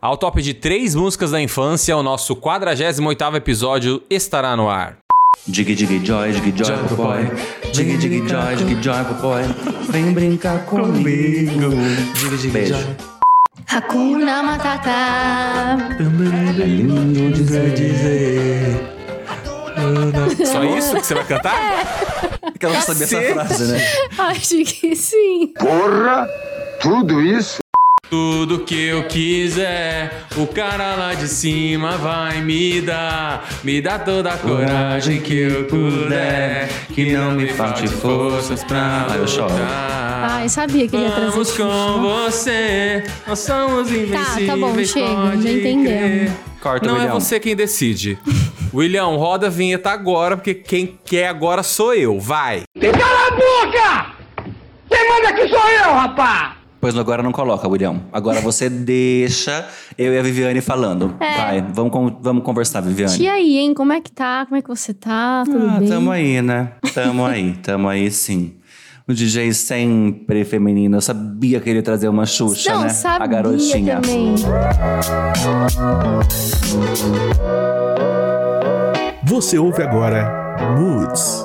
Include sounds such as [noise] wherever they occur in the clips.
Ao top de três músicas da infância, o nosso 48º episódio estará no ar. Diggy diggy joy, diggy joy, boy. Diggy diggy joy, diggy joy, boy. Vem brincar comigo. Diggy diggy joy. Hakuna Matata. É lindo dizer, dizer. Só isso que você vai cantar? Porque ela não sabia essa frase, né? Acho que sim. Porra! Tudo isso? Tudo que eu quiser, o cara lá de cima vai me dar. Me dá toda a coragem que eu puder. Que não me falte forças pra eu choro. lutar. Ai, sabia que ele ia trazer Vamos Xuxa. com você, nós somos invencíveis. tá bom, chega, pode já entendemos. crer. Corta, Não é você quem decide. [laughs] William, roda a vinheta agora, porque quem quer agora sou eu. Vai. Cala a boca! Quem manda aqui sou eu, rapá! Pois agora não coloca, William. Agora você deixa eu e a Viviane falando. É. Vai, vamos, vamos conversar, Viviane. E aí, hein? Como é que tá? Como é que você tá? Tudo Ah, bem? tamo aí, né? Tamo aí, [laughs] tamo aí sim. O DJ sempre feminino. Eu sabia que ele ia trazer uma Xuxa, Não, né? sabia a garotinha. também. Você ouve agora Moods.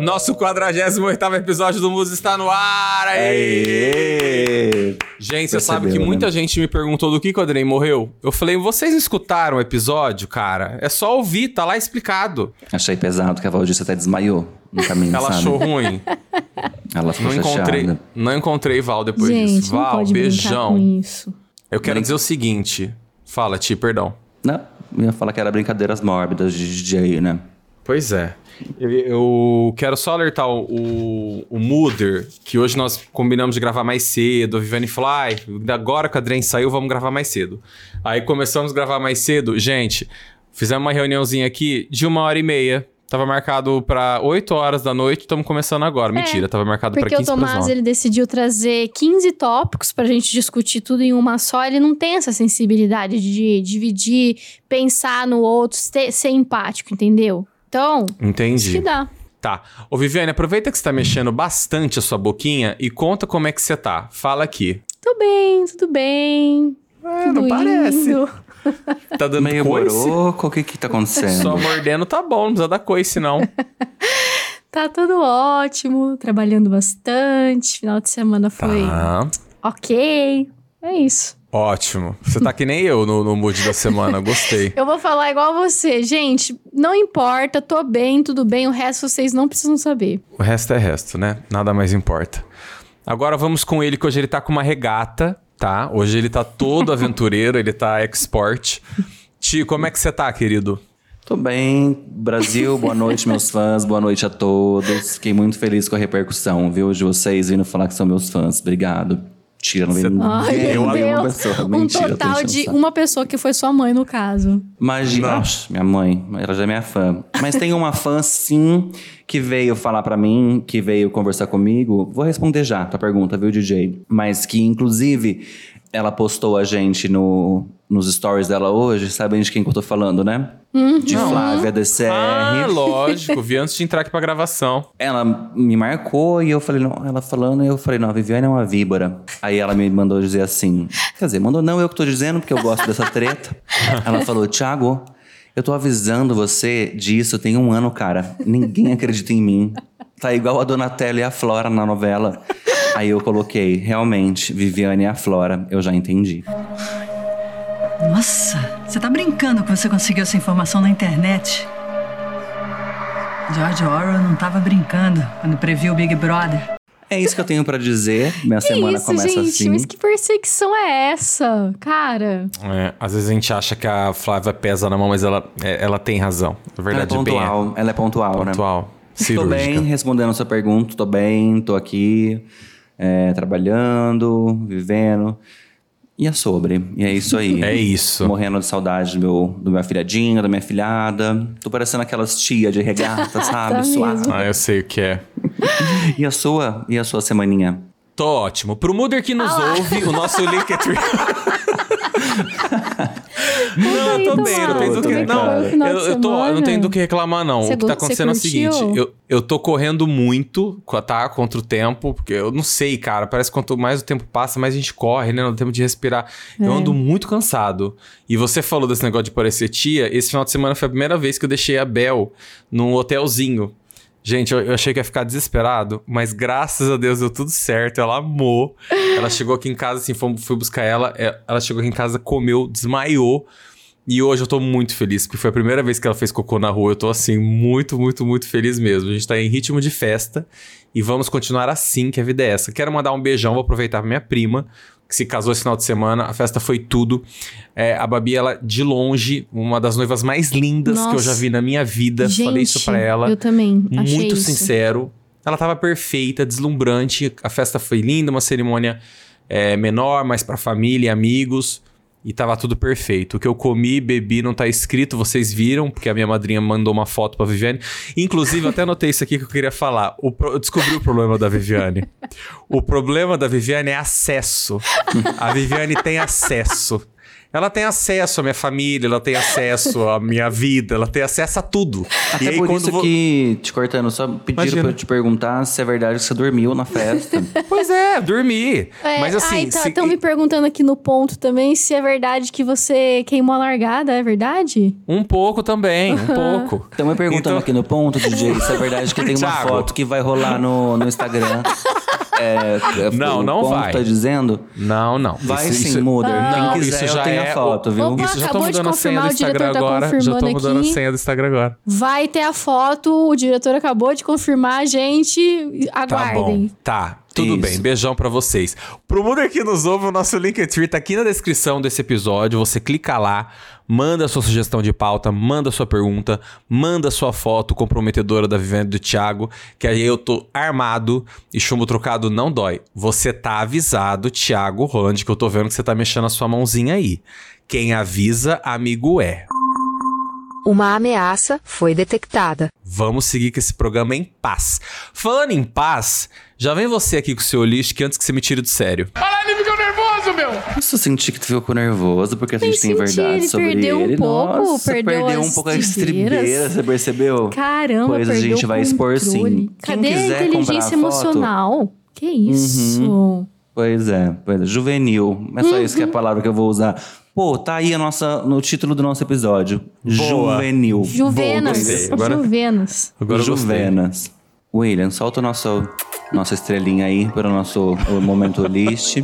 Nosso 48º episódio do Musa está no ar. Aí. Aê! Gente, você sabe que né? muita gente me perguntou do que o Adrien morreu. Eu falei, vocês escutaram o episódio, cara? É só ouvir, tá lá explicado. Achei pesado que a Valdice até desmaiou no caminho, Ela sabe? achou ruim. [laughs] Ela ficou Não encontrei, chateada. não encontrei Val depois Gente, disso. não Val, beijão. com isso. Eu quero dizer o seguinte. Fala, Ti, perdão. Não, eu ia falar que era brincadeiras mórbidas de DJ, né? Pois é. Eu, eu quero só alertar o, o, Mooder, que hoje nós combinamos de gravar mais cedo. A Viviane falou, ai, agora que o Adrien saiu, vamos gravar mais cedo. Aí começamos a gravar mais cedo. Gente, fizemos uma reuniãozinha aqui de uma hora e meia. Tava marcado pra 8 horas da noite, estamos começando agora. Mentira, tava marcado pra É, Porque o 15 Tomás, 9. ele decidiu trazer 15 tópicos pra gente discutir tudo em uma só. Ele não tem essa sensibilidade de dividir, pensar no outro, ser, ser empático, entendeu? Então, isso que Entendi. dá. Tá. Ô, Viviane, aproveita que você tá mexendo bastante a sua boquinha e conta como é que você tá. Fala aqui. Tudo bem, tudo bem. tudo não parece. indo. [laughs] Tá dando Meio coice? boroco, o que que tá acontecendo? Só mordendo tá bom, não precisa dar coice, não. [laughs] Tá tudo ótimo, trabalhando bastante. Final de semana foi Tá. ok. É isso. Ótimo. Você tá que nem eu no, no mood da semana, gostei. [laughs] Eu vou falar igual você. Gente, não importa, tô bem, tudo bem. O resto vocês não precisam saber. O resto é resto, né? Nada mais importa. Agora vamos com ele, que hoje ele tá com uma regata, tá? Hoje ele tá todo [laughs] aventureiro, ele tá export. Ti, como é que você tá, querido? Tô bem. Brasil, boa noite, meus fãs. Boa noite a todos. Fiquei muito feliz com a repercussão, viu? De vocês vindo falar que são meus fãs. Obrigado. Tira, não Ai, meu nenhuma Deus. pessoa. um Mentira, tô total de uma pessoa que foi sua mãe, no caso. Imagina. Oxe, minha mãe, ela já é minha fã. Mas tem uma fã, sim, que veio falar pra mim, que veio conversar comigo. Vou responder já tua pergunta, viu, DJ? Mas que, inclusive, ela postou a gente no, nos stories dela hoje. Sabem de quem que eu tô falando, né? De Flávia DCR. Ah, lógico. Vi antes de entrar aqui pra gravação. Ela me marcou e eu falei, não, ela falando, eu falei, não, a Viviane é uma víbora. Aí ela me mandou dizer assim, quer dizer, mandou não, eu que tô dizendo, porque eu gosto dessa treta. [laughs] ela falou, Thiago, eu tô avisando você disso tem um ano, cara. Ninguém [laughs] acredita em mim. Tá igual a Donatella e a Flora na novela. Aí eu coloquei, realmente, Viviane e a Flora, eu já entendi. Nossa, você tá brincando que você conseguiu essa informação na internet? George Orwell não tava brincando quando previu o Big Brother. É isso que eu tenho pra dizer. Minha semana isso, começa gente? assim. Mas que perseguição é essa? Cara, É, às vezes a gente acha que a Flávia pesa na mão, mas ela, é, ela tem razão. Na Ela é verdade, bem pontual, ela é pontual, né? pontual. Tô Cirúrgica. bem, respondendo a sua pergunta, tô bem, tô aqui, é, trabalhando, vivendo. E é sobre, e é isso aí. [laughs] É isso. Morrendo de saudade do meu, do meu afilhadinho, da minha filhada. Tô parecendo aquelas tia de regata, [laughs] sabe? Tá Suave. mesmo. Ah, eu sei o que é. E a sua? E a sua semaninha? Tô ótimo. Pro Muder que nos ouve, o nosso [laughs] Linktree... não, eu tô bem, não vai. tem do que... Não, eu, eu, tô, eu não tenho do que reclamar, não. Você o que tá acontecendo é o seguinte: eu, eu tô correndo muito, tá? Contra o tempo, porque eu não sei, cara. Parece que quanto mais o tempo passa, mais a gente corre, né? No tempo de respirar. Eu É. ando muito cansado. E você falou desse negócio de parecer tia. Esse final de semana foi a primeira vez que eu deixei a Bel num hotelzinho. Gente, eu, eu achei que ia ficar desesperado, mas graças a Deus deu tudo certo. Ela amou. Ela chegou aqui em casa, assim, fui buscar ela. é, Ela chegou aqui em casa, comeu, desmaiou. E hoje eu tô muito feliz, porque foi a primeira vez que ela fez cocô na rua. Eu tô, assim, muito, muito, muito feliz mesmo. A gente tá em ritmo de festa e vamos continuar assim, que a vida é essa. Quero mandar um beijão, vou aproveitar pra minha prima, que se casou esse final de semana. A festa foi tudo. É, a Babi, ela, de longe, uma das noivas mais lindas que eu Nossa. já vi na minha vida. Gente, Falei isso pra ela Eu também. muito isso. sincero. Ela tava perfeita, deslumbrante. A festa foi linda, uma cerimônia é, menor, mais pra família e amigos. E tava tudo perfeito. O que eu comi, bebi, não tá escrito, vocês viram, porque a minha madrinha mandou uma foto pra Viviane. Inclusive, até anotei isso aqui que eu queria falar. O pro- Eu descobri o problema da Viviane. O problema da Viviane é acesso. A Viviane tem acesso. Ela tem acesso à minha família, ela tem acesso à minha vida, ela tem acesso a tudo. Até e aí, por quando isso vo- que, te cortando, só pediram Imagina. pra eu te perguntar se é verdade que você dormiu na festa. [laughs] Pois é, dormi. É, Mas assim. ai, tá, se- estão me perguntando aqui no ponto também se é verdade que você queimou a largada, é verdade? Um pouco também, um pouco. Estão me perguntando Então- aqui no ponto, DJ, se é verdade que tem uma Thiago. foto que vai rolar no, no Instagram. [laughs] É, é, Não, o não ponto vai. tá dizendo? Não, não. Vai Isso- sim, isso- Muder. Não, Quem quiser, isso já é a foto, viu? Opa, Isso já tô acabou de mudando a senha confirmar, do o diretor Instagram tá agora. Já tô confirmando mudando a aqui. senha do Instagram agora. Vai ter a foto, o diretor acabou de confirmar, gente. Tá Aguardem. bom. Tá. Tudo Isso. bem, beijão pra vocês. Pro mundo que nos ouve, o nosso Linktree tá aqui na descrição desse episódio. Você clica lá, manda sua sugestão de pauta, manda sua pergunta, manda sua foto comprometedora da Viviane e do Thiago, que aí eu tô armado e chumbo trocado não dói. Você tá avisado, Thiago Roland, que eu tô vendo que você tá mexendo a sua mãozinha aí. Quem avisa, amigo é. Uma ameaça foi detectada. Vamos seguir com esse programa em paz. Falando em paz, já vem você aqui com o seu lixo que antes que você me tire do sério. Olha, ele ficou nervoso, meu! Eu senti que tu ficou nervoso porque a gente tem senti, verdade ele sobre perdeu um ele. pouco, Nossa, perdeu perdeu um pouco a estribeira, você percebeu? Caramba, Pois a gente vai expor sim. Quem Cadê a quiser inteligência a foto- emocional? Que isso? Pois é, pois é. Juvenil. É só isso que é a palavra que eu vou usar. Pô, tá aí a nossa, no título do nosso episódio. Boa. Juvenil. Juvenas. gostei. Agora- Juvenas. Agora. Juvenas. William, solta o nosso, nossa estrelinha aí para o nosso o momento list.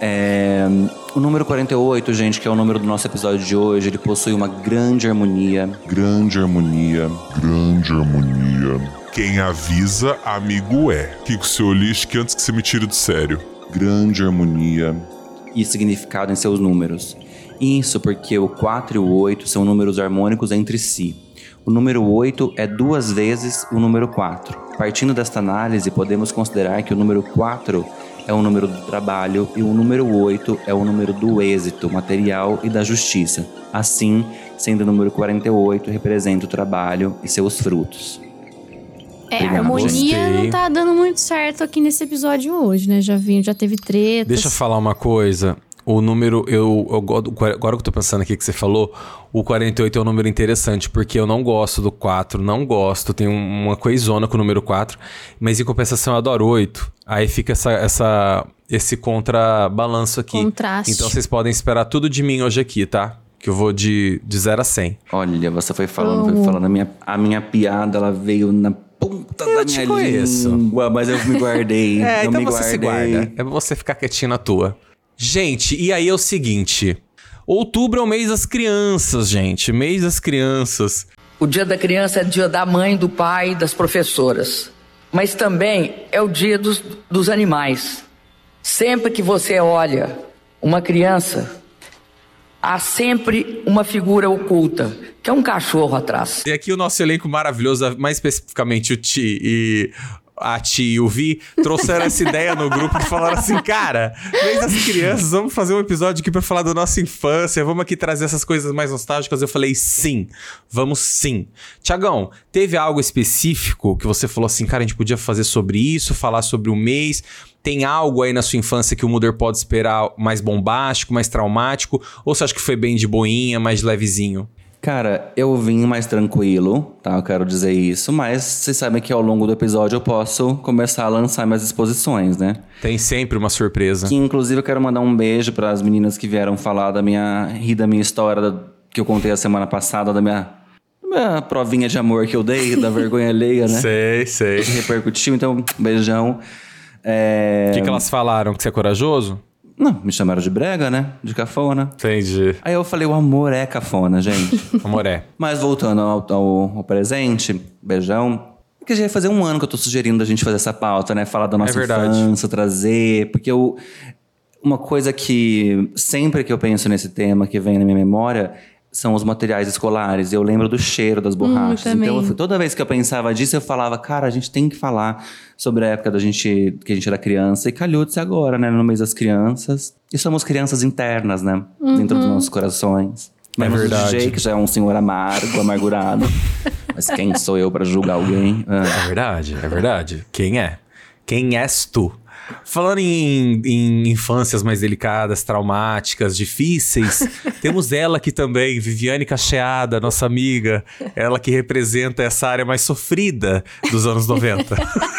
É, o número 48, gente, que é o número do nosso episódio de hoje, ele possui uma grande harmonia. Grande harmonia, grande harmonia. Quem avisa, amigo é. Kiko seu lixo que antes que você me tire do sério. Grande harmonia. E significado em seus números. Isso porque o 4 e o 8 são números harmônicos entre si. O número 8 é duas vezes o número 4. Partindo desta análise, podemos considerar que o número 4 é o número do trabalho e o número 8 é o número do êxito material e da justiça. Assim, sendo o número 48 representa o trabalho e seus frutos. É, a Obrigado, harmonia gostei. não tá dando muito certo aqui nesse episódio hoje, né? Já vi, já teve tretas. Deixa eu falar uma coisa. O número, eu, eu agora que eu tô pensando aqui que você falou, o 48 é um número interessante, porque eu não gosto do 4, não gosto, tenho uma coisona com o número 4, mas em compensação eu adoro 8. Aí fica essa, essa, esse contrabalanço aqui. Contraste. Então vocês podem esperar tudo de mim hoje aqui, tá? Que eu vou de, de 0 a 100. Olha, você foi falando, foi Amo. falando. A minha, a minha piada, ela veio na ponta Eu da te minha conheço. língua, mas eu me guardei. [laughs] É, eu então me você se guardei. guarda. É pra você ficar quietinho na tua. Gente, e aí é o seguinte. Outubro é o mês das crianças, gente. Mês das crianças. O dia da criança é dia da mãe, do pai, das professoras. Mas também é o dia dos, dos animais. Sempre que você olha uma criança, há sempre uma figura oculta, que é um cachorro atrás. E aqui o nosso elenco maravilhoso, mais especificamente o Ti e a Ti e o Vi, trouxeram essa ideia no grupo e falaram assim: cara, mês das crianças, vamos fazer um episódio aqui pra falar da nossa infância, vamos aqui trazer essas coisas mais nostálgicas. Eu falei: sim, vamos sim. Tiagão, teve algo específico que você falou assim, cara, a gente podia fazer sobre isso, falar sobre o mês? Tem algo aí na sua infância que o Muder pode esperar mais bombástico, mais traumático? Ou você acha que foi bem de boinha, mais levezinho? Cara, eu vim mais tranquilo, tá? Eu quero dizer isso, mas vocês sabem que ao longo do episódio eu posso começar a lançar minhas exposições, né? Tem sempre uma surpresa. Que inclusive eu quero mandar um beijo para as meninas que vieram falar da minha rir da minha história da- que eu contei a semana passada da minha, da minha provinha de amor que eu dei, [laughs] da vergonha alheia, né? Sei, sei. Que repercutiu, então beijão. É... O que, que elas falaram? Que você é corajoso? Não, me chamaram de brega, né? De cafona. Entendi. Aí eu falei, o amor é cafona, gente. [laughs] Amor é. Mas voltando ao, ao- ao presente, beijão. Porque já ia fazer um ano que eu tô sugerindo da gente fazer essa pauta, né? Falar da nossa É infância, trazer. Porque eu. Uma coisa que sempre que eu penso nesse tema que vem na minha memória são os materiais escolares. Eu lembro do cheiro das borrachas. também. então, eu- toda vez que eu pensava disso, eu falava, cara, a gente tem que falar sobre a época da gente, que a gente era criança. E calhou de ser agora, né? No mês das crianças. E somos crianças internas, né? Dentro dos nossos corações. Menos verdade. o DJ, que já é um senhor amargo, amargurado. [laughs] Mas quem sou eu pra julgar alguém? Ah. É verdade, é verdade. Quem é? Quem és tu? Falando em, em infâncias mais delicadas, traumáticas, difíceis, [laughs] temos ela aqui também, Viviane Cacheada, nossa amiga. Ela que representa essa área mais sofrida dos anos 90. [laughs]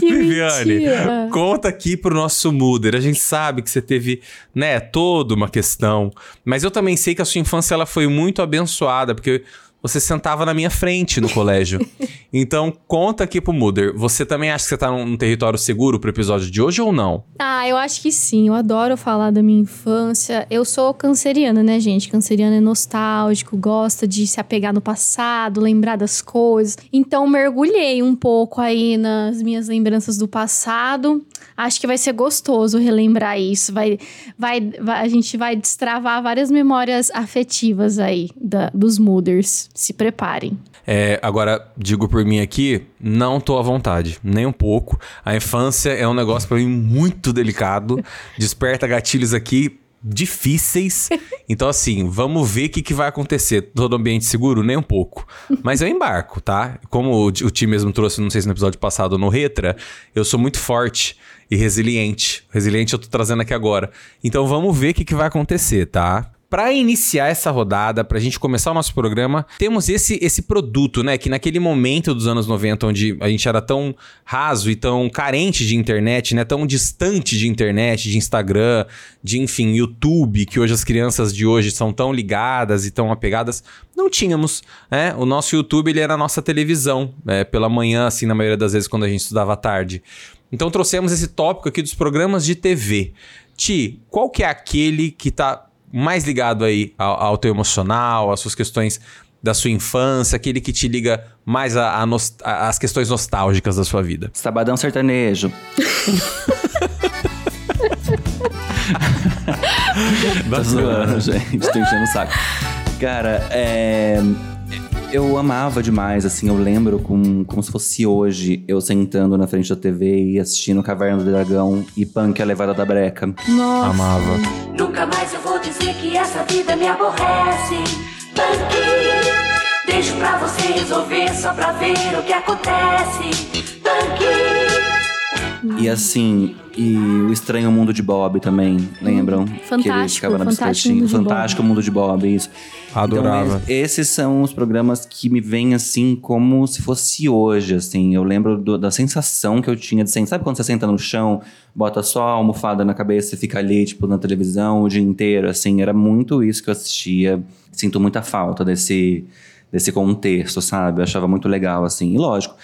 Que Viviane, mentira. conta aqui pro nosso Muder. A gente sabe que você teve, né, toda uma questão. Mas eu também sei que a sua infância ela foi muito abençoada, porque você sentava na minha frente no colégio. [laughs] Então, conta aqui pro Muder. Você também acha que você tá num, num território seguro pro episódio de hoje ou não? Ah, eu acho que sim. Eu adoro falar da minha infância. Eu sou canceriana, né, gente? Canceriano é nostálgico, gosta de se apegar no passado, lembrar das coisas. Então, mergulhei um pouco aí nas minhas lembranças do passado. Acho que vai ser gostoso relembrar isso. Vai, vai, vai- a gente vai destravar várias memórias afetivas aí da- dos Mooders. Se preparem. É, agora, digo por mim aqui, não tô à vontade, nem um pouco. A infância é um negócio pra mim muito delicado, [laughs] desperta gatilhos aqui difíceis. [laughs] Então, assim, vamos ver o que, que vai acontecer. Todo ambiente seguro? Nem um pouco. Mas eu embarco, tá? Como o, o Ti mesmo trouxe, não sei se no episódio passado ou no Retra, eu sou muito forte e resiliente. Resiliente eu tô trazendo aqui agora. Então, vamos ver o que, que vai acontecer, tá? Para iniciar essa rodada, para a gente começar o nosso programa, temos esse, esse produto, né? Que naquele momento dos anos 90, onde a gente era tão raso e tão carente de internet, né? Tão distante de internet, de Instagram, de enfim, YouTube, que hoje as crianças de hoje são tão ligadas e tão apegadas, não tínhamos, né? O nosso YouTube ele era a nossa televisão, né? pela manhã, assim, na maioria das vezes quando a gente estudava à tarde. Então trouxemos esse tópico aqui dos programas de TV. Ti, qual que é aquele que tá mais ligado aí ao, ao teu emocional, às suas questões da sua infância, aquele que te liga mais a- a nos- a- às questões nostálgicas da sua vida? Sabadão sertanejo. [laughs] Tô zoando, gente. Tô enchendo o saco. Cara, é... Eu amava demais, assim, eu lembro como, como se fosse hoje, eu sentando na frente da TV e assistindo Caverna do Dragão e Punk a Levada da Breca. Nossa. Amava. Nunca mais eu vou dizer que essa vida me aborrece. Tanque, deixo pra você resolver só pra ver o que acontece. Tanque. E assim, e o Estranho Mundo de Bob também, lembram? que ele Fantástico, ficava na Fantástico bicicletinha. Mundo de Bob. Fantástico Mundo de Bob, isso. Adorava. Então, es- esses são os programas que me vêm assim como se fosse hoje, assim. Eu lembro do- da sensação que eu tinha de sentar. Sabe quando você senta no chão, bota só a almofada na cabeça e fica ali, tipo, na televisão o dia inteiro, assim? Era muito isso que eu assistia. Sinto muita falta desse, desse contexto, sabe? Eu achava muito legal, assim. E lógico,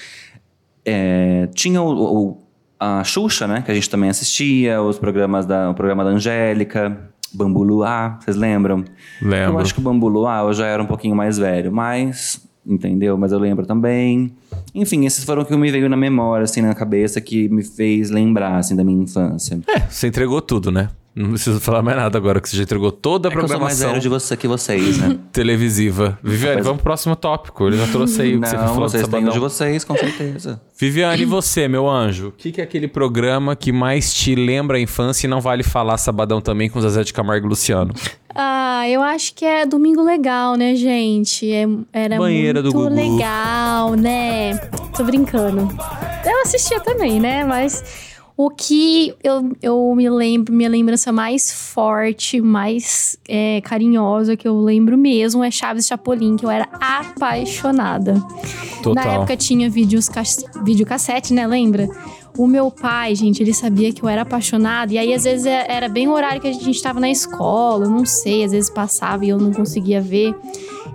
é, tinha o, o- a Xuxa, né? Que a gente também assistia, os programas da, o programa da Angélica, Bambu Luar, vocês lembram? Lembro. Eu acho que o Bambu Luar eu já era um pouquinho mais velho, mas. Entendeu? Mas eu lembro também. Enfim, esses foram que me veio na memória, assim, na cabeça, que me fez lembrar, assim, da minha infância. É, você entregou tudo, né? Não preciso falar mais nada agora, que você já entregou toda a É que eu sou mais programação de você que vocês, né? [laughs] televisiva. Viviane, Rapaz- vamos pro próximo tópico. Ele já trouxe aí o que você falou vocês têm o sabadão. de vocês, com certeza. [laughs] Viviane, e você, meu anjo? O que, que é aquele programa que mais te lembra a infância e não vale falar sabadão também com Zezé de Camargo e Luciano? Ah, eu acho que é Domingo Legal, né, gente? É- era Banheira do muito Gugu. legal, né? Tô brincando. Eu assistia também, né? Mas O que eu, eu me lembro, minha lembrança mais forte, mais é, carinhosa que eu lembro mesmo é Chaves Chapolin, que eu era apaixonada. Total. Na época tinha vídeos, cas- videocassete, né? Lembra? O meu pai, gente, ele sabia que eu era apaixonada. E aí, às vezes, é- era bem o horário que a gente tava na escola. eu Não sei, às vezes passava e eu não conseguia ver.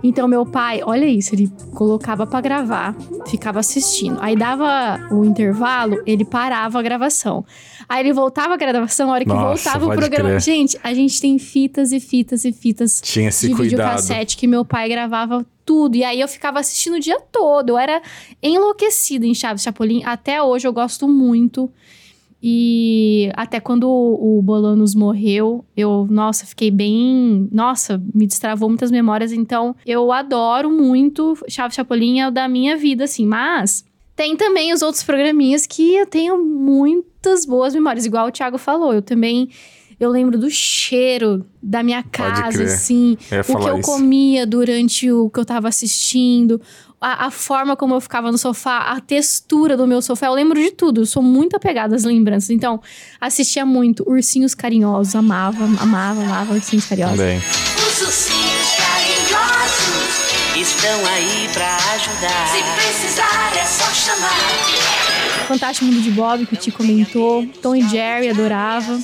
Então, meu pai, olha isso, ele colocava pra gravar, ficava assistindo. Aí dava o intervalo, ele parava a gravação. Aí ele voltava a gravação, a hora que Nossa, voltava o programa. crer. Gente, a gente tem fitas e fitas e fitas Tinha esse de cuidado. videocassete que meu pai gravava tudo. E aí eu ficava assistindo o dia todo. Eu era enlouquecida em Chaves Chapolin. Até hoje eu gosto muito. E até quando o Bolanos morreu, eu, nossa, fiquei bem. Nossa, me destravou muitas memórias. Então, eu adoro muito. Chaves Chapolin é o da minha vida, assim. Mas tem também os outros programinhas que eu tenho muitas boas memórias. Igual o Thiago falou, eu também. Eu lembro do cheiro da minha casa, assim. Eu o que eu isso. comia durante o que eu tava assistindo. A, a forma como eu ficava no sofá, a textura do meu sofá. Eu lembro de tudo. Eu sou muito apegada às lembranças. Então, assistia muito Ursinhos Carinhosos. Amava, amava, amava Ursinhos Carinhosos. Também. Os ursinhos carinhosos estão aí pra ajudar. Se precisar é só chamar. Fantástico Mundo de Bob, que o Ti comentou. Tom e Jerry, adorava.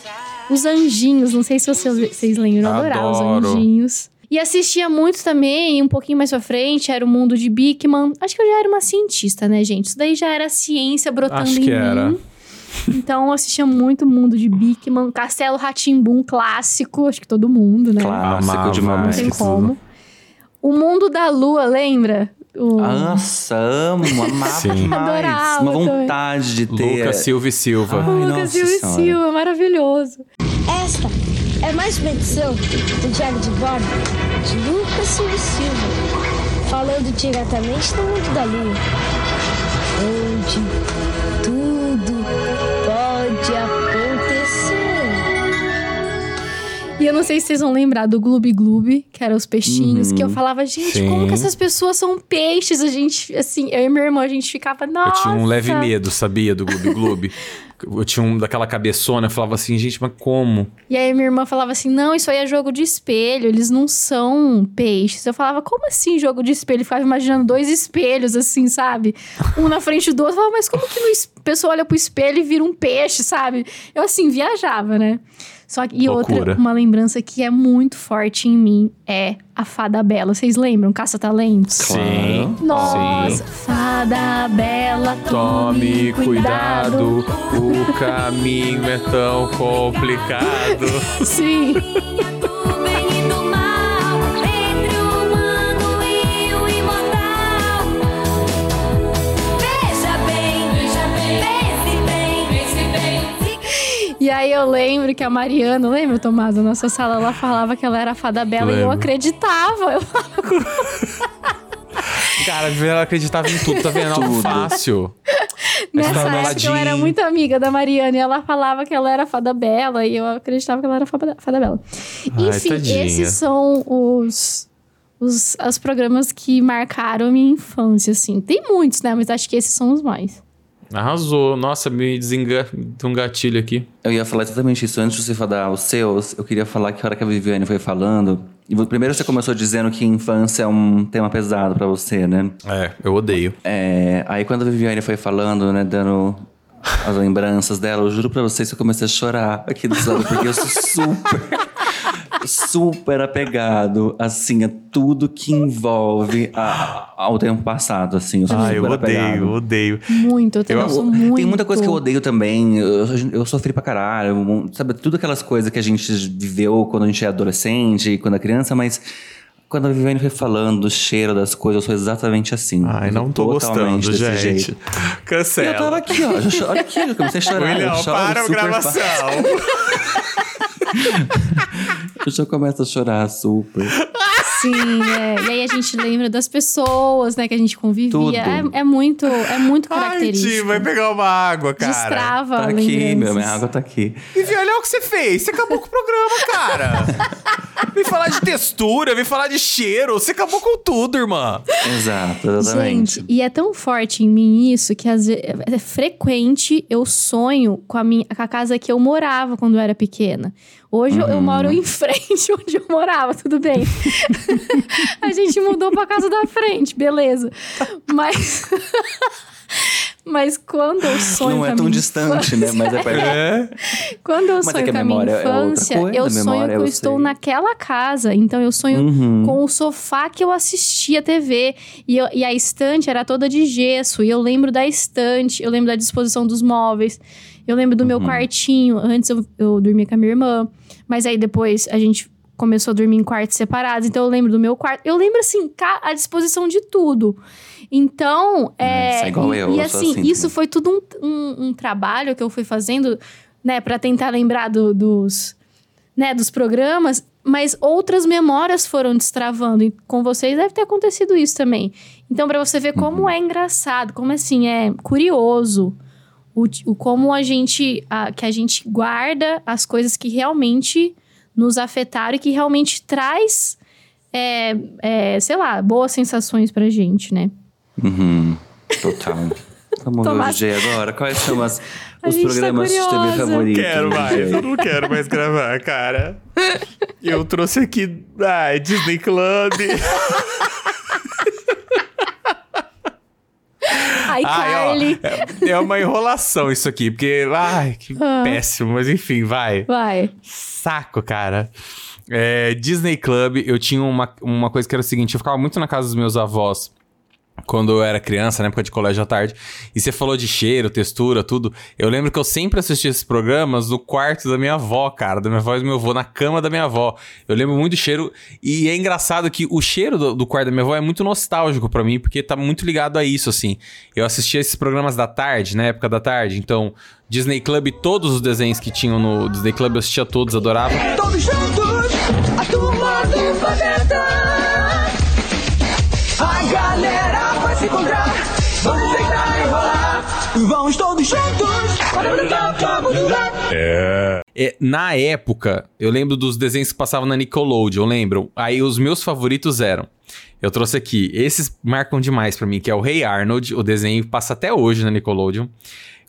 Os Anjinhos, não sei se vocês, vocês lembram, eu adorava os Adoro. Anjinhos. E assistia muito também, um pouquinho mais pra frente, era o mundo de Bigman. Acho que eu já era uma cientista, né, gente? Isso daí já era ciência brotando Acho em que mim. era. Então eu assistia muito o mundo de Bigman. Castelo Ratimbum clássico, acho que todo mundo, né? Clássico demais. Não tem como. O mundo da lua, lembra? O... Nossa, amo, amava Sim. demais. Adorava Uma também. vontade de ter. Lucas Silva e Silva. Ai, Lucas Silva e. Silva, maravilhoso. Esta é mais uma edição do Diário de Bordo de Lucas Silva e Silva, falando diretamente do mundo da lua, onde E eu não sei se vocês vão lembrar do Gloob Gloob, que eram os peixinhos, que eu falava, gente, Sim. como que essas pessoas são peixes? A gente, assim, eu e minha irmã, a gente ficava, nossa. Eu tinha um leve medo, sabia, do Gloob Gloob. [laughs] Eu tinha um daquela cabeçona, eu falava assim, gente, mas como? E aí minha irmã falava assim, não, isso aí é jogo de espelho, eles não são peixes. Eu falava, como assim jogo de espelho? Eu ficava imaginando dois espelhos, assim, sabe? Um na frente do outro. Eu falava, mas como que a pessoa olha pro espelho e vira um peixe, sabe? Eu, assim, viajava, né? Só que, e Loucura. outra, uma lembrança que é muito forte em mim é a Fada Bela. Vocês lembram? Caça-talentos? Sim. Nossa, Sim. Fada Bela, Tome cuidado, o caminho é tão complicado. [laughs] Sim. E aí eu lembro que a Mariana, lembra, Tomás, da nossa sala, ela falava que ela era a fada bela e eu Lembro. acreditava. Eu [laughs] Cara, ela acreditava em tudo, tá vendo? Algo Tudo. fácil. Nessa época eu era muito amiga da Mariana e ela falava que ela era fada bela e eu acreditava que ela era fada, fada bela. Ai, Enfim, tadinha. esses são os, os, os programas que marcaram a minha infância, assim. Tem muitos, né? Mas acho que esses são os mais. Arrasou. Nossa, me desenga... Tem um gatilho aqui. Eu ia falar exatamente isso. Antes de você falar os seus, eu queria falar que a hora que a Viviane foi falando. e Primeiro você começou dizendo que infância é um tema pesado pra você, né? É, eu odeio. É, aí quando a Viviane foi falando, né, dando as lembranças dela, eu juro pra vocês que eu comecei a chorar aqui do lado, porque eu sou super, super apegado, assim, a tudo que envolve a- ao tempo passado, assim. Eu sou Ah, eu super odeio, apegado. odeio. Muito, eu também Eu- sou muito. Tem muita coisa que eu odeio também. Eu, eu sofri pra caralho. Sabe, tudo aquelas coisas que a gente viveu quando a gente é adolescente, quando é criança, mas quando a Viviane foi falando do cheiro das coisas, eu sou exatamente assim. Ai, não tô totalmente gostando, desse gente. jeito. E Cancela. eu tava aqui, ó. Já, aqui, eu comecei a chorar. eu William, choro para a gravação. [laughs] [laughs] Eu já começo a chorar super. Sim, é. E aí a gente lembra das pessoas, né, que a gente convivia. Tudo. É, é muito, é muito Ai, característico. Ti, vai pegar uma água, cara. Destrava Tá aqui, meu, minha água tá aqui. E olha o que você fez. Você acabou com o programa, cara. Vem falar de textura, vem falar de cheiro. Você acabou com tudo, irmã. Exato, exatamente. Gente, e é tão forte em mim isso que às vezes, é frequente eu sonho com a, minha, com a casa que eu morava quando eu era pequena. Hoje eu- eu Uhum. moro em frente [laughs] onde eu morava, tudo bem. [laughs] a gente mudou pra casa da frente, beleza. Mas. [laughs] Mas quando eu sonho Não é a tão minha distante, né? Mas é perto. É. Quando eu Mas é sonho a com a minha é outra infância, coisa, eu a sonho que eu eu estou sei. naquela casa. Então eu sonho Uhum. com o sofá que eu assistia TV. E, eu- e a estante era toda de gesso. E eu lembro da estante, eu lembro da disposição dos móveis. Eu lembro do meu Uhum. quartinho. Antes eu, eu dormia com a minha irmã. Mas aí depois a gente começou a dormir em quartos separados. Então eu lembro do meu quarto. Eu lembro, assim, a disposição de tudo. Então, é. isso é igual e, eu, e eu assim, assim isso foi tudo um, um- um trabalho que eu fui fazendo, né, pra tentar lembrar do- dos, né, dos programas, mas outras memórias foram destravando. E com vocês deve ter acontecido isso também. Então, pra você ver Uhum. como é engraçado, como assim, é curioso o, o como a gente, a- que a gente guarda as coisas que realmente nos afetaram e que realmente traz, é, é, sei lá, boas sensações pra gente, né? Uhum. Total. Vamos Tomar- ver o DJ agora. Quais são as, A os gente tá programas de TV favoritos? Quero mais, eu não quero mais gravar, cara. Eu trouxe aqui. Ai, Disney Club. [laughs] Ai, Ai, ó, Carly. é, é uma enrolação isso aqui, porque. Ai, que Ah. péssimo, mas enfim, vai. Vai. Saco, cara. É, Disney Club, eu tinha uma, uma coisa que era o seguinte: eu ficava muito na casa dos meus avós. Quando eu era criança, na época de colégio à tarde. E você falou de cheiro, textura, tudo. Eu lembro que eu sempre assistia esses programas no quarto da minha avó, cara. Da minha avó e do meu avô, na cama da minha avó. Eu lembro muito do cheiro. E é engraçado que o cheiro do, do quarto da minha avó é muito nostálgico pra mim, porque tá muito ligado a isso, assim. Eu assistia esses programas da tarde, na época da tarde. Então, Disney Club, todos os desenhos que tinham no Disney Club, eu assistia todos, adorava. Todos juntos, Vamos todos juntos para brincar, vamos jogar. É, na época, eu lembro dos desenhos que passavam na Nickelodeon, lembram? Aí os meus favoritos eram. Eu trouxe aqui, esses marcam demais pra mim, que é o Rei Arnold, o desenho passa até hoje na Nickelodeon.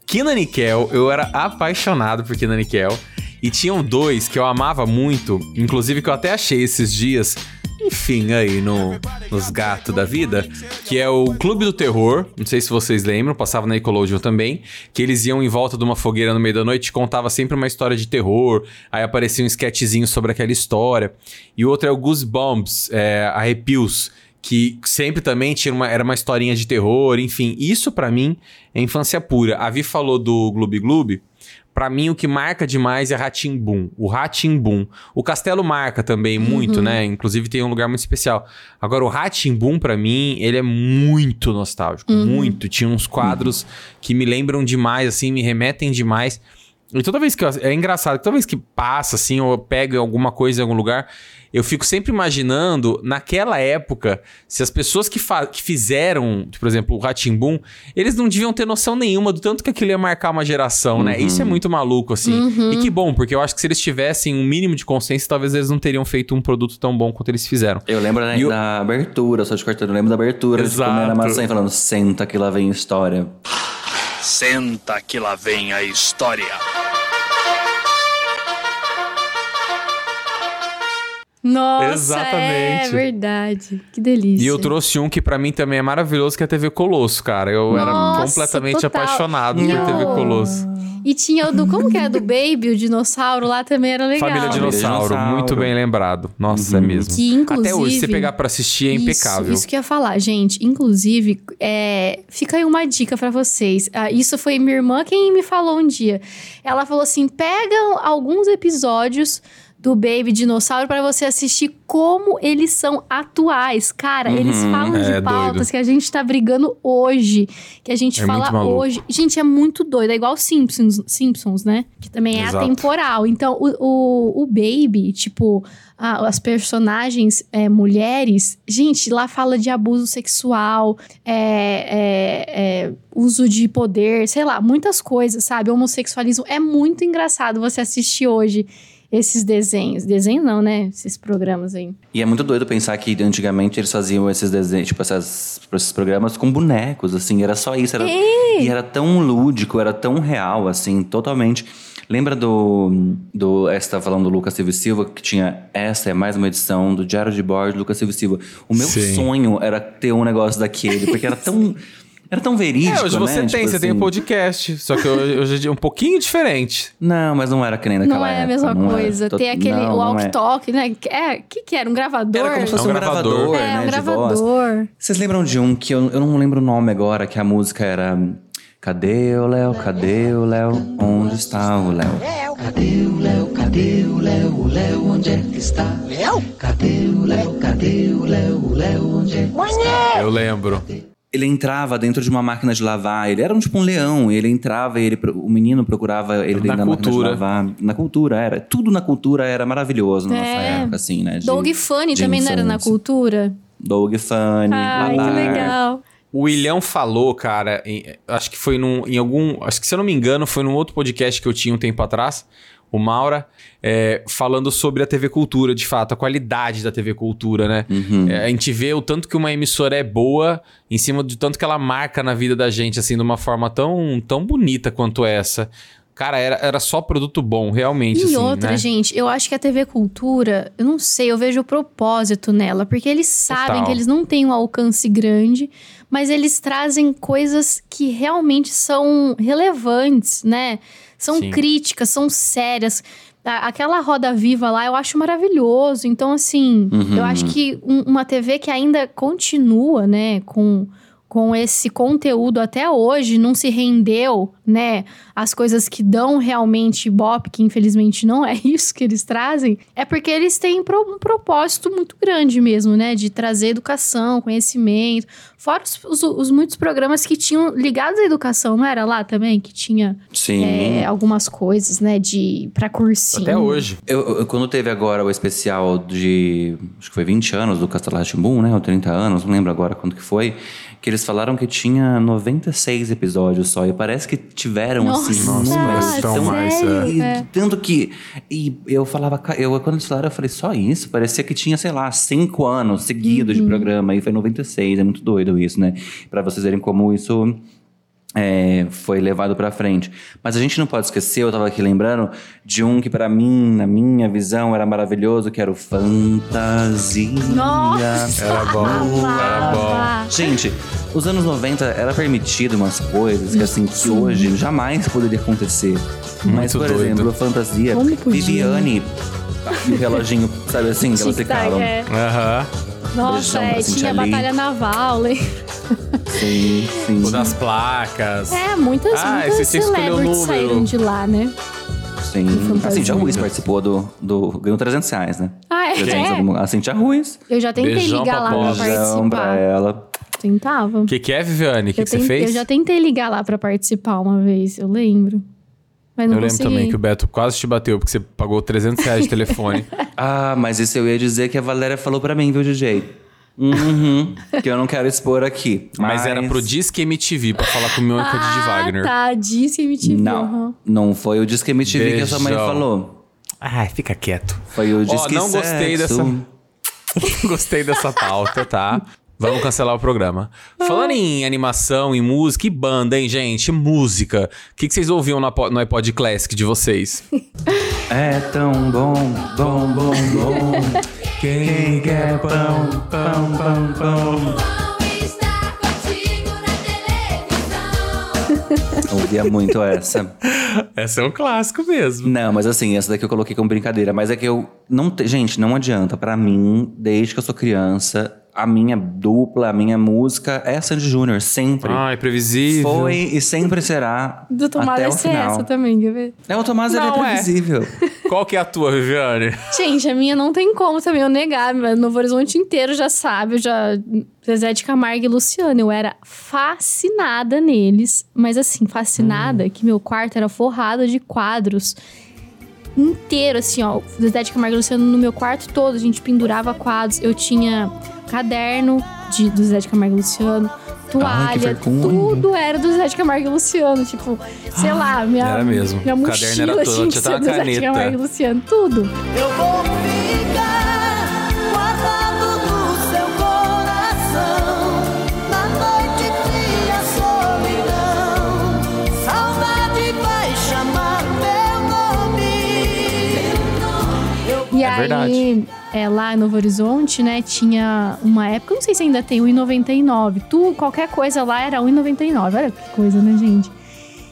Kina Nickel, eu era apaixonado por Kina Nickel. E tinham dois que eu amava muito, inclusive que eu até achei esses dias, enfim, aí no, nos gatos da vida, que é o Clube do Terror, não sei se vocês lembram, passava na Nickelodeon também, que eles iam em volta de uma fogueira no meio da noite contava sempre uma história de terror, aí aparecia um sketchzinho sobre aquela história. E o outro é o Goosebumps, é, Arrepios, que sempre também tinha uma, era uma historinha de terror, enfim. Isso pra mim é infância pura. A Vi falou do Gloob Gloob. Pra mim, o que marca demais é Ratimbum. O Ratimbum. O Castelo marca também muito, né? Inclusive tem um lugar muito especial. Agora, o Ratimbum, pra mim, ele é muito nostálgico. Muito. Tinha uns quadros que me lembram demais, assim, me remetem demais. E toda vez que eu, é engraçado, toda vez que passa assim, ou eu pego alguma coisa em algum lugar, eu fico sempre imaginando naquela época se as pessoas que, que fizeram, por exemplo, o Ratimbum, eles não deviam ter noção nenhuma do tanto que aquilo ia marcar uma geração, né? Isso é muito maluco assim. Uhum. E que bom, porque eu acho que se eles tivessem um mínimo de consciência, talvez eles não teriam feito um produto tão bom quanto eles fizeram. Eu lembro né, E o- da abertura, só de cortando, eu lembro da abertura de Exato. comer a maçã e falando, senta que lá vem história. Senta que lá vem a história. Nossa, é Exatamente. verdade. Que delícia. E eu trouxe um que pra mim também é maravilhoso, que é a TV Colosso, cara. Eu era Nossa, completamente total. apaixonado por Não. TV Colosso. E tinha o do. Como que é? Do Baby, o dinossauro lá também era legal. Família Dinossauro, Dinossauro. muito bem lembrado. Nossa, é mesmo. Que, inclusive- Até hoje, se você pegar pra assistir, é Isso, impecável. Isso, que eu ia falar, gente. Inclusive, é, fica aí uma dica pra vocês. Ah, isso foi minha irmã quem me falou um dia. Ela falou assim: pega alguns episódios do Baby Dinossauro pra você assistir como eles são atuais. Cara, eles Uhum, falam de é pautas doido. que a gente tá brigando hoje, que a gente É fala hoje. Gente, é muito doido. É igual Simpsons, Simpsons né? Que também é Exato. atemporal. Então, o, o, o Baby, tipo, a- as personagens é, mulheres, gente, lá fala de abuso sexual, é, é, é, uso de poder, sei lá, muitas coisas, sabe? Homossexualismo. É muito engraçado você assistir hoje esses desenhos. Desenho não, né? Esses programas aí. E é muito doido pensar que antigamente eles faziam esses desenhos, tipo, essas, esses programas com bonecos, assim, era só isso. Era. E era tão lúdico, era tão real, assim, totalmente. Lembra do. do você tava falando do Lucas Silva e Silva, que tinha. Essa é mais uma edição do Diário de Bordo do Lucas Silva e Silva. O meu Sim. sonho era ter um negócio daquele, porque era tão. [laughs] Era tão verídico. É, hoje você né? tem, Tipo você tem um assim. podcast. Só que hoje, é um pouquinho diferente. Não, mas não era que nem naquela Não é a mesma não era. coisa. Tô- Tem aquele não, não é. walk-talk, né? É, o que que era? Um gravador? Era como se fosse É um um gravador, gravador. É, né? um de voz. gravador. Vocês lembram de um que eu, eu não lembro o nome agora, que a música era. Cadê o Léo? Cadê o Léo? Onde está o Léo? Cadê o Léo? Cadê o Léo? O Léo onde é que está? Léo? Cadê o Léo? Cadê o Léo? O Léo onde é que está? Eu lembro. Ele entrava dentro de uma máquina de lavar, ele era um tipo um leão, ele entrava e ele, o menino procurava ele Na dentro da máquina cultura. de lavar. Na cultura, era. Tudo na cultura era maravilhoso na nossa É. época, assim, né? de- Doug Funny de também não era na infância. cultura? Doug Funny, Ai, que legal. O William falou, cara, em- acho que foi num, em algum. Acho que se eu não me engano, foi num outro podcast que eu tinha um tempo atrás, o Maura, é, falando sobre a TV Cultura, de fato, a qualidade da TV Cultura, né? Uhum. É, a gente vê o tanto que uma emissora é boa em cima do tanto que ela marca na vida da gente, assim, de uma forma tão, tão bonita quanto essa. Cara, era, era só produto bom, realmente. E assim, outra, né? gente, eu acho que a TV Cultura, eu não sei, eu vejo o propósito nela, porque eles sabem Total. que eles não têm um alcance grande, mas eles trazem coisas que realmente são relevantes, né? São Sim. críticas, são sérias. Aquela Roda Viva lá eu acho maravilhoso. Então, assim, Uhum. eu acho que um- uma TV que ainda continua, né, com, com esse conteúdo até hoje, não se rendeu, né, às coisas que dão realmente ibope, que infelizmente não é [laughs] isso que eles trazem, é porque eles têm um propósito muito grande mesmo, né, de trazer educação, conhecimento, fora os, os- os muitos programas que tinham ligados à educação, não era lá também? Que tinha Sim. é, algumas coisas, né, de pra cursinho. Até hoje. Eu, eu- quando teve agora o especial de. Acho que foi 20 anos do Castelo Rá-Tim-Bum, né? Ou 30 anos, não lembro agora quando que foi. Que eles falaram que tinha 96 episódios só. E parece que tiveram, assim, Nossa, então tão mais? E É. Tanto que. E eu falava. Eu, quando eles falaram, eu falei, só isso? Parecia que tinha, sei lá, 5 anos seguidos Uhum. de programa. E foi 96. É muito doido isso, né? Pra vocês verem como isso. É, foi levado pra frente. Mas a gente não pode esquecer, eu tava aqui lembrando, de um que pra mim, na minha visão, era maravilhoso, que era o Fantasia. Nossa! Era bom, era bom. Gente, os anos 90 era permitido umas coisas que assim, que hoje jamais poderia acontecer. Mas, Muito por doido. exemplo, a fantasia? Viviane e o reloginho, sabe assim, que elas ficavam. é. Aham. Nossa, é, pra tinha Cintia Lee. batalha naval, lembra? Sim, sim. Das placas. É, muitas, Ah, muitas tinha celebrities saíram de lá, né? Sim. fantasia. A Cintia Ruiz participou do, do. ganhou 300 reais, né? Ah, é? 300 alguma- A Cintia Ruiz. Eu já tentei Beijão ligar pra lá pra. Beijão pra participar. ela. Tentava. O que, que é, Viviane? O que, que você fez? eu já tentei ligar lá pra participar uma vez, eu lembro. Mas não Eu lembro consegui. também que o Beto quase te bateu, porque você pagou 300 reais de telefone. [laughs] Ah, mas isso eu ia dizer que a Valéria falou pra mim, viu, DJ? Uhum, que eu não quero expor aqui. Mas era pro Disque MTV, pra falar com o Mônica de Ah, Wagner. tá. Disse MTV. Não, aham. não foi o Disque MTV que a sua mãe Beijão. falou. Ai, fica quieto. Foi o Disque não gostei Sexo. dessa... [laughs] Não gostei dessa pauta, tá? Vamos cancelar o programa. Falando em animação, em música e banda, hein, gente? Música. O que, que vocês ouviam no iPod- no iPod Classic de vocês? [laughs] É tão bom, bom, bom, bom. Quem quer pão, pão, pão, pão. Ouvia muito essa. Essa é um clássico mesmo. Não, mas assim, essa daqui eu coloquei como brincadeira. Mas é que eu. Não te- Gente, não adianta. Pra mim, desde que eu sou criança, a minha dupla, a minha música é Sandy Júnior, sempre. Ai, previsível. Foi e sempre será. Do Tomás até vai o ser final. essa também, quer ver? É, o Tomás ele é Não é. previsível. [laughs] Qual que é a tua, Viviane? Gente, a minha não tem como também eu negar. mas Novo Horizonte inteiro já sabe. Eu já. Zezé de Camargo e Luciano. Eu era fascinada neles. Mas assim, fascinada que meu quarto era forrado de quadros inteiro, assim, ó. Zezé de Camargo e Luciano no meu quarto todo. A gente pendurava quadros. Eu tinha caderno de, do Zezé de Camargo e Luciano. toalha, vergonha. tudo era do Zé de Camargo e Luciano. Tipo, sei lá, minha, Era mesmo. minha O caderno mochila era todo, tinha que ser do uma Zé de caneta. Camargo e Luciano, tudo. Eu vou ficar guardado no seu coração. Na noite fria, solidão. Saudade vai chamar meu nome. E É aí, verdade. É, lá em Novo Horizonte, né, tinha uma época, eu não sei se ainda tem, 1,99. Tu, qualquer coisa lá era 1,99. Olha que coisa, né, gente?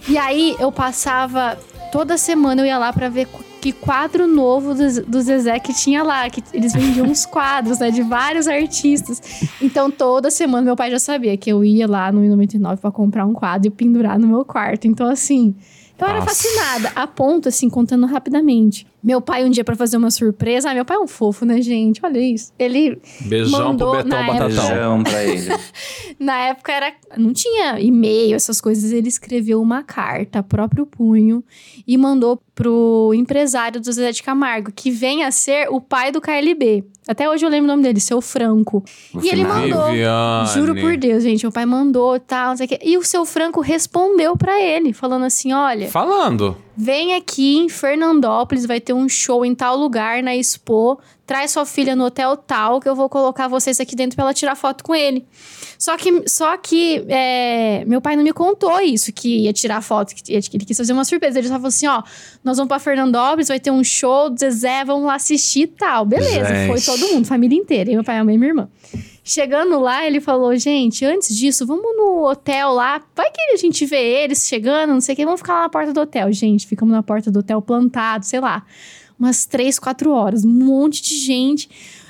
E aí eu passava, toda semana eu ia lá pra ver qu- que quadro novo do, do Zezé que tinha lá. Que eles vendiam uns quadros, né, de vários artistas. Então toda semana meu pai já sabia que eu ia lá no 1,99 pra comprar um quadro e pendurar no meu quarto. Então, assim. Eu era fascinada, a ponto, assim, contando rapidamente. Meu pai, um dia, pra fazer uma surpresa. Ah, meu pai é um fofo, né, gente? Olha isso. Ele. Beijão mandou, pro Betão na Batatão. época- Beijão pra ele. [laughs] Na época era. Não tinha e-mail, essas coisas. Ele escreveu uma carta a próprio punho e mandou pro empresário do Zé de Camargo, que vem a ser o pai do KLB. Até hoje eu lembro o nome dele, seu Franco. No e ele mandou. Viviane. Juro por Deus, gente. Meu pai mandou e tal, não sei o quê. E o seu Franco respondeu pra ele, falando assim: olha. Falando. Vem aqui em Fernandópolis, vai ter um show em tal lugar, na Expo. Traz sua filha no hotel tal, que eu vou colocar vocês aqui dentro pra ela tirar foto com ele. Só que, só que é, meu pai não me contou isso, que ia tirar foto, que, ia- que ele quis fazer uma surpresa. Ele só falou assim: ó, nós vamos pra Fernandópolis, vai ter um show do Zezé, vamos lá assistir e tal. Beleza, Gente. foi todo mundo, família inteira. Meu pai, a mãe e minha irmã. Chegando lá, ele falou: gente, antes disso, vamos no hotel lá. Vai que a gente vê eles chegando, não sei o que, vamos ficar lá na porta do hotel. Gente, ficamos na porta do hotel plantado, sei lá, umas três, quatro horas, um monte de gente.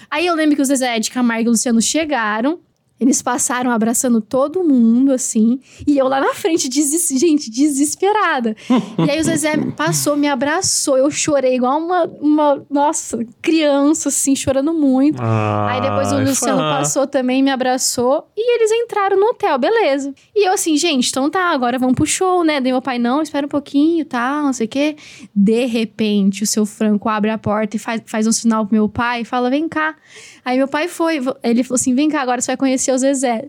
Aí eu lembro que o Zezé de Camargo e o Luciano chegaram. Eles passaram abraçando todo mundo, assim. E eu lá na frente, deses... gente, desesperada. e aí o Zezé passou, me abraçou. Eu chorei igual uma, uma nossa, criança, assim, chorando muito. Aí depois o Luciano fã. passou também, me abraçou. E eles entraram no hotel, beleza. E eu assim, gente, então tá, agora vamos pro show, né? Daí meu pai, não, espera um pouquinho, tá, não sei o quê. De repente, o seu Franco abre a porta e faz, faz um sinal pro meu pai e fala, vem cá. Aí meu pai foi, ele falou assim, vem cá, agora você vai conhecer o Zezé.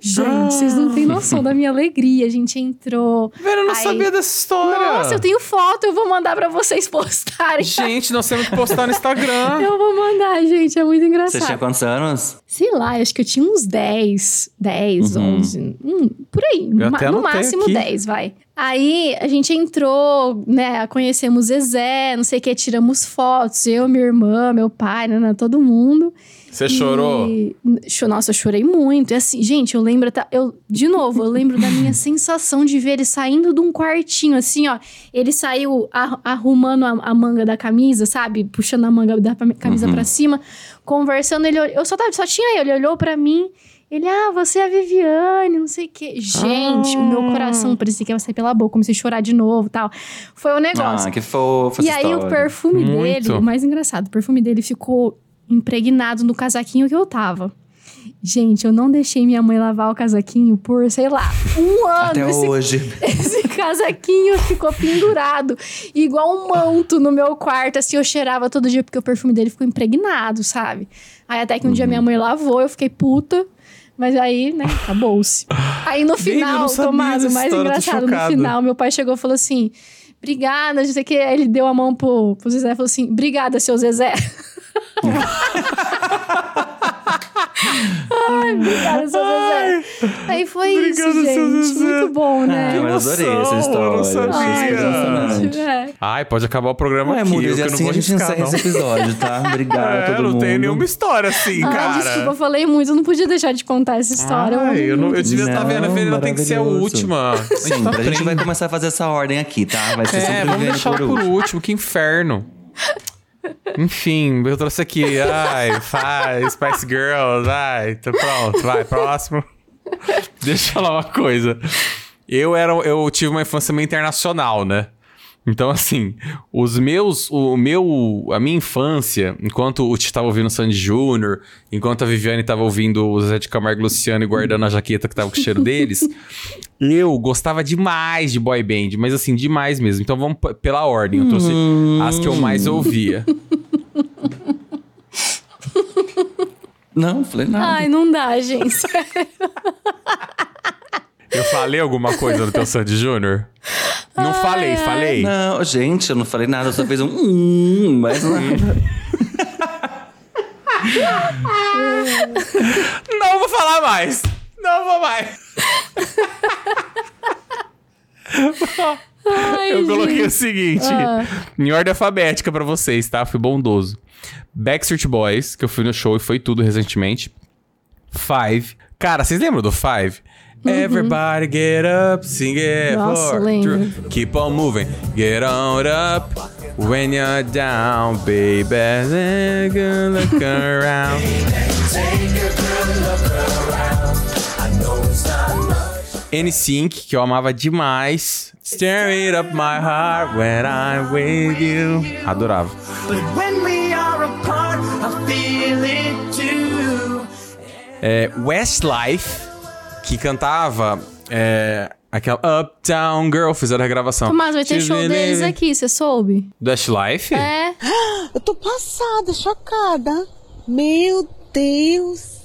Gente, vocês não têm noção da minha alegria. A gente entrou. Velho, eu não Aí- sabia dessa história. Nossa, eu tenho foto, eu vou mandar pra vocês postarem. Gente, nós temos que postar no Instagram. [laughs] Eu vou mandar, gente, é muito Você engraçado. tinha quantos anos? Sei lá, acho que eu tinha uns 10, 10, Uhum. 11, hum, por aí. Ma- até no máximo aqui. 10, vai. Aí a gente entrou, né, conhecemos Zezé, não sei o que, tiramos fotos, eu, minha irmã, meu pai, né, todo mundo. Você chorou? E- Cho- Nossa, eu chorei muito. E assim, gente, eu lembro, até- eu, de novo, eu lembro da minha [laughs] sensação de ver ele saindo de um quartinho, assim, ó. Ele saiu ar- arrumando a, a manga da camisa, sabe? Puxando a manga da camisa Uhum. pra cima, conversando. Ele, eu só, tava, só tinha ele, ele olhou pra mim. Ele, ah, você é a Viviane, não sei o quê. Gente, o meu coração parecia que ia sair pela boca, comecei a chorar de novo tal. Foi um negócio. Ah, que fofa E aí o história. perfume Muito. dele, o mais engraçado, o perfume dele ficou impregnado no casaquinho que eu tava. Gente, eu não deixei minha mãe lavar o casaquinho por, sei lá, um [laughs] ano. Até esse, hoje. esse casaquinho ficou pendurado, igual um manto no meu quarto. Assim, eu cheirava todo dia porque o perfume dele ficou impregnado, sabe? Aí até que um dia Uhum. minha mãe lavou, eu fiquei puta. Mas aí, né, acabou-se. Aí no [laughs] final, Tomás, o mais engraçado, no final, meu pai chegou e falou assim: Obrigada, não sei o que. Aí ele deu a mão pro, pro Zezé e falou assim: Obrigada, seu Zezé. [laughs] Ai, obrigada, seu Zezé. Aí foi isso, Obrigado, seu gente. Muito bom, Ah, né? mas adorei essa história. não emocionante. É. Ai, pode acabar o programa Ué, aqui. Eu não assim vou a gente encerra não. esse episódio, tá? [laughs] Obrigado a É, todo não mundo. tem nenhuma história assim, Ah, cara. desculpa, eu falei muito, eu não podia deixar de contar essa história. Ai, eu, não, eu devia estar Não, vendo, a Fernanda tem que ser a última. Sim, tá a gente vai trem. começar a fazer essa ordem aqui, tá? Vai ser É, sempre vamos deixar por por último. último, que inferno. Enfim, eu trouxe aqui. Ai, faz, Spice Girls. Ai, tá pronto, vai, próximo. Deixa eu falar uma coisa. Eu era, eu tive uma infância meio internacional, né? Então, assim, os meus, o meu, a minha infância, enquanto o Tito tava ouvindo Sandy Júnior, enquanto a Viviane tava ouvindo o Zé de Camargo e Luciano e guardando a jaqueta que tava com o cheiro deles, [laughs] eu gostava demais de boy band, mas assim, demais mesmo. Então vamos pela ordem, eu trouxe as que eu mais ouvia. Não, falei nada. Ai, não dá, gente. [laughs] Falei alguma coisa no teu [laughs] Sandy Júnior? Não falei, falei. Não, gente, eu não falei nada, eu só fiz um hum, mas nada. [laughs] Não vou falar mais. Não vou mais. Ai, Eu coloquei o gente. seguinte, Ah. em ordem alfabética pra vocês, tá? Fui bondoso. Backstreet Boys, que eu fui no show e foi tudo recentemente. Five. Cara, vocês lembram do Five? Everybody get up, sing it. Uhum. Nossa, four, lembro. three, keep on moving. Get on up. When you're down, baby. Take a look [laughs] around. NSYNC, que eu amava demais. Stir it up my heart when I'm with you. Adorava. But when we are apart, I feel it too. É, Westlife, que cantava é, aquela Uptown Girl, fizeram a regravação. Tomás, vai ter show deles aqui, você soube? Do Westlife? É. [gasps] Eu tô passada, chocada. Meu Deus.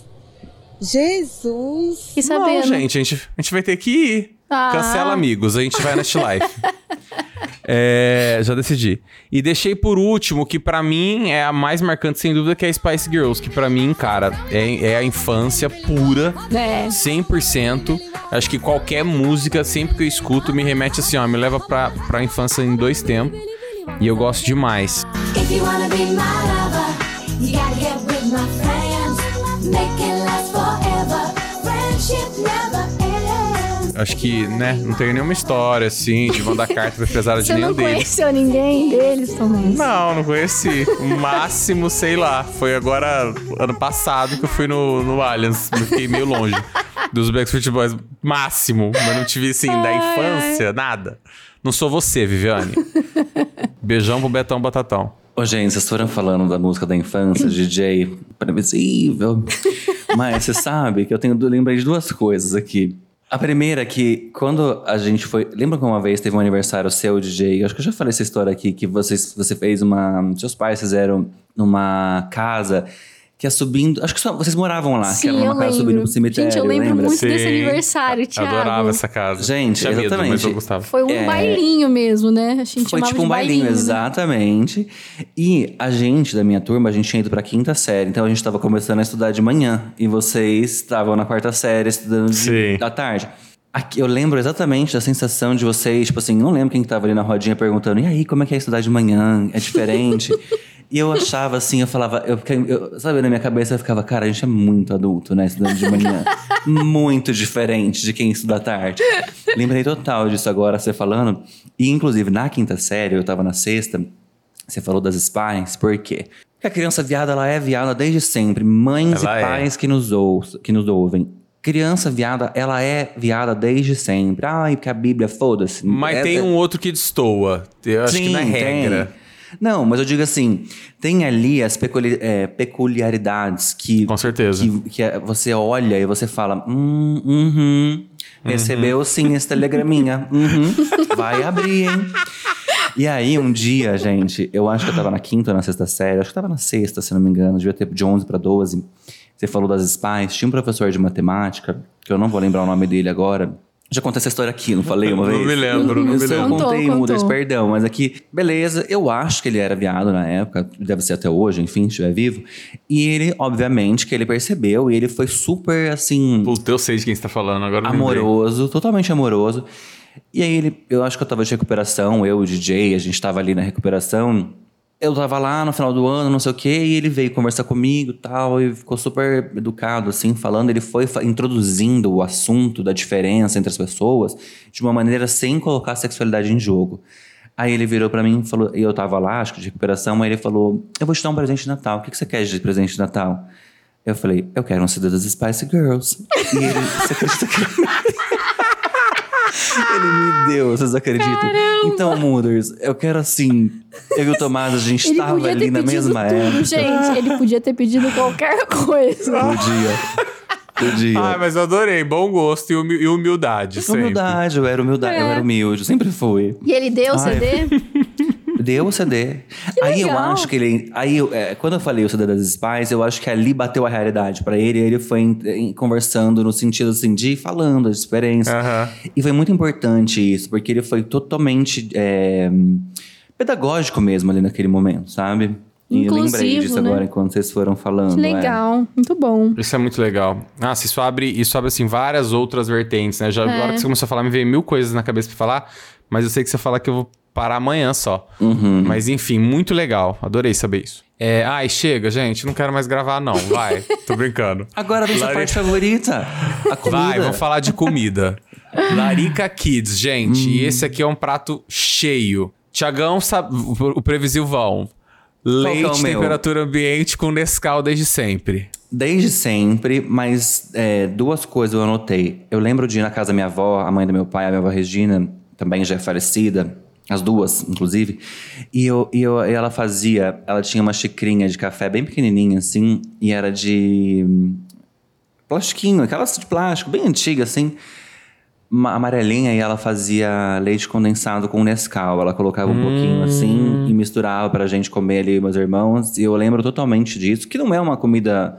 Jesus. Que Não, sabendo. gente, a gente, a gente vai ter que ir. Ah. Cancela, amigos. A gente vai na Westlife. [laughs] É, já decidi. E deixei por último, que pra mim é a mais marcante, sem dúvida, que é a Spice Girls. Que pra mim, cara, é, é a infância pura. É. 100%. Acho que qualquer música, sempre que eu escuto, me remete assim, ó, me leva pra, pra infância em dois tempos. E eu gosto demais. If you wanna be my lover, you gotta get with my friends. Make it Acho que, né, não tem nenhuma história, assim, de mandar [laughs] carta pra pesada de Você nenhum não deles. conheceu ninguém deles, Tomás? Não, não conheci. O máximo, sei lá. Foi agora, ano passado, que eu fui no, no Allianz. Eu fiquei meio longe dos Backstreet Boys. Máximo. Mas não tive, assim, da infância, nada. Não sou você, Viviane. Beijão pro Betão Batatão. Ô, gente, vocês foram falando da música da infância, DJ previsível. [laughs] Mas você sabe que eu tenho, eu lembrei de duas coisas aqui. A primeira é que quando a gente foi. Lembra que uma vez teve um aniversário seu, DJ? Acho que eu já falei essa história aqui, que vocês, você fez uma. Seus pais fizeram numa casa que é subindo. Acho que só, vocês moravam lá, que Sim, era uma casa subindo pro cemitério. Gente, eu lembro lembra? muito desse aniversário, Thiago. Adorava essa casa. Gente, Tinha medo, exatamente. mas eu gostava. Foi um É. bailinho mesmo, né? A gente Foi tipo um bailinho, né? exatamente. E a gente, da minha turma, a gente tinha ido pra quinta série. Então a gente tava começando a estudar de manhã. E vocês estavam na quarta série estudando de, da tarde. Aqui, eu lembro exatamente da sensação de vocês, tipo assim, não lembro quem que tava ali na rodinha perguntando, e aí, como é que é estudar de manhã? É diferente? [laughs] e eu achava assim, eu falava, eu, fiquei- eu- sabe, na minha cabeça eu ficava, cara, a gente é muito adulto, né, estudando de manhã. [laughs] muito diferente de quem estuda à tarde. Lembrei total disso agora, você falando. E, inclusive, na quinta série, eu tava na sexta, você falou das spies, por quê? Porque a criança viada, ela é viada desde sempre. Mães Ela e é. pais que, nos ou, que nos ouvem. Criança viada, ela é viada desde sempre. Ai, porque a Bíblia, foda-se. Mas É- tem é- um outro que destoa. Eu acho que não é Sim, regra. tem. Não, mas eu digo assim, tem ali as peculi- é, peculiaridades que... Com certeza. Que, que é- você olha e você fala, hum, uhum, recebeu sim esse telegraminha, uhum, vai abrir, hein? E aí, um dia, gente, eu acho que eu tava na quinta ou na sexta série, acho que eu tava na sexta, se não me engano, devia ter de 11 para 12. Você falou das spies, tinha um professor de matemática, que eu não vou lembrar o nome dele agora. Já contei essa história aqui, não falei uma [laughs] Não vez? me lembro, não me Isso eu lembro. contei, contou. perdão. Mas aqui, beleza, eu acho que ele era viado na época, deve ser até hoje, enfim, se estiver vivo. E ele, obviamente, que ele percebeu e ele foi super, assim, Puta, eu sei de quem você tá falando agora. amoroso, totalmente amoroso. E aí ele, eu acho que eu tava de recuperação, eu, o DJ, a gente tava ali na recuperação. Eu tava lá no final do ano, não sei o quê, e ele veio conversar comigo tal, e ficou super educado, assim, falando. Ele foi introduzindo o assunto da diferença entre as pessoas de uma maneira sem colocar a sexualidade em jogo. Aí ele virou pra mim e falou, e eu tava lá, acho que de recuperação, aí ele falou: Eu vou te dar um presente de Natal, o que que você quer de presente de Natal? Eu falei, eu quero um CD das Spice Girls. E ele, você acredita que ele me deu, vocês acreditam? Então, Mooders, eu quero assim. Eu e o Tomás, a gente Ele tava ali na mesma tudo, época. gente. Ele podia ter pedido qualquer coisa. Podia. Podia. Ah, mas eu adorei. Bom gosto e humi- e humildade. sempre. Humildade, eu era humildade, eu É. era humilde, sempre fui. E ele deu o. CD? [laughs] Deu o CD. aí eu legal. acho que ele. Aí, eu- é, quando eu falei o CD das Spies, eu acho que ali bateu a realidade pra ele. Ele foi em- em- conversando no sentido assim, de ir falando as experiências. E foi muito importante isso, porque ele foi totalmente é, pedagógico mesmo ali naquele momento, sabe? E eu lembrei disso né? agora enquanto vocês foram falando. Que é. legal, muito bom. Isso é muito legal. Nossa, isso abre, isso abre assim, várias outras vertentes, né? Já, É. Agora que você começou a falar, me veio mil coisas na cabeça pra falar, mas eu sei que você fala que eu vou parar amanhã só. Uhum. Mas enfim, muito legal. Adorei saber isso. É, ai, chega, gente. Não quero mais gravar, não. Vai. [laughs] Tô brincando. Agora vem sua Lari- parte favorita. A comida. Vai, vamos falar de comida. [laughs] Larica Kids, gente. Hum. E esse aqui é um prato cheio. Tiagão, sabe, o o previsivão. que é Leite, meu? temperatura ambiente com Nescau desde sempre. Desde sempre, mas é, duas coisas eu anotei. Eu lembro de ir na casa da minha avó, a mãe do meu pai, a minha avó Regina, também já é falecida, as duas, inclusive. E, eu, e, eu, e ela fazia, ela tinha uma xicrinha de café bem pequenininha assim, e era de hum, plastiquinho, aquelas de plástico, bem antiga assim. Uma amarelinha e ela fazia leite condensado com Nescau. Ela colocava um pouquinho assim e misturava pra gente comer ali, meus irmãos. E eu lembro totalmente disso, que não é uma comida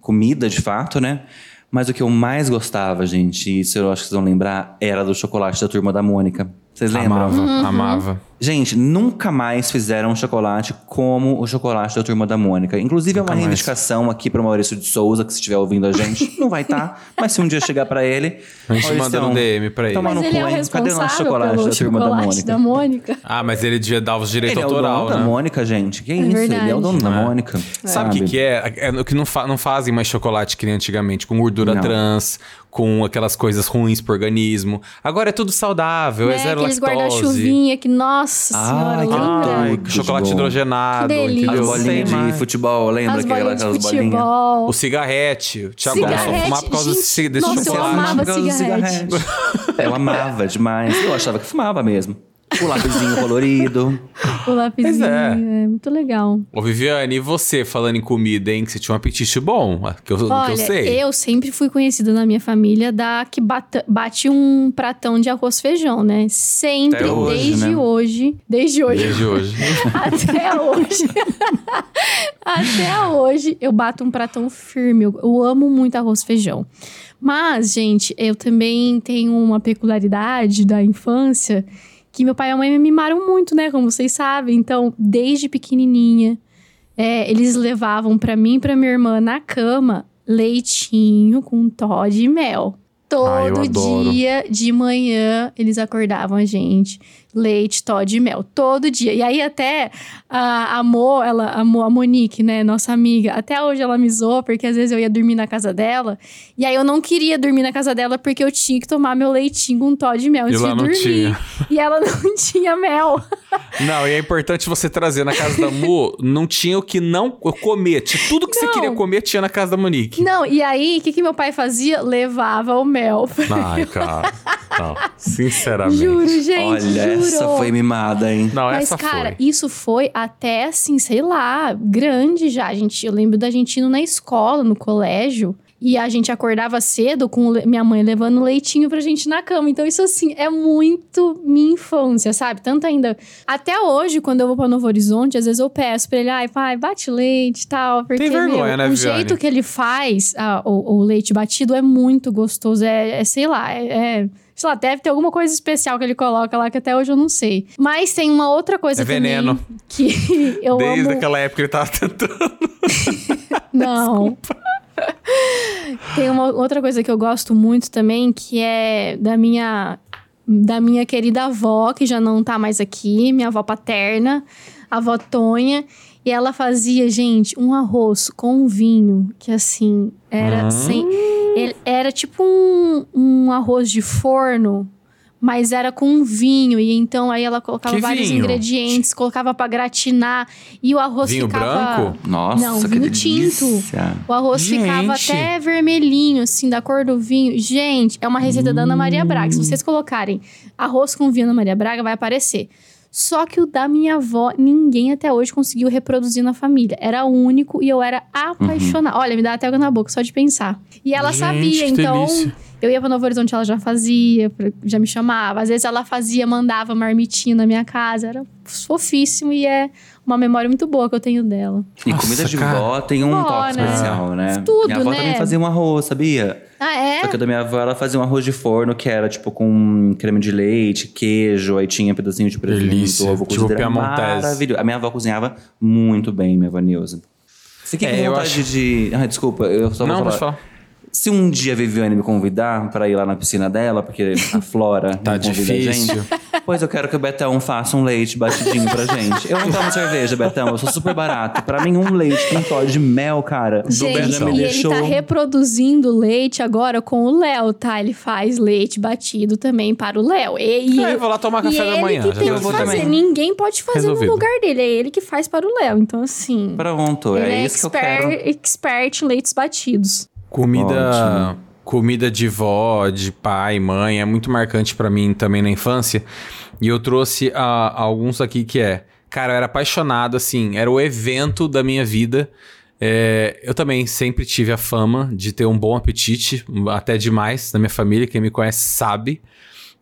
comida de fato, né? Mas o que eu mais gostava, gente, e isso eu acho que vocês vão lembrar, era do chocolate da turma da Mônica. Vocês lembram? Amava, Uhum. amava. Gente, nunca mais fizeram um chocolate como o chocolate da turma da Mônica. Inclusive, é uma mais. reivindicação aqui para Maurício de Souza, que se estiver ouvindo a gente, [laughs] não vai estar, mas se um dia chegar para ele. A gente manda no DM pra ele. Mas no ele é cu, o hein? Cadê o nosso responsável chocolate pelo da turma da chocolate Mônica? da Mônica. Ah, mas ele devia dar os direitos Ele é o dono da né? Mônica, gente. Que isso? Ele é verdade. o dono da É. Mônica. Sabe o que, que é? É o que não, fa- não fazem mais chocolate que nem antigamente, com gordura Não. trans, com aquelas coisas ruins pro organismo. Agora é tudo saudável, é, Né, zero aqueles lactose. guarda-chuvinha que, nossa senhora, Ai, que lembra? Ai, Tudo chocolate bom. hidrogenado, Que delícia. entendeu? As bolinhas de mais. futebol, lembra? As bolinhas aquelas bolinhas? futebol. O cigarrete. O Thiago começou a Cigarrete, fumar por causa gente, desse, nossa, eu chocolate. amava Por causa do cigarrete. [laughs] Eu amava demais. Eu achava que fumava mesmo. O lapisinho colorido. O lapisinho, é. é. muito legal. Ô, Viviane, e você falando em comida, hein? Que você tinha um apetite bom, que eu, que Olha, eu sei. eu sempre fui conhecida na minha família da que bata- bate um pratão de arroz feijão, né? Sempre, hoje, desde né? hoje. Desde hoje. Desde hoje. [laughs] Até hoje. [laughs] Até hoje eu bato um pratão firme. Eu, eu amo muito arroz feijão. Mas, gente, eu também tenho uma peculiaridade da infância que meu pai e a mãe me mimaram muito, né? Como vocês sabem. Então, desde pequenininha, é, eles levavam pra mim e pra minha irmã na cama leitinho com Todd e mel. Todo adoro. dia de manhã eles acordavam a gente. Leite, Todd e mel. Todo dia. E aí até a, a Mo, ela, a, Mo, a Monique, né, nossa amiga, até hoje ela me porque às vezes eu ia dormir na casa dela. E aí eu não queria dormir na casa dela porque eu tinha que tomar meu leitinho com Todd e mel E antes lá de dormir. tinha. [laughs] E ela não tinha mel. Não, e é importante você trazer na casa da Mu, não tinha o que não comer. Tudo que você Não. queria comer tinha na casa da Monique. Não, e aí, o que, que meu pai fazia? Levava o mel. Ai, cara. Não, sinceramente. Juro, gente, Olha, juro. Essa foi mimada, hein? Não, Mas, essa cara, foi. isso foi até, assim, sei lá, grande já. A gente, eu lembro da gente indo na escola, no colégio. E a gente acordava cedo com minha mãe levando leitinho pra gente na cama. Então, isso, assim, é muito minha infância, sabe? Tanto ainda. Até hoje, quando eu vou pra Novo Horizonte, às vezes eu peço pra ele, ai, pai, bate leite e tal. Porque, Tem vergonha, meu, né, o Viviane? jeito que ele faz ah, o, o leite batido é muito gostoso. É, é, sei lá, é- é Sei lá, deve ter alguma coisa especial que ele coloca lá que até hoje eu não sei. Mas tem uma outra coisa É veneno. que [laughs] eu Desde amo. aquela época ele tava tentando. [laughs] Não. Tem uma outra coisa que eu gosto muito também, que é da minha da minha querida avó, que já não tá mais aqui, minha avó paterna, a avó Tonha, e ela fazia, gente, um arroz com vinho, que assim, era Hum. sem ele- era tipo um, um arroz de forno, mas era com vinho. E então aí ela colocava Que vários vinho? ingredientes, colocava pra gratinar. E o arroz Vinho ficava. branco? Nossa, Não, que vinho delícia. tinto. O arroz ficava Gente. até vermelhinho, assim, da cor do vinho. Gente, é uma receita da Ana Maria Braga. Se vocês colocarem arroz com vinho Ana Maria Braga, vai aparecer. Só que o da minha avó, ninguém até hoje conseguiu reproduzir na família. Era único e eu era apaixonada. Olha, me dá até água na boca só de pensar. E ela Gente, sabia, então. delícia. Eu ia pra Novo Horizonte, ela já fazia, já me chamava. Às vezes ela fazia, mandava marmitinha na minha casa. Era fofíssimo e é uma memória muito boa que eu tenho dela. E Nossa, comida de cara. vó tem um Vó, toque né? especial, né? Tudo, minha avó né? também fazia um arroz, sabia? Ah, é? Só que a da minha avó, ela fazia um arroz de forno que era, tipo, com creme de leite, queijo, aí tinha pedacinho de presunto, Delícia. ovo Tipo cozido. Piamontese. maravilhoso. A minha avó cozinhava muito bem, minha avó Nilza. Fiquei É, com eu vontade acho- de... Ai, desculpa, eu só Não, vou pode falar. falar. Se um dia a Viviane me convidar pra ir lá na piscina dela, porque a Flora [laughs] Tá convida a difícil. gente, pois eu quero que o Betão faça um leite batidinho pra gente. Eu não tomo cerveja, Betão, eu sou super barato. Pra mim, um leite com Todd de mel, cara, Gente, me e deixou... ele tá reproduzindo leite agora com o Léo, tá? Ele faz leite batido também para o Léo. E, e Ah, eu vou lá tomar café da ele manhã, que tem que fazer. também. Ninguém pode fazer Resolvido. no lugar dele. É ele que faz para o Léo. Então, assim. Pronto, é é isso que eu expert, quero. expert em leites batidos. Comida, Ótimo. comida de vó, de pai, mãe, é muito marcante pra mim também na infância. E eu trouxe ah, alguns aqui que é, cara, eu era apaixonado, assim, era o evento da minha vida. É, eu também sempre tive a fama de ter um bom apetite, até demais, na minha família, quem me conhece sabe.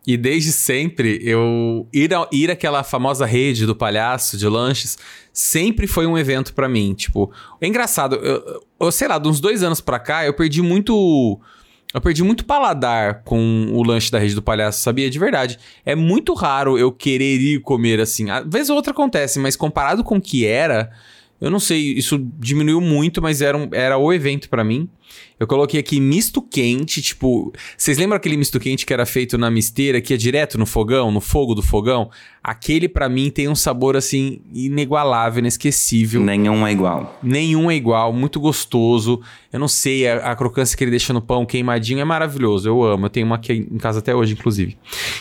E desde sempre, eu ir, a, ir àquela famosa rede do palhaço de lanches sempre foi um evento pra mim. Tipo, é engraçado, eu sei lá, de uns dois anos pra cá, eu perdi muito. Eu perdi muito paladar com o lanche da rede do palhaço, sabia? De verdade. É muito raro eu querer ir comer assim. Às vezes outra acontece, mas comparado com o que era, eu não sei, isso diminuiu muito, mas era, um- era o evento pra mim. Eu coloquei aqui misto quente, tipo. Vocês lembram aquele misto quente que era feito na misteira, que é direto no fogão, no fogo do fogão? Aquele pra mim tem um sabor assim inigualável, inesquecível. Nenhum é igual. Nenhum é igual, muito gostoso. Eu não sei, a, a crocância que ele deixa no pão queimadinho é maravilhoso. Eu amo. Eu tenho uma aqui em casa até hoje, inclusive.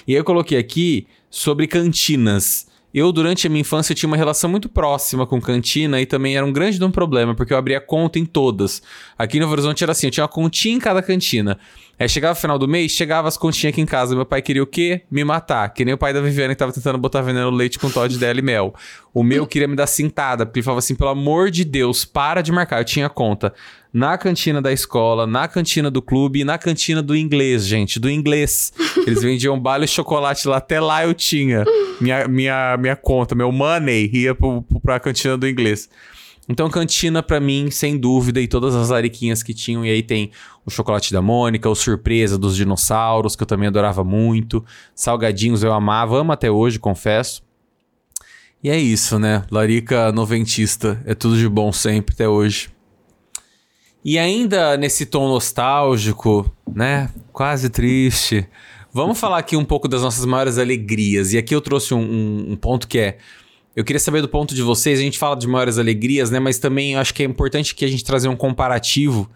E aí eu coloquei aqui sobre cantinas. Eu, durante a minha infância, tinha uma relação muito próxima com cantina e também era um grande de um problema, porque eu abria conta em todas. Aqui no Horizonte era assim, eu tinha uma continha em cada cantina. Aí chegava o final do mês, chegava as continhas aqui em casa. Meu pai queria o quê? Me matar. Que nem o pai da Viviane que tava tentando botar veneno no leite com Todd dela e mel. O meu queria me dar cintada, porque ele falava assim, pelo amor de Deus, para de marcar. Eu tinha conta na cantina da escola, na cantina do clube e na cantina do inglês, gente, do inglês. Eles vendiam bala e chocolate lá, até lá eu tinha minha, minha, minha conta, meu money ia pro- pra cantina do inglês. Então, cantina pra mim, sem dúvida, e todas as ariquinhas que tinham. E aí tem o chocolate da Mônica, o surpresa dos dinossauros, que eu também adorava muito. Salgadinhos eu amava, amo até hoje, confesso. E é isso, né? Larica noventista. É tudo de bom sempre, até hoje. E ainda nesse tom nostálgico, né? Quase triste. Vamos falar aqui um pouco das nossas maiores alegrias. E aqui eu trouxe um, um- um ponto que é. Eu queria saber do ponto de vocês. A gente fala de maiores alegrias, né? Mas também acho que é importante que a gente trazer um comparativo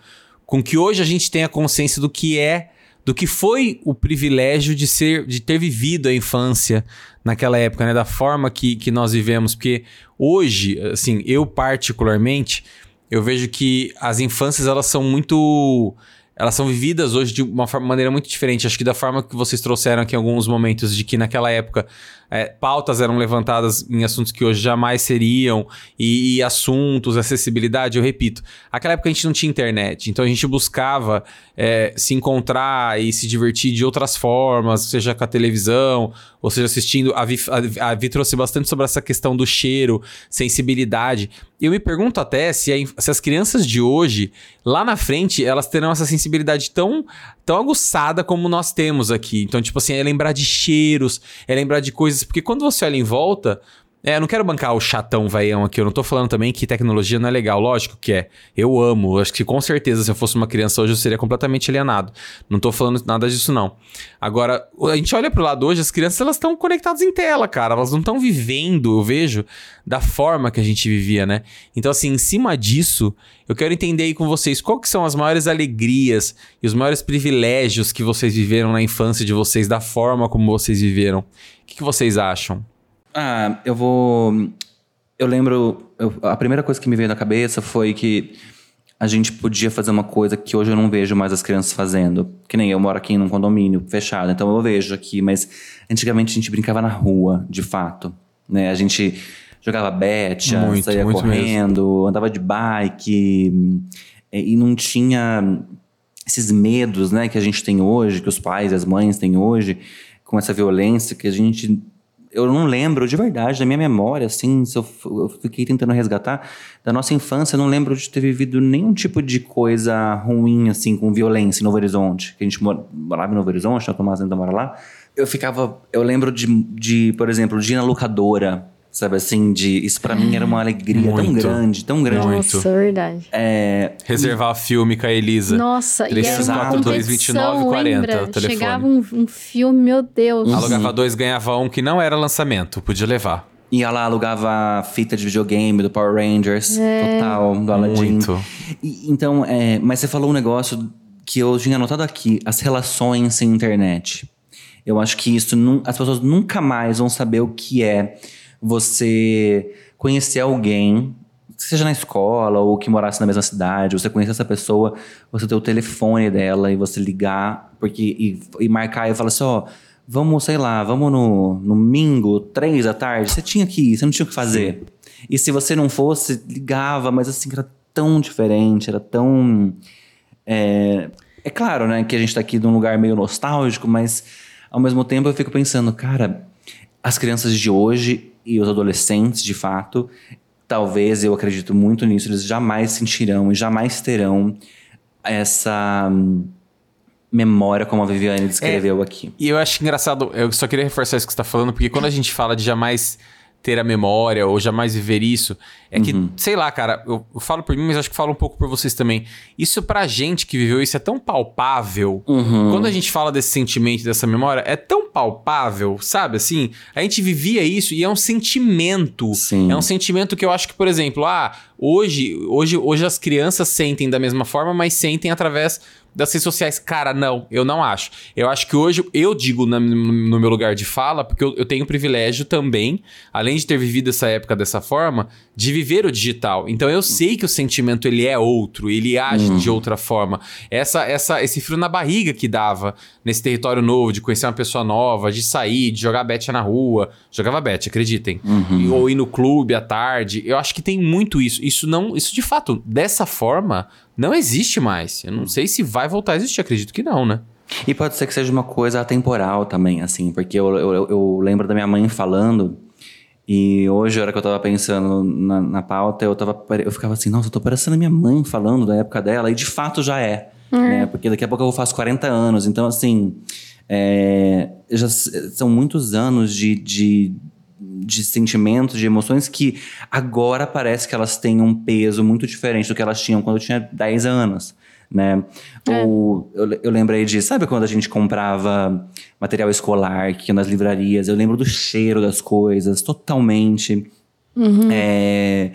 com que hoje a gente tenha consciência do que é, do que foi o privilégio de ser, de ter vivido a infância naquela época, né? Da forma que, que nós vivemos. Porque hoje, assim, eu particularmente, eu vejo que as infâncias elas são muito elas são vividas hoje de uma forma- maneira muito diferente. Acho que da forma que vocês trouxeram aqui em alguns momentos, de que naquela época é, pautas eram levantadas em assuntos que hoje jamais seriam, e, e assuntos, acessibilidade, eu repito. Naquela época a gente não tinha internet, então a gente buscava é, se encontrar e se divertir de outras formas, seja com a televisão, ou seja assistindo. A Vi, a, a Vi trouxe bastante sobre essa questão do cheiro, sensibilidade. Eu me pergunto até se, a se as crianças de hoje, lá na frente, elas terão essa sensibilidade tão, tão aguçada como nós temos aqui. Então, tipo assim, é lembrar de cheiros, é lembrar de coisas. Porque quando você olha em volta. É, não quero bancar o chatão veião aqui. Eu não tô falando também que tecnologia não é legal. Lógico que é. Eu amo. Acho que com certeza, se eu fosse uma criança hoje, eu seria completamente alienado. Não tô falando nada disso, não. Agora, a gente olha pro lado hoje, as crianças elas estão conectadas em tela, cara. Elas não estão vivendo, eu vejo, da forma que a gente vivia, né? Então, assim, em cima disso, eu quero entender aí com vocês qual que são as maiores alegrias e os maiores privilégios que vocês viveram na infância de vocês, da forma como vocês viveram. O que, que vocês acham? Ah, eu vou. Eu lembro. eu- a primeira coisa que me veio na cabeça foi que a gente podia fazer uma coisa que hoje eu não vejo mais as crianças fazendo. Que nem eu moro aqui num condomínio fechado, então eu vejo aqui, mas antigamente a gente brincava na rua, de fato. Né? A gente jogava betia, Muito, saía muito correndo, andava de bike. E, e não tinha esses medos, né, que a gente tem hoje, que os pais e as mães têm hoje, com essa violência que a gente eu não lembro de verdade da minha memória, assim, eu, eu fiquei tentando resgatar da nossa infância, eu não lembro de ter vivido nenhum tipo de coisa ruim, assim, com violência em Novo Horizonte. Que a gente mora- morava em Novo Horizonte, a Tomás ainda mora lá. Eu ficava, eu lembro de, de, por exemplo, de ir na locadora, sabe assim, de isso pra mim era uma alegria tão Muito. grande, tão grande. Nossa, verdade. É, Reservar filme com a Elisa. Nossa, e era uma 342, competição, 29, 40, lembra? o telefone. Chegava um, um filme, meu Deus. Alugava dois, ganhava um que não era lançamento, podia levar. Ia lá, alugava fita de videogame do Power Rangers, É. total, do Aladdin. Muito. E- então, é, mas você falou um negócio que eu tinha anotado aqui: as relações sem internet. Eu acho que isso as pessoas nunca mais vão saber o que é você conhecer alguém, seja na escola ou que morasse na mesma cidade, você conhecer essa pessoa, você ter o telefone dela e você ligar, porque e, e marcar e falar assim, ó, vamos, sei lá, vamos no, no domingo, três da tarde, você tinha que ir, você não tinha o que fazer. E se você não fosse, ligava, mas assim, era tão diferente, era tão. É, é claro, né, que a gente tá aqui num lugar meio nostálgico, mas ao mesmo tempo eu fico pensando, cara, as crianças de hoje e os adolescentes, de fato, talvez eu acredito muito nisso, eles jamais sentirão e jamais terão essa hum, memória como a Viviane descreveu aqui. E eu acho engraçado, eu só queria reforçar isso que você tá falando, porque quando a gente fala de jamais ter a memória ou jamais viver isso, é que, sei lá, cara, eu, eu falo por mim, mas acho que falo um pouco por vocês também. Isso pra gente que viveu isso é tão palpável. Quando a gente fala desse sentimento, dessa memória, é tão palpável, sabe? Assim, a gente vivia isso e é um sentimento. É um sentimento que eu acho que, por exemplo, ah, hoje, hoje, hoje as crianças sentem da mesma forma, mas sentem através das redes sociais. Cara, não, eu não acho. Eu acho que hoje, eu digo na- no meu lugar de fala, porque eu, eu tenho o privilégio também, além de ter vivido essa época dessa forma, de viver o digital. Então eu sei que o sentimento ele é outro, ele age de outra forma. Essa, essa, esse frio na barriga que dava nesse território novo, de conhecer uma pessoa nova, de sair, de jogar bet na rua. Jogava bet, acreditem. E- Ou ir no clube à tarde. Eu acho que tem muito isso. Isso não, isso de fato, dessa forma, não existe mais. Eu não sei se vai voltar a existir, acredito que não, né? E pode ser que seja uma coisa atemporal também, assim, porque eu, eu, eu lembro da minha mãe falando, e hoje, a hora que eu tava pensando na, na pauta, eu, tava, eu ficava assim, nossa, eu tô parecendo a minha mãe falando da época dela, e de fato já é, né? Porque daqui a pouco eu faço 40 anos, então assim, é, já são muitos anos de, de, de sentimentos, de emoções que agora parece que elas têm um peso muito diferente do que elas tinham quando eu tinha 10 anos, né? Ou eu, eu lembrei de, sabe quando a gente comprava material escolar que ia nas livrarias? Eu lembro do cheiro das coisas totalmente. Uhum. É,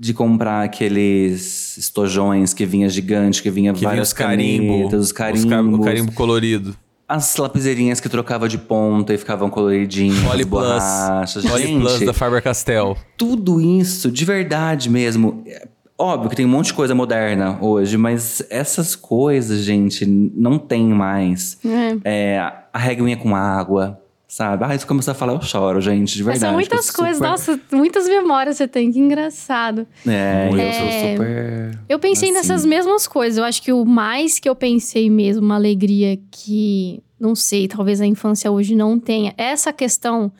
de comprar aqueles estojões que vinha gigante, que vinha Que os carimbo, canetas, os os ca- carimbos. o carimbo colorido. As lapiseirinhas que trocava de ponta e ficavam coloridinhas, Plus. borrachas. Oli Gente, Plus da Faber-Castell. tudo isso, de verdade mesmo. é Óbvio que tem um monte de coisa moderna hoje, mas essas coisas, gente, não tem mais. É, a reguinha com água, sabe? Ah, isso começar a falar, eu choro, gente, de Mas verdade. são muitas Tô coisas, super- nossa, muitas memórias você tem, que engraçado. É, eu É. sou super. Eu pensei assim. nessas mesmas coisas. Eu acho que o mais que eu pensei mesmo, uma alegria que, não sei, talvez a infância hoje não tenha, é essa questão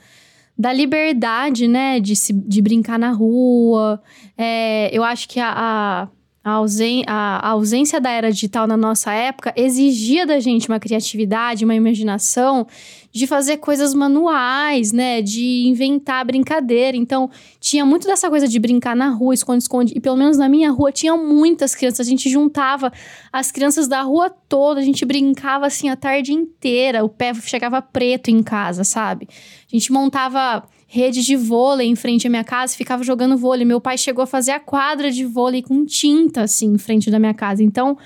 da liberdade, né? De, se, de brincar na rua. É, eu acho que a, a, a, ausência da era digital na nossa época exigia da gente uma criatividade, uma imaginação de fazer coisas manuais, né? De inventar brincadeira. Então, tinha muito dessa coisa de brincar na rua, esconde-esconde. E pelo menos na minha rua tinha muitas crianças. A gente juntava as crianças da rua toda, a gente brincava assim a tarde inteira. O pé chegava preto em casa, sabe? A gente montava rede de vôlei em frente à minha casa ficava jogando vôlei. Meu pai chegou a fazer a quadra de vôlei com tinta, assim, em frente da minha casa. Então,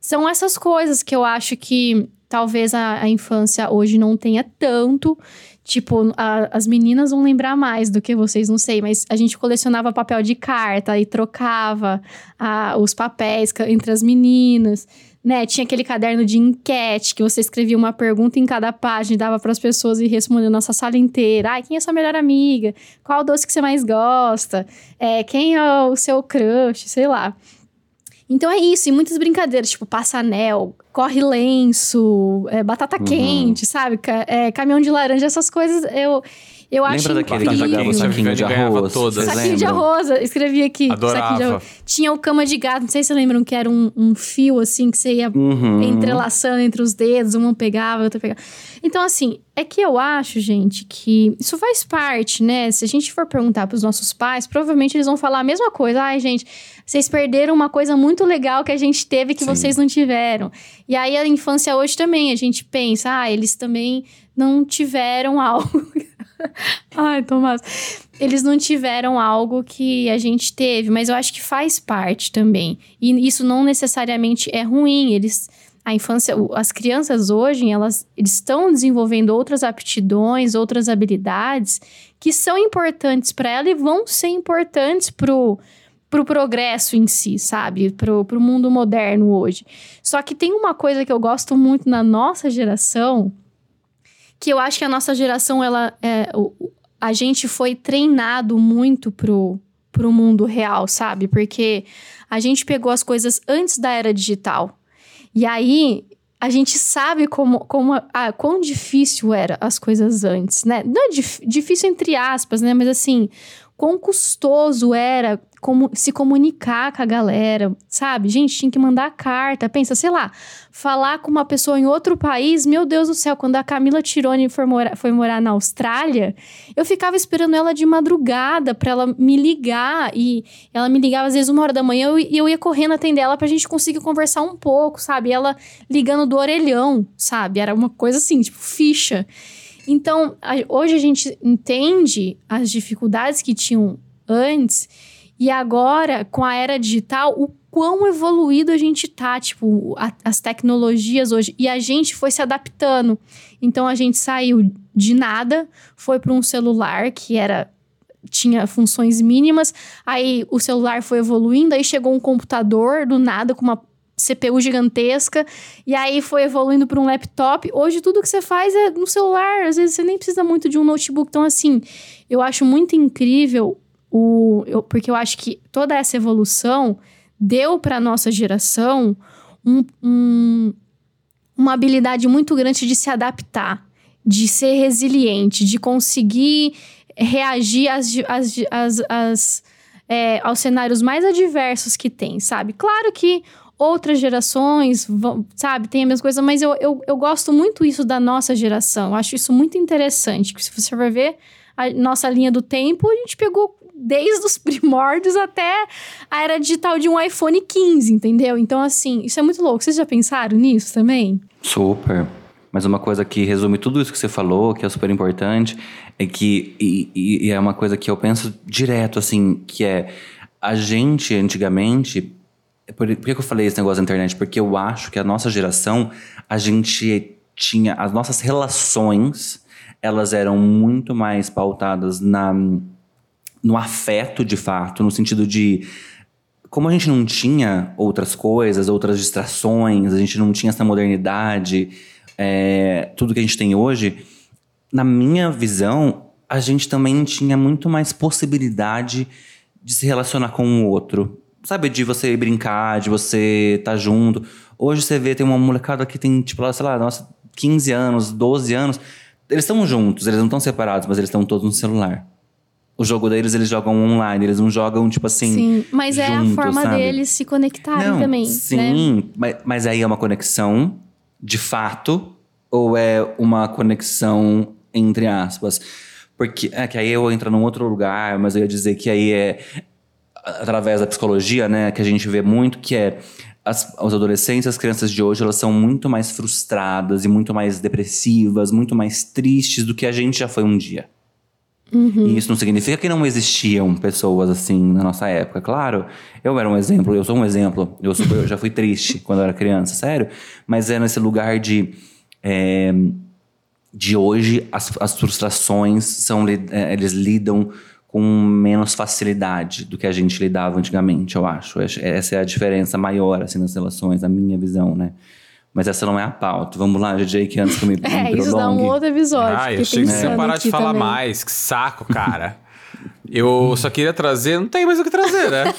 são essas coisas que eu acho que talvez a, a infância hoje não tenha tanto. Tipo, a- as meninas vão lembrar mais do que vocês, não sei, mas a gente colecionava papel de carta e trocava ah, os papéis entre as meninas. Né, tinha aquele caderno de enquete que você escrevia uma pergunta em cada página e dava para as pessoas e respondendo nossa sala inteira. Ai, quem é sua melhor amiga? Qual doce que você mais gosta? É, quem é o seu crush? Sei lá. Então é isso, e muitas brincadeiras, tipo passa-anel, corre lenço, é, batata Uhum. quente, sabe? É, caminhão de laranja, essas coisas eu, eu acho Lembra daquele que incrível. jogava o saquinho de arroz? todas. Saquinho de arroz, eu escrevi aqui. Adorava. Saquinho de arroz. Tinha o cama de gato, não sei se vocês lembram que era um, um fio assim que você ia Uhum. entrelaçando entre os dedos, um pegava, outro pegava. Então, assim, é que eu acho, gente, que isso faz parte, né? Se a gente for perguntar pros nossos pais, provavelmente eles vão falar a mesma coisa. Ai, gente, vocês perderam uma coisa muito legal que a gente teve que vocês não tiveram. E aí a infância hoje também, a gente pensa, ah, eles também não tiveram [laughs] algo. [laughs] Ai, Tomás. Eles não tiveram algo que a gente teve, mas eu acho que faz parte também. E isso não necessariamente é ruim. Eles a infância, as crianças hoje, elas estão desenvolvendo outras aptidões, outras habilidades que são importantes para ela e vão ser importantes pro pro progresso em si, sabe? Pro, pro mundo moderno hoje. Só que tem uma coisa que eu gosto muito na nossa geração, que eu acho que a nossa geração, ela, é, a gente foi treinado muito pro, pro mundo real, sabe? Porque a gente pegou as coisas antes da era digital. E aí, a gente sabe como, como ah, quão difícil era as coisas antes, né? Não é dif- difícil entre aspas, né? Mas assim, quão custoso era como se comunicar com a galera, sabe? Gente, tinha que mandar carta. Pensa, sei lá, falar com uma pessoa em outro país, meu Deus do céu, quando a Camila Tironi foi morar, foi morar na Austrália, eu ficava esperando ela de madrugada pra ela me ligar. E ela me ligava às vezes uma hora da manhã eu- e eu ia correndo atender ela pra gente conseguir conversar um pouco, sabe? Ela ligando do orelhão, sabe? Era uma coisa assim, tipo, ficha. Então, hoje a gente entende as dificuldades que tinham antes e agora, com a era digital, o quão evoluído a gente tá, tipo, a- as tecnologias hoje. E a gente foi se adaptando. Então, a gente saiu de nada, foi para um celular que era tinha funções mínimas, aí o celular foi evoluindo, aí chegou um computador do nada com uma CPU gigantesca, e aí foi evoluindo para um laptop. Hoje tudo que você faz é no celular, às vezes você nem precisa muito de um notebook. Então, assim, eu acho muito incrível o. eu- porque eu acho que toda essa evolução deu para nossa geração um- um, uma habilidade muito grande de se adaptar, de ser resiliente, de conseguir reagir às, às, às, às, é, aos cenários mais adversos que tem, sabe? Claro que outras gerações, vão, sabe, tem a mesma coisa, mas eu, eu, eu gosto muito isso da nossa geração. Eu acho isso muito interessante. Se você for ver a nossa linha do tempo, a gente pegou desde os [laughs] primórdios até a era digital de um iPhone 15, entendeu? Então, assim, isso é muito louco. Vocês já pensaram nisso também? Super. Mas uma coisa que resume tudo isso que você falou, que é super importante, é que, e- e é uma coisa que eu penso direto, assim, que é a gente, antigamente. Por, por que eu falei esse negócio da internet? Porque eu acho que a nossa geração, a gente tinha. As nossas relações, elas eram muito mais pautadas na, no afeto, de fato, no sentido de como a gente não tinha outras coisas, outras distrações, a gente não tinha essa modernidade, é, tudo que a gente tem hoje, na minha visão, a gente também tinha muito mais possibilidade de se relacionar com o outro. Sabe, de você brincar, de você estar junto. Hoje você vê, tem uma molecada que tem, tipo, sei lá, nossa, 15 anos, 12 anos. Eles estão juntos, eles não estão separados, mas eles estão todos no celular. O jogo deles, eles jogam online, eles não jogam, tipo assim. Sim, mas é a junto, forma sabe? deles se conectarem Não, também. Sim, Né? mas, mas aí é uma conexão de fato ou é uma conexão entre aspas? Porque é que aí eu entro num outro lugar, mas eu ia dizer que aí é através da psicologia, né, que a gente vê muito que é as, os adolescentes, as crianças de hoje, elas são muito mais frustradas e muito mais depressivas, muito mais tristes do que a gente já foi um dia. Uhum. E isso não significa que não existiam pessoas assim na nossa época. Claro, eu era um exemplo, eu sou um exemplo. Eu, sou- eu já fui triste quando eu era criança, sério. Mas é nesse lugar de. é, de hoje, as, as frustrações são. é, eles lidam com menos facilidade do que a gente lidava antigamente, eu acho. Essa é a diferença maior, assim, nas relações, na minha visão, né? Mas essa não é a pauta. Vamos lá, DJ, que antes que eu me, [laughs] me É, isso dá um outro episódio. Ah, eu achei que você ia parar de falar também. mais. Que saco, cara. Eu só queria trazer. Não tem mais o que trazer, né?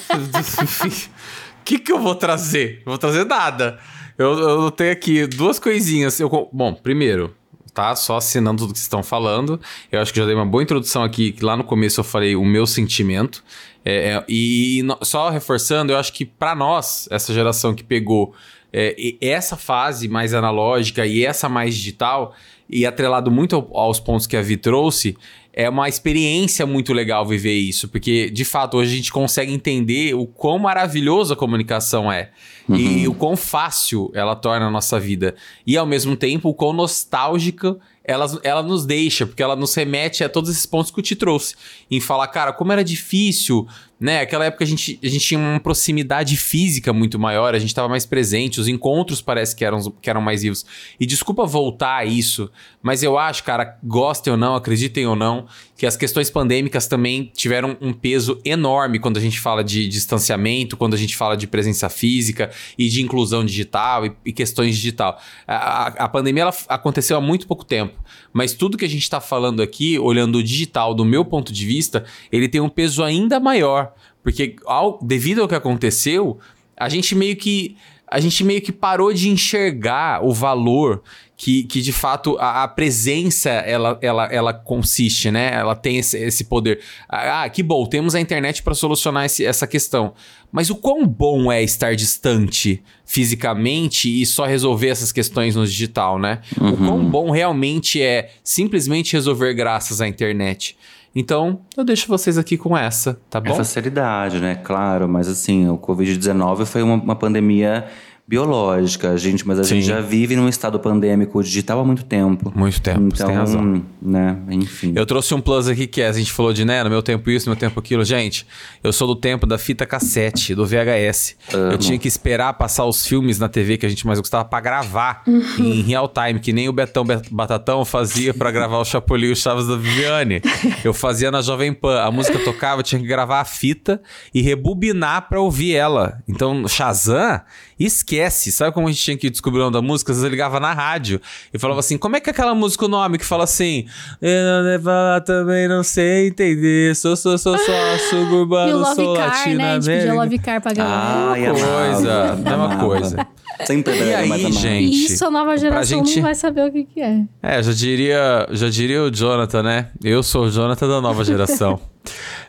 [laughs] que, que eu vou trazer? Não vou trazer nada. Eu, eu tenho aqui duas coisinhas. Eu, bom, primeiro, tá? Só assinando tudo que vocês estão falando. Eu acho que já dei uma boa introdução aqui, que lá no começo eu falei o meu sentimento. É, é, e no- só reforçando, eu acho que pra nós, essa geração que pegou é, essa fase mais analógica e essa mais digital, e atrelado muito ao- aos pontos que a Vi trouxe, é uma experiência muito legal viver isso, porque de fato hoje a gente consegue entender o quão maravilhoso a comunicação é e o quão fácil ela torna a nossa vida e ao mesmo tempo o quão nostálgica ela, ela nos deixa, porque ela nos remete a todos esses pontos que eu te trouxe. Em falar, cara, como era difícil, né? Aquela época a gente, a gente tinha uma proximidade física muito maior, a gente estava mais presente, os encontros parece que eram, que eram mais vivos. E desculpa voltar a isso, mas eu acho, cara, gostem ou não, acreditem ou não, que as questões pandêmicas também tiveram um peso enorme quando a gente fala de distanciamento, quando a gente fala de presença física e de inclusão digital e, e questões digital. A, a- a pandemia aconteceu há muito pouco tempo, mas tudo que a gente está falando aqui, olhando o digital do meu ponto de vista, ele tem um peso ainda maior, porque ao, devido ao que aconteceu, a gente meio que a gente meio que parou de enxergar o valor que, que de fato a, a presença ela, ela, ela consiste, né? Ela tem esse, esse poder. Ah, que bom, temos a internet para solucionar esse- essa questão. Mas o quão bom é estar distante fisicamente e só resolver essas questões no digital, né? O quão bom realmente é simplesmente resolver graças à internet. Então, eu deixo vocês aqui com essa, tá É bom? facilidade, né? Claro, mas assim, o Covid-19 foi uma, uma pandemia biológica, gente, mas a gente Sim. já vive num estado pandêmico digital há muito tempo. Muito tempo, então, você tem razão. né, enfim. Eu trouxe um plus aqui que é, a gente falou de, né, no meu tempo isso, no meu tempo aquilo. Gente, eu sou do tempo da fita cassete, do VHS. Eu tinha que esperar passar os filmes na TV que a gente mais gostava pra gravar [laughs] em real time, que nem o Betão Bet- Batatão fazia pra gravar o Chapolin e o Chaves da Viviane. Eu fazia na Jovem Pan. A música tocava, eu tinha que gravar a fita e rebobinar pra ouvir ela. Então, Shazam, esquece. Sabe como a gente tinha que descobrir o nome da música? Às vezes eu ligava na rádio e falava assim: como é que é aquela música o nome que fala assim? Eu não devo falar, também não sei entender. Sou, sou, sou, sou E o suburbano, Love sou Car, né? A gente pedia latino-américa. Love Car pra galera. Ai, Mesma coisa, mesma coisa. Sempre E aí, gente? Isso a nova geração gente- não vai saber o que, que é. É, já diria, já diria o Jonathan, né? Eu sou o Jonathan da nova geração. [laughs]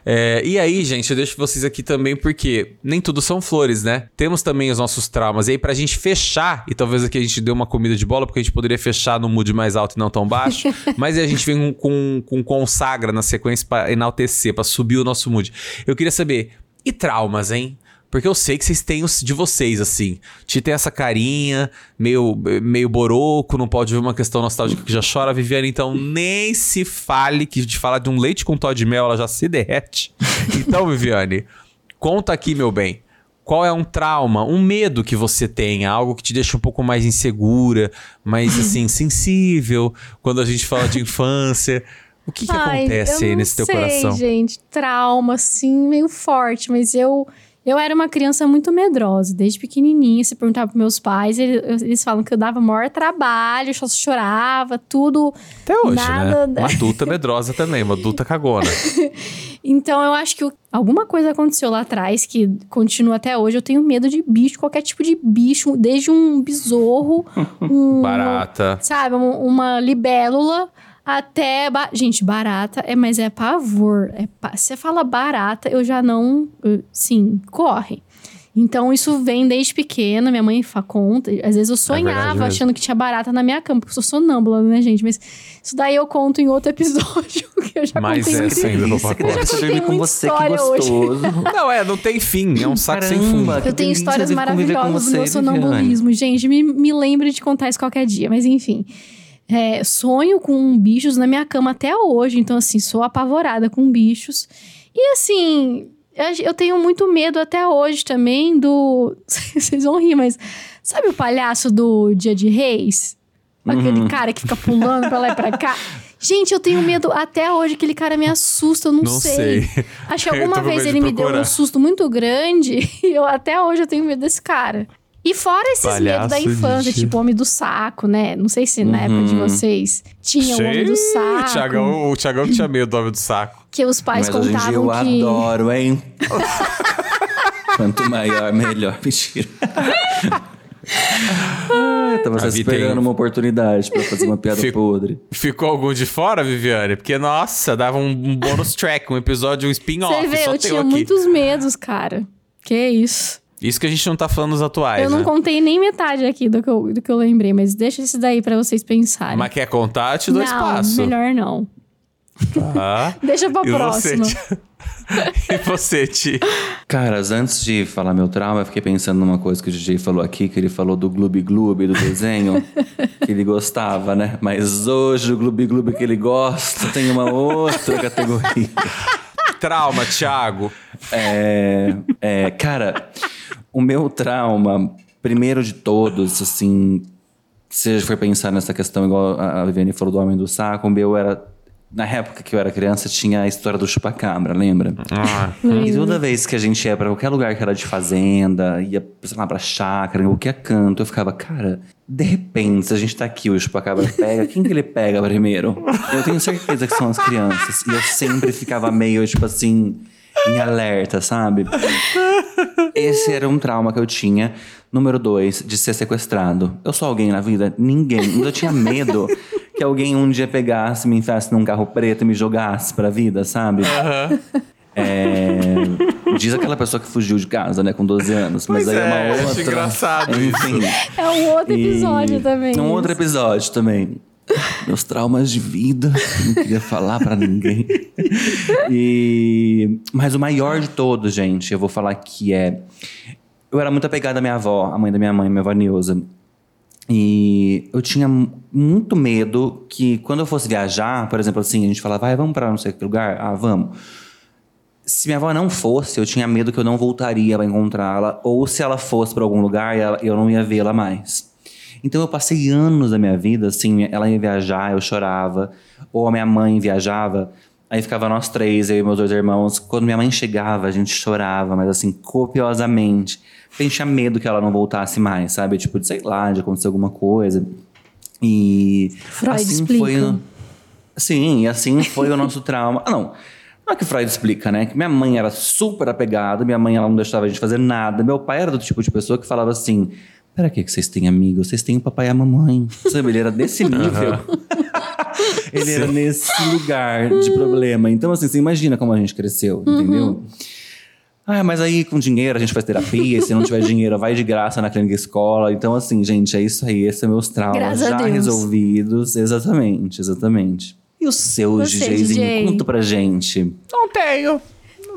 É, e aí, gente, eu deixo vocês aqui também porque nem tudo são flores, né? Temos também os nossos traumas. E aí, pra gente fechar, e talvez aqui a gente dê uma comida de bola, porque a gente poderia fechar no mood mais alto e não tão baixo, [laughs] mas aí a gente vem com, com, com consagra na sequência pra enaltecer, pra subir o nosso mood. Eu queria saber, e traumas, hein? Porque eu sei que vocês têm os de vocês, assim. Te tem essa carinha, meio, meio boroco, não pode ver uma questão nostálgica que já chora, Viviane. Então, nem se fale que de falar de um leite com Todd de mel, ela já se derrete. [laughs] Então, Viviane, conta aqui, meu bem. Qual é um trauma, um medo que você tenha? Algo que te deixa um pouco mais insegura, mais, assim, [laughs] sensível, quando a gente fala de infância. O que, que Ai, acontece aí nesse teu sei, coração? gente. Trauma, assim, meio forte. Mas eu, eu era uma criança muito medrosa. Desde pequenininha, se perguntava pros meus pais, eles, eles falam que eu dava maior trabalho, só chorava, tudo. Até hoje, nada... né? Uma adulta medrosa também, uma adulta cagona. [laughs] Então eu acho que alguma coisa aconteceu lá atrás que continua até hoje. Eu tenho medo de bicho, qualquer tipo de bicho, desde um besouro, [laughs] um. Barata. Sabe, um- uma libélula até. ba- Gente, barata, é, mas é pavor. É pa- Você fala barata, eu já não. sim, corre. Então, isso vem desde pequena, minha mãe fa- conta. Às vezes eu sonhava mesmo. achando que tinha barata na minha cama, porque eu sou sonâmbula, né, gente? Mas isso daí eu conto em outro [laughs] episódio, que eu já Mas contei. essa ainda no pacote. Eu já contei com você, que história hoje. gostoso. Não, é, não tem fim. É um saco sem fundo. Caramba, Eu tenho histórias de conviver com maravilhosas do meu sonambulismo, gente. Me, me lembre de contar isso qualquer dia, mas enfim. É, sonho com bichos na minha cama até hoje, então assim, sou apavorada com bichos. E assim, eu- tenho muito medo até hoje também do. [laughs] Vocês vão rir, mas sabe o palhaço do Dia de Reis? Aquele Uhum. cara que fica pulando pra lá e pra cá. [laughs] Gente, eu tenho medo até hoje, aquele cara me assusta, eu não, Não sei. Acho que [laughs] alguma vez ele me deu um susto muito grande e eu, até hoje eu tenho medo desse cara. E fora esses medos da Palhaço infância, de- tipo Homem do Saco, né? Não sei se na época de vocês tinha o Homem do Saco. Thiagão, o Thiagão que tinha medo do homem do saco. Que os pais Mas hoje em dia contavam eu que. adoro, hein? [laughs] Quanto maior, melhor. Mentira. Ai, tava só esperando tem- uma oportunidade pra fazer uma piada Fico- podre. Ficou algum de fora, Viviane? Porque, nossa, dava um, um bônus track, um episódio, um spin-off. Você vê, Só eu tinha aqui. muitos medos, cara. Que isso. Isso que a gente não tá falando nos atuais, eu não né? contei nem metade aqui do que, eu, do que eu lembrei, mas deixa isso daí pra vocês pensarem. Mas quer contar? Te dou não, espaço. melhor não. Tá. [laughs] Deixa pra E próxima. Você, [laughs] e você, Ti? Caras, antes de falar meu trauma, eu fiquei pensando numa coisa que o DJ falou aqui, que ele falou do Gloob Gloob, do desenho, que ele gostava, né? Mas hoje o Gloob Gloob que ele gosta tem uma outra categoria. Trauma, Thiago. É, é, cara, o meu trauma, primeiro de todos, assim, se for pensar nessa questão, igual a a Viviane falou do Homem do Saco, o meu era. Na época que eu era criança, tinha a história do chupacabra, lembra? Ah. [laughs] E toda vez que a gente ia pra qualquer lugar que era de fazenda, ia, sei lá, pra chácara, em qualquer canto, eu ficava, cara, de repente, se a gente tá aqui, o chupacabra pega, quem que ele pega primeiro? Eu tenho certeza que são as crianças. E eu sempre ficava meio, tipo assim, em alerta, sabe? Esse era um trauma que eu tinha. Número dois, de ser sequestrado. Eu sou alguém na vida? Ninguém. Mas eu tinha medo que alguém um dia pegasse, me enfiasse num carro preto e me jogasse pra vida, sabe? É, diz aquela pessoa que fugiu de casa, né, com 12 anos. Pois mas aí é, é, uma acho outra. engraçado Enfim. É um outro episódio E- também. Um outro episódio também. Meus traumas de vida, não queria falar pra ninguém. E mas o maior de todos, gente, eu vou falar que é eu era muito apegada à minha avó, a mãe da minha mãe, minha avó Neuza. E eu tinha mu- muito medo que quando eu fosse viajar, por exemplo, assim, a gente falava, vai, vamos pra não sei que lugar? Ah, vamos. Se minha avó não fosse, eu tinha medo que eu não voltaria pra encontrá-la, ou se ela fosse pra algum lugar, eu não ia vê-la mais. Então eu passei anos da minha vida, assim, ela ia viajar, eu chorava, ou a minha mãe viajava, aí ficava nós três, eu e meus dois irmãos. Quando minha mãe chegava, a gente chorava, mas assim, copiosamente. Porque a gente tinha medo que ela não voltasse mais, sabe? Tipo, de sei lá, de acontecer alguma coisa. E Freud assim explica. foi. Sim, e assim foi o nosso trauma. Ah, não. Não é que Freud explica, né? Que minha mãe era super apegada, minha mãe ela não deixava a gente fazer nada. Meu pai era do tipo de pessoa que falava assim: Pra que que vocês têm amigos? Vocês têm o papai e a mamãe. Sabe? Ele era desse nível. [laughs] Ele era nesse lugar de problema. Então, assim, você imagina como a gente cresceu, entendeu? Ah, mas aí com dinheiro a gente faz terapia, e se não tiver [laughs] dinheiro, vai de graça na clínica escola. Então, assim, gente, é isso aí. Esses são meus traumas Graças já Deus. resolvidos. Exatamente, exatamente. E o seu, Você, DJzinho? DJ? Conta pra gente. Não tenho.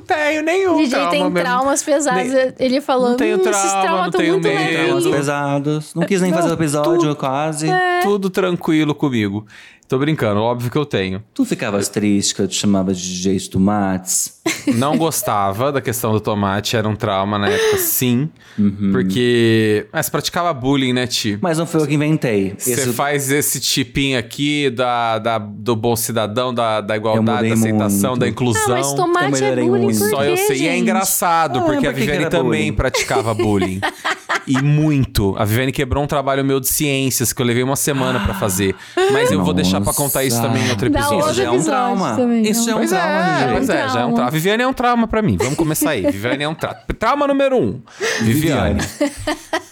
Não tenho nenhum DJ trauma tem mesmo. traumas pesados. Nem- Ele falou, Não tenho hum, esses trauma, traumas não tão tenho muito medo. Traumas pesados. Não quis nem Não, fazer o episódio, tudo- quase. Tudo tranquilo comigo. Tô brincando, óbvio que eu tenho. Tu ficavas triste que eu te chamava de DJ de tomates? Não gostava da questão do tomate, era um trauma na época, sim. Uhum. Porque. Mas praticava bullying, né, Ti? Mas não foi eu que inventei. Você Esse- faz esse tipinho aqui da, da- do bom cidadão, da, da igualdade, da aceitação, muito. da inclusão. Ah, mas tomate Eu é bullying Só quê, eu sei. E é gente? engraçado, Ah, porque por a Viviane também bullying? praticava bullying. [laughs] e muito. A Viviane quebrou um trabalho meu de ciências que eu levei uma semana pra fazer. Mas eu vou deixar pra contar isso também em outro episódio. Isso já é um trauma. também, Isso já é um Pois trauma, é, pois é, já é um Trauma. trauma. Viviane é um trauma pra mim. Vamos começar aí. Viviane é um trauma. Trauma número um. Viviane.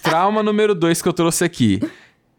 trauma número dois que eu trouxe aqui.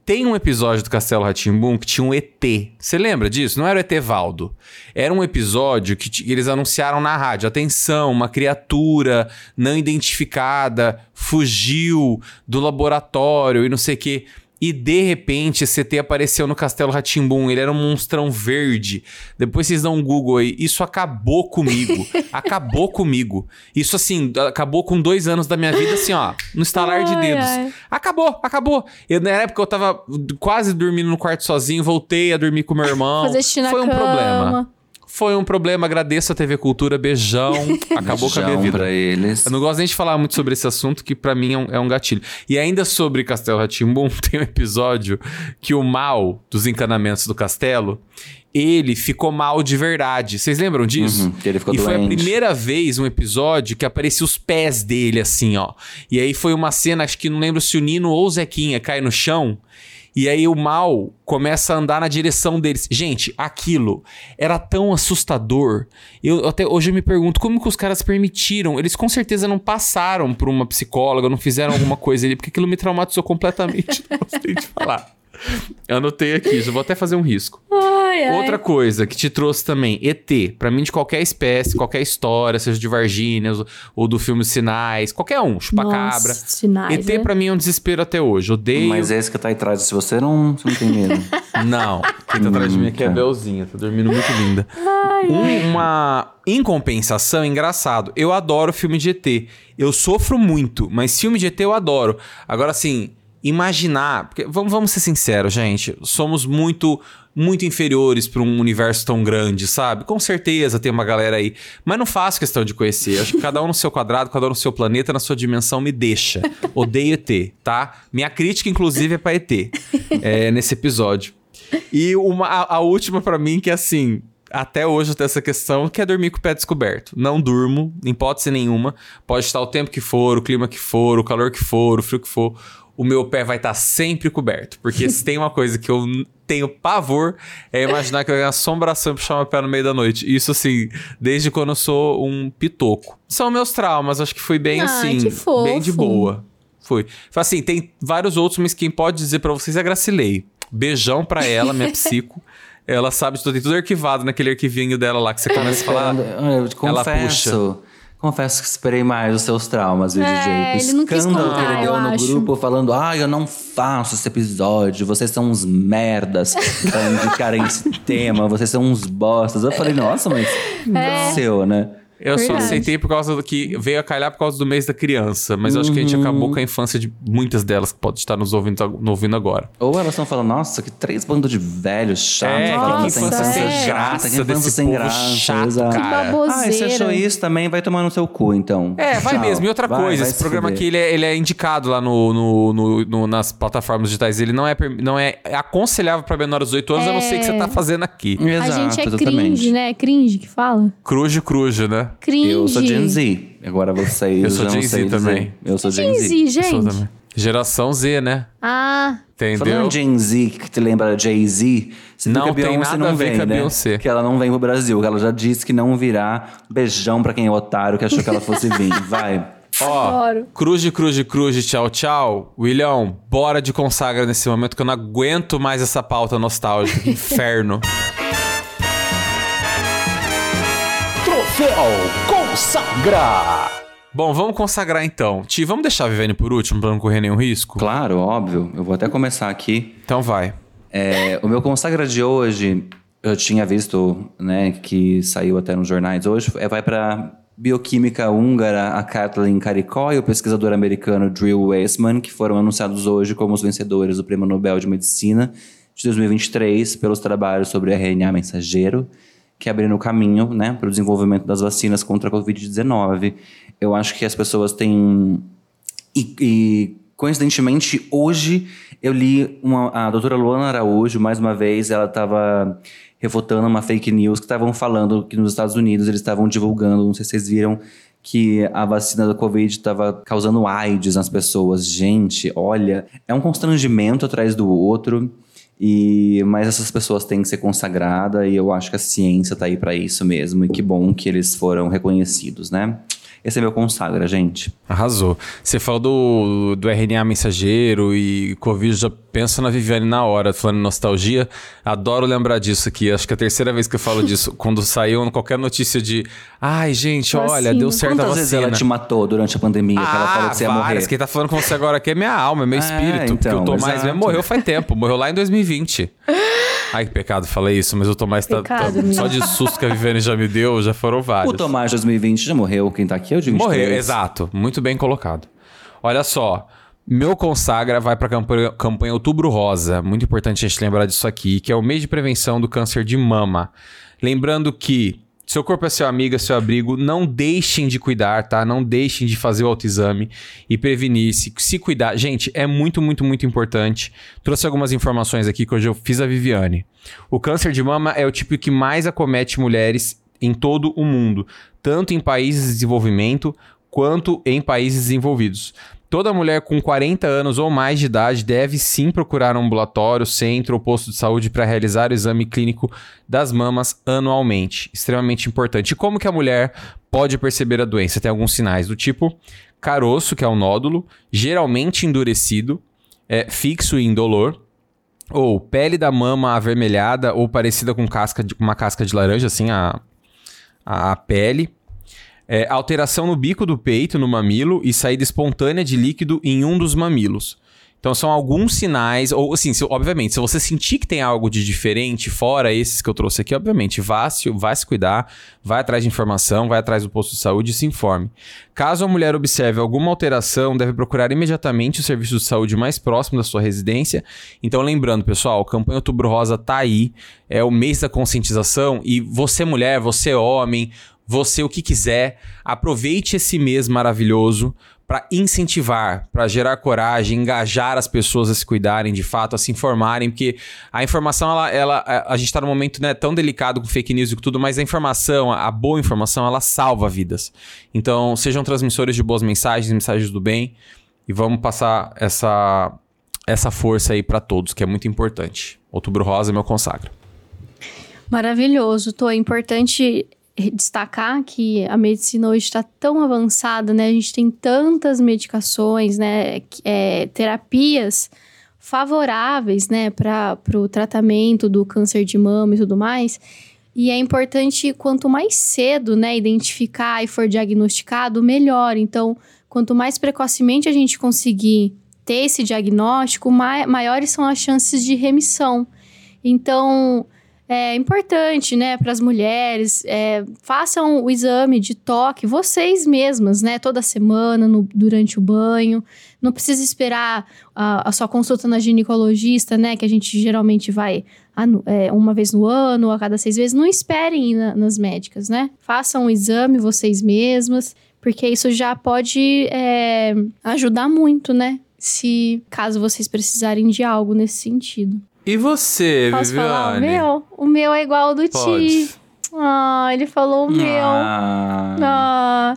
Tem um episódio do Castelo Ratimbum que tinha um ET. Você lembra disso? Não era o ET Valdo. Era um episódio que eles anunciaram na rádio. Atenção, uma criatura não identificada fugiu do laboratório e não sei o quê. E de repente ET apareceu no Castelo Ratimbum. Ele era um monstrão verde. Depois vocês dão um Google aí. Isso acabou comigo. [laughs] acabou comigo. Isso assim, acabou com dois anos da minha vida, assim, ó, no estalar de Ai, dedos. ai. Acabou, acabou. Eu, na época eu tava quase dormindo no quarto sozinho, voltei a dormir com meu [laughs] irmão. Fazer xixi na Foi um cama. problema. Foi um problema, agradeço a TV Cultura, beijão. [laughs] Acabou com a minha Beijão vida. pra eles. Eu não gosto nem de falar muito sobre esse assunto, que pra mim é um, é um gatilho. E ainda sobre Castelo Ratimbum, [laughs] tem um episódio que o mal dos encanamentos do castelo, ele ficou mal de verdade. Vocês lembram disso? Uhum, que ele ficou e foi a doente. primeira vez um episódio que aparecia os pés dele assim, ó. E aí foi uma cena, acho que não lembro se o Nino ou o Zequinha cai no chão. E aí o mal começa a andar na direção deles. Gente, aquilo era tão assustador. Eu até hoje eu me pergunto como que os caras permitiram. Eles com certeza não passaram por uma psicóloga, não fizeram alguma coisa ali, porque aquilo me traumatizou completamente. [laughs] Não gostei de falar. Anotei aqui, já vou até fazer um risco. Ai, ai. Outra coisa que te trouxe também, ET. Pra mim, de qualquer espécie, qualquer história, seja de Varginha ou do filme Sinais, qualquer um, chupacabra. Nossa, Sinais, ET né? pra mim é um desespero até hoje. Odeio. Mas esse que tá aí atrás, se você não, você não tem medo. [laughs] Não. Quem tá atrás de mim aqui é a. Belzinha, tá dormindo muito linda. Um- uma. Em compensação, engraçado. Eu adoro filme de ET. Eu sofro muito, mas filme de ET eu adoro. Agora, assim, imaginar. Porque, vamos, vamos ser sinceros, gente. Somos muito. Muito inferiores para um universo tão grande, sabe? Com certeza tem uma galera aí. Mas não faço questão de conhecer. Acho que cada um no seu quadrado, cada um no seu planeta, na sua dimensão, me deixa. Odeio ET, tá? Minha crítica, inclusive, é pra ET. é, nesse episódio. E uma, a, a última pra mim, que é assim, até hoje eu tenho essa questão, que é dormir com o pé descoberto. Não durmo, em hipótese nenhuma. Pode estar o tempo que for, o clima que for, o calor que for, o frio que for. O meu pé vai estar sempre coberto. Porque se tem uma coisa que eu tenho pavor, é imaginar que eu tenho assombração e puxar meu pé no meio da noite. Isso, assim, desde quando eu sou um pitoco. São meus traumas, acho que fui bem Ah, assim, que fofo. bem de boa. Foi. Fala Assim, tem vários outros, mas quem pode dizer pra vocês é a Gracilei. Beijão pra ela, minha psico. Ela sabe de tudo, tem tudo arquivado naquele arquivinho dela lá que você começa a falar. Eu te ela confesso. Confesso que esperei mais os seus traumas, viu, É, DJ? ele não O quis escândalo que contar, ele deu eu no acho. grupo falando: ai, eu não faço esse episódio, vocês são uns merdas pra [laughs] indicarem esse tema, vocês são uns bostas. Eu falei, nossa, mas É. seu, né? Eu só Verdade. aceitei por causa do que veio a calhar por causa do mês da criança. Mas eu acho que a gente Uhum. acabou com a infância de muitas delas que podem estar nos ouvindo, nos ouvindo agora. Ou elas estão falando, nossa, que três bandos de velhos chatos. É, falando que sem infância sem chata, graça que infância sem graça. chato, exato. cara. baboseira. Ah, e você achou isso também? Vai tomar no seu cu, então. É, vai Tchau. mesmo. E outra Vai, coisa, vai esse se programa fuder. aqui, ele é, ele é indicado lá no, no- no- no- nas plataformas digitais. Ele não é, não é aconselhável pra menores de 18 anos, a não ser que você tá fazendo aqui. a gente é exatamente. cringe, né? É cringe que fala? Crujo, crujo, né? Cringe. Eu sou Gen Z. Agora vocês Eu sou Gen Z também. Eu sou Gen Gen Z, Z. Eu sou gente. também. Geração Z, né? Ah, Entendeu? Falando em Gen Z, que te lembra Jay-Z, você viu Não que a tem Beyoncé nada não a ver vem, com a né? Beyoncé. Que ela não vem pro Brasil, que ela já disse que não virá. Beijão pra quem é otário que achou que ela fosse vir. [laughs] Vai. Ó, Adoro. cruze, cruze, cruze, tchau, tchau. William, bora de consagra nesse momento que eu não aguento mais essa pauta nostálgica. [laughs] Inferno. Troféu Consagra! Bom, vamos consagrar então. Ti, vamos deixar a Viviane por último pra não correr nenhum risco? Claro, óbvio. Eu vou até começar aqui. Então vai. É, o meu consagra de hoje, eu tinha visto, né, que saiu até nos jornais hoje, é, vai para bioquímica húngara, a Kathleen Caricó e o pesquisador americano Drew Weissman, que foram anunciados hoje como os vencedores do Prêmio Nobel de Medicina de 2023 pelos trabalhos sobre RNA mensageiro, que abriram o caminho, né, para o desenvolvimento das vacinas contra a Covid-19. Eu acho que as pessoas têm e, e, coincidentemente, hoje eu li uma, a doutora Luana Araújo, mais uma vez, ela estava refutando uma fake news que estavam falando que nos Estados Unidos eles estavam divulgando, não sei se vocês viram, que a vacina da Covid estava causando AIDS nas pessoas. Gente, olha, é um constrangimento atrás do outro. E, mas essas pessoas têm que ser consagradas e eu acho que a ciência tá aí para isso mesmo. E que bom que eles foram reconhecidos, né? Esse é meu consagra, gente. Arrasou. Você falou do, do RNA mensageiro e Covid, já penso na Viviane na hora, falando em nostalgia. Adoro lembrar disso aqui. Acho que é a terceira vez que eu falo [laughs] disso. Quando saiu qualquer notícia de. Ai, gente, olha, Vacina. deu certo Quantas a vezes vacina. ela te matou durante a pandemia? que ela falou que você ia Ah, várias. morrer? Quem tá falando com você agora aqui é minha alma, é meu É, espírito. porque então, o Tomás mesmo morreu faz tempo. Morreu lá em 2020. Ai, que pecado, falei isso, mas o Tomás tá, tá- Pecado, Só de susto que a Viviane já me deu, já foram vários. O Tomás 2020 já morreu. Quem tá aqui de 23. Morreu, exato. Muito bem colocado. Olha só. Meu consagra vai para a campanha, campanha Outubro Rosa. Muito importante a gente lembrar disso aqui, que é o mês de prevenção do câncer de mama. Lembrando que seu corpo é seu amigo, é seu abrigo. Não deixem de cuidar, tá? Não deixem de fazer o autoexame e prevenir-se. Se cuidar. Gente, é muito, muito, muito importante. Trouxe algumas informações aqui que hoje eu fiz a Viviane. O câncer de mama é o tipo que mais acomete mulheres em todo o mundo, tanto em países de desenvolvimento quanto em países desenvolvidos. Toda mulher com 40 anos ou mais de idade deve sim procurar um ambulatório, centro ou posto de saúde para realizar o exame clínico das mamas anualmente. Extremamente importante. E como que a mulher pode perceber a doença? Tem alguns sinais do tipo caroço, que é o nódulo, geralmente endurecido, é, fixo e indolor, ou pele da mama avermelhada ou parecida com casca de, uma casca de laranja, assim, a, a pele. É, alteração no bico do peito, no mamilo, e saída espontânea de líquido em um dos mamilos. Então são alguns sinais, ou assim, se- obviamente, se você sentir que tem algo de diferente, fora esses que eu trouxe aqui, obviamente, vá se, vá se cuidar, vai atrás de informação, vai atrás do posto de saúde e se informe. Caso a mulher observe alguma alteração, deve procurar imediatamente o serviço de saúde mais próximo da sua residência. Então, lembrando, pessoal, a campanha Outubro Rosa tá aí, é o mês da conscientização e você mulher, você homem, você o que quiser, aproveite esse mês maravilhoso para incentivar, para gerar coragem, engajar as pessoas a se cuidarem de fato, a se informarem, porque a informação, ela, ela a, gente está num momento né, tão delicado com fake news e tudo, mas a informação, a, a boa informação, ela salva vidas. Então, sejam transmissores de boas mensagens, mensagens do bem, e vamos passar essa, essa força aí para todos, que é muito importante. Outubro Rosa é meu consagro. Maravilhoso. Tô, é importante destacar que a medicina hoje está tão avançada, né? A gente tem tantas medicações, né? é, terapias favoráveis, né? Para o tratamento do câncer de mama e tudo mais. E é importante, quanto mais cedo, né? Identificar e for diagnosticado, melhor. Então, quanto mais precocemente a gente conseguir ter esse diagnóstico, mai- maiores são as chances de remissão. Então, é importante, né, para as mulheres, é, façam o exame de toque vocês mesmas, né, toda semana, no- durante o banho. Não precisa esperar a, a sua consulta na ginecologista, né, que a gente geralmente vai anu- é, uma vez no ano, a cada seis vezes. Não esperem ir na- nas médicas, né? Façam o exame vocês mesmas, porque isso já pode é, ajudar muito, né? Se caso vocês precisarem de algo nesse sentido. E você, Posso falar o Viviane? meu? O meu é igual ao do Pode. Ti. Ah, ele falou o meu. Ah, Ah,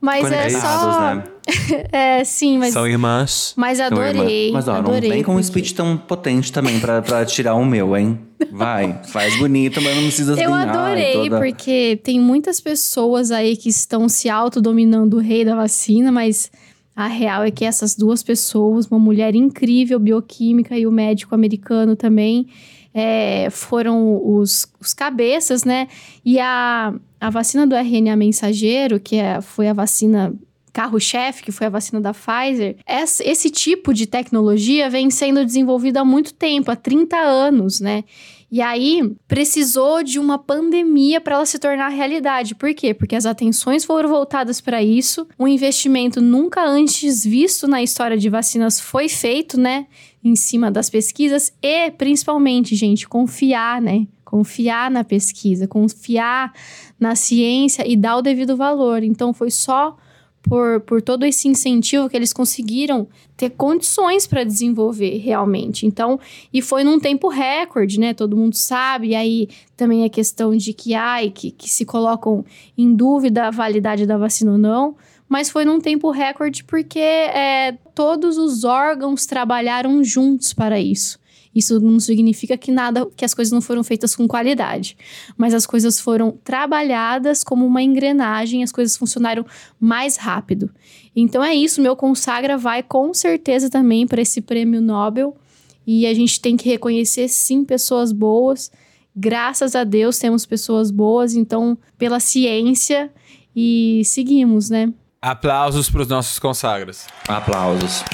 mas é só. né? [laughs] é, sim, mas. São irmãs. Mas Então, irmã, adorei. Mas ó, não adorei. vem com um porque- speech tão potente também pra, pra tirar o meu, hein? Vai, faz bonito, mas não precisa Eu adorei, toda- porque tem muitas pessoas aí que estão se autodominando o rei da vacina, mas a real é que essas duas pessoas, uma mulher incrível, bioquímica, e o médico americano também, é, foram os, os cabeças, né? E a, a vacina do RNA mensageiro, que é, foi a vacina carro-chefe, que foi a vacina da Pfizer, essa- esse tipo de tecnologia vem sendo desenvolvida há muito tempo, há 30 anos, né? E aí, precisou de uma pandemia para ela se tornar realidade. Por quê? Porque as atenções foram voltadas para isso, um investimento nunca antes visto na história de vacinas foi feito, né? Em cima das pesquisas e, principalmente, gente, confiar, né? Confiar na pesquisa, confiar na ciência e dar o devido valor. Então, foi só por, por todo esse incentivo que eles conseguiram ter condições para desenvolver realmente. Então, e foi num tempo recorde, né? Todo mundo sabe. E aí também a questão de que, ai, que, que se colocam em dúvida a validade da vacina ou não. Mas foi num tempo recorde porque é, todos os órgãos trabalharam juntos para isso. Isso não significa que nada, que as coisas não foram feitas com qualidade, mas as coisas foram trabalhadas como uma engrenagem, as coisas funcionaram mais rápido. Então é isso, meu consagra vai com certeza também para esse prêmio Nobel e a gente tem que reconhecer sim pessoas boas. Graças a Deus temos pessoas boas, então pela ciência e seguimos, né? Aplausos pros nossos consagras. Aplausos.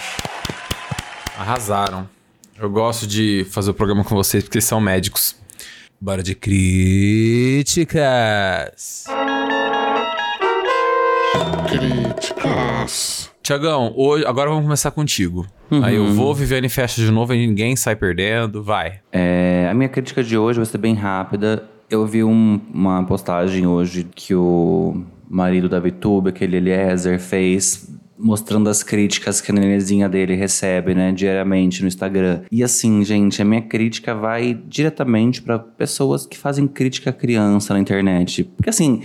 Arrasaram. Eu gosto de fazer o programa com vocês porque são médicos. Bora de críticas. Críticas. Tiagão, hoje, agora vamos começar contigo. Aí eu vou, Viviane fecha de novo, aí ninguém sai perdendo. Vai. É, a minha crítica de hoje vai ser bem rápida. Eu vi um- uma postagem hoje que o marido da VTube, aquele Eliezer, fez mostrando as críticas que a nenenzinha dele recebe, né, diariamente no Instagram. E assim, gente, a minha crítica vai diretamente para pessoas que fazem crítica à criança na internet. Porque assim,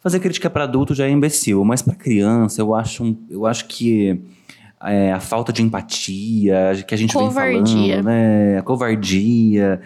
fazer crítica para adulto já é imbecil, mas para criança eu acho, eu acho que é, a falta de empatia que a gente Covardia. vem falando, né? A covardia.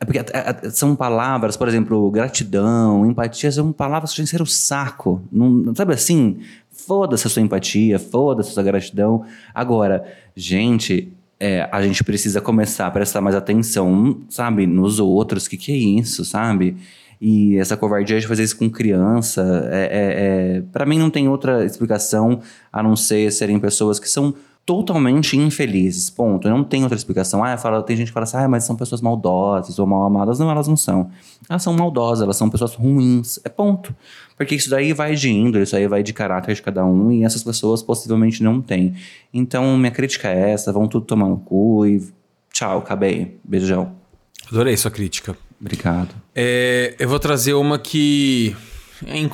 É porque é, é, são palavras, por exemplo, gratidão, empatia, são palavras que ser o saco. Não, sabe assim? Foda-se a sua empatia, foda-se a sua gratidão. Agora, gente, é, a gente precisa começar a prestar mais atenção, sabe, nos outros. Que que é isso, sabe? E essa covardia de fazer isso com criança, é, é, é, para mim não tem outra explicação a não ser serem pessoas que são totalmente infelizes, ponto. Não tem outra explicação. Ah, fala, tem gente que fala assim, ah, mas são pessoas maldosas ou mal amadas. Não, elas não são. Elas são maldosas, elas são pessoas ruins. É ponto. Porque isso daí vai de índole, isso aí vai de caráter de cada um e essas pessoas possivelmente não têm. Então, minha crítica é essa, vão tudo tomar no cu e tchau, acabei. Beijão. Adorei sua crítica. Obrigado. É, eu vou trazer uma que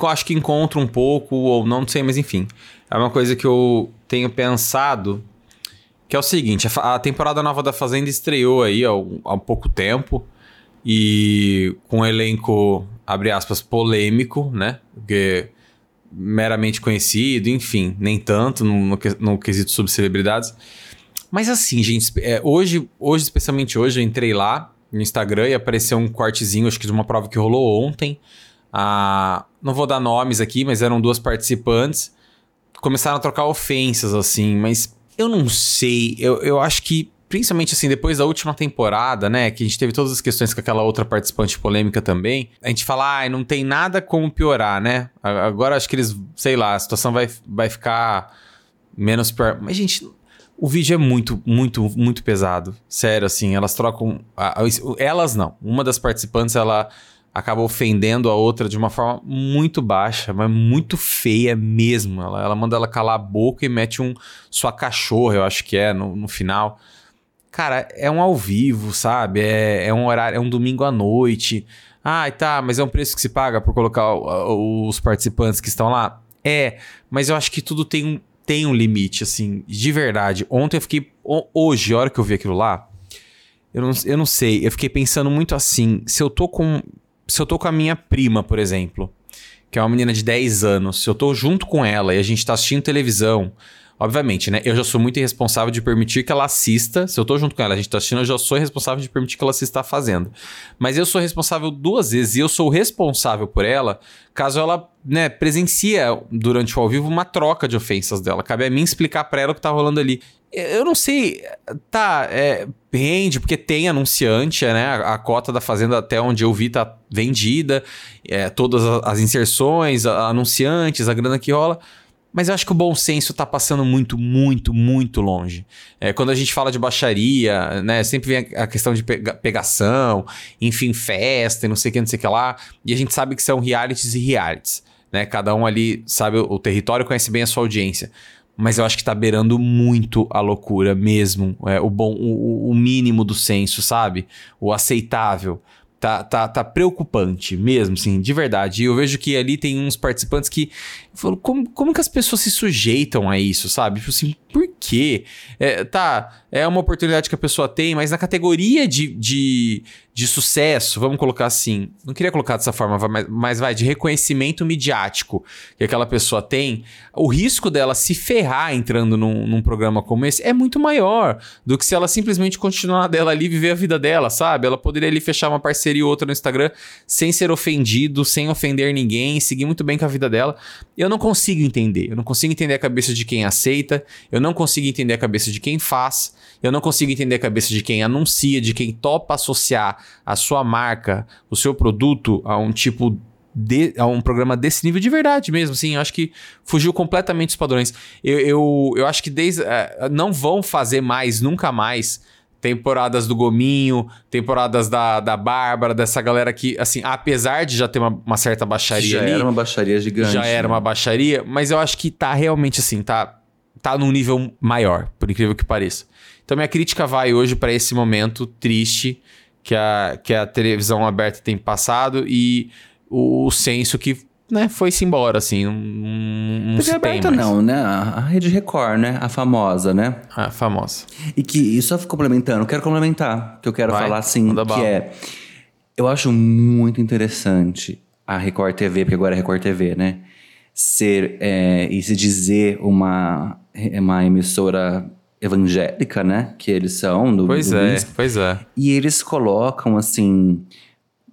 acho que encontra um pouco, ou não, não sei, mas enfim. É uma coisa que eu tenho pensado, que é o seguinte, a a temporada nova da Fazenda estreou aí há, há pouco tempo, e com um elenco, abre aspas, polêmico, né? Porque meramente conhecido, enfim, nem tanto no, no quesito subcelebridades. Mas assim, gente, é, hoje, hoje, especialmente hoje, eu entrei lá no Instagram e apareceu um cortezinho, acho que de uma prova que rolou ontem. Ah, não vou dar nomes aqui, mas eram duas participantes. Começaram a trocar ofensas, assim, mas eu não sei. Eu, eu acho que, principalmente assim, depois da última temporada, né? Que a gente teve todas as questões com aquela outra participante polêmica também. A gente fala, ah, não tem nada como piorar, né? Agora acho que eles, sei lá, a situação vai, vai ficar menos pior. Mas, gente, o vídeo é muito, muito, muito pesado. Sério, assim, elas trocam. Elas não. Uma das participantes, ela acaba ofendendo a outra de uma forma muito baixa, mas muito feia mesmo. Ela, ela manda ela calar a boca e mete um sua cachorra, eu acho que é, no, no final. Cara, é um ao vivo, sabe? É, é um horário, é um domingo à noite. Ah, tá, mas é um preço que se paga por colocar os participantes que estão lá? É, mas eu acho que tudo tem um, tem um limite, assim, de verdade. Ontem eu fiquei. ho- Hoje, a hora que eu vi aquilo lá, eu não, eu não sei, eu fiquei pensando muito assim, se eu tô com. Se eu tô com a minha prima, por exemplo, que é uma menina de 10 anos, se eu tô junto com ela e a gente tá assistindo televisão, obviamente, né? Eu já sou muito irresponsável de permitir que ela assista. Se eu tô junto com ela, a gente tá assistindo, eu já sou responsável de permitir que ela assista a Fazenda. Mas eu sou responsável duas vezes e eu sou responsável por ela caso ela, né, presencia durante o ao vivo uma troca de ofensas dela. Cabe a mim explicar pra ela o que tá rolando ali. Eu não sei, tá, é, rende, porque tem anunciante, né? A, a cota da Fazenda, até onde eu vi, tá vendida. É, todas as inserções, a- anunciantes, a grana que rola. Mas eu acho que o bom senso tá passando muito, muito, muito longe. É, quando a gente fala de baixaria, né? Sempre vem a questão de pega- pegação, enfim, festa e não sei o que, não sei o que lá. E a gente sabe que são realities e realities. Né? Cada um ali sabe o o território, conhece bem a sua audiência. Mas eu acho que tá beirando muito a loucura mesmo. É, o bom, o, o mínimo do senso, sabe? O aceitável. Tá, tá, tá preocupante mesmo, sim, de verdade. E eu vejo que ali tem uns participantes que. Falo, como, como que as pessoas se sujeitam a isso, sabe? Tipo assim, por quê? É, tá, é uma oportunidade que a pessoa tem, mas na categoria de, de, de sucesso, vamos colocar assim. Não queria colocar dessa forma, mas, mas vai, de reconhecimento midiático que aquela pessoa tem, o risco dela se ferrar entrando num, num programa como esse é muito maior do que se ela simplesmente continuar dela ali viver a vida dela, sabe? Ela poderia ali fechar uma parceria ou outra no Instagram sem ser ofendido, sem ofender ninguém, seguir muito bem com a vida dela. Eu não consigo entender. Eu não consigo entender a cabeça de quem aceita, eu não consigo entender a cabeça de quem faz, eu não consigo entender a cabeça de quem anuncia, de quem topa associar a sua marca, o seu produto a um tipo de, a um programa desse nível de verdade mesmo, assim, eu acho que fugiu completamente dos padrões. Eu, eu, eu acho que desde eh, não vão fazer mais, nunca mais, temporadas do Gominho, temporadas da, da Bárbara, dessa galera que, assim, apesar de já ter uma, uma certa baixaria Já ali, era uma baixaria gigante. já era né? uma baixaria, mas eu acho que tá realmente assim, tá, tá num nível maior, por incrível que pareça. Então minha crítica vai hoje pra esse momento triste que a, que a televisão aberta tem passado e o, senso que né, foi-se embora, assim, não, não, TV se tem aberta mais. não, né? A Rede Record, né? A famosa, né? A famosa. E que, e só complementando, quero complementar, que eu quero Vai, falar assim, que bala. é... Eu acho muito interessante a Record TV, porque agora é Record TV, né? Ser é, e se dizer uma uma emissora evangélica, né? Que eles são. Do, Pois do é, Bispo. pois é. E eles colocam, assim,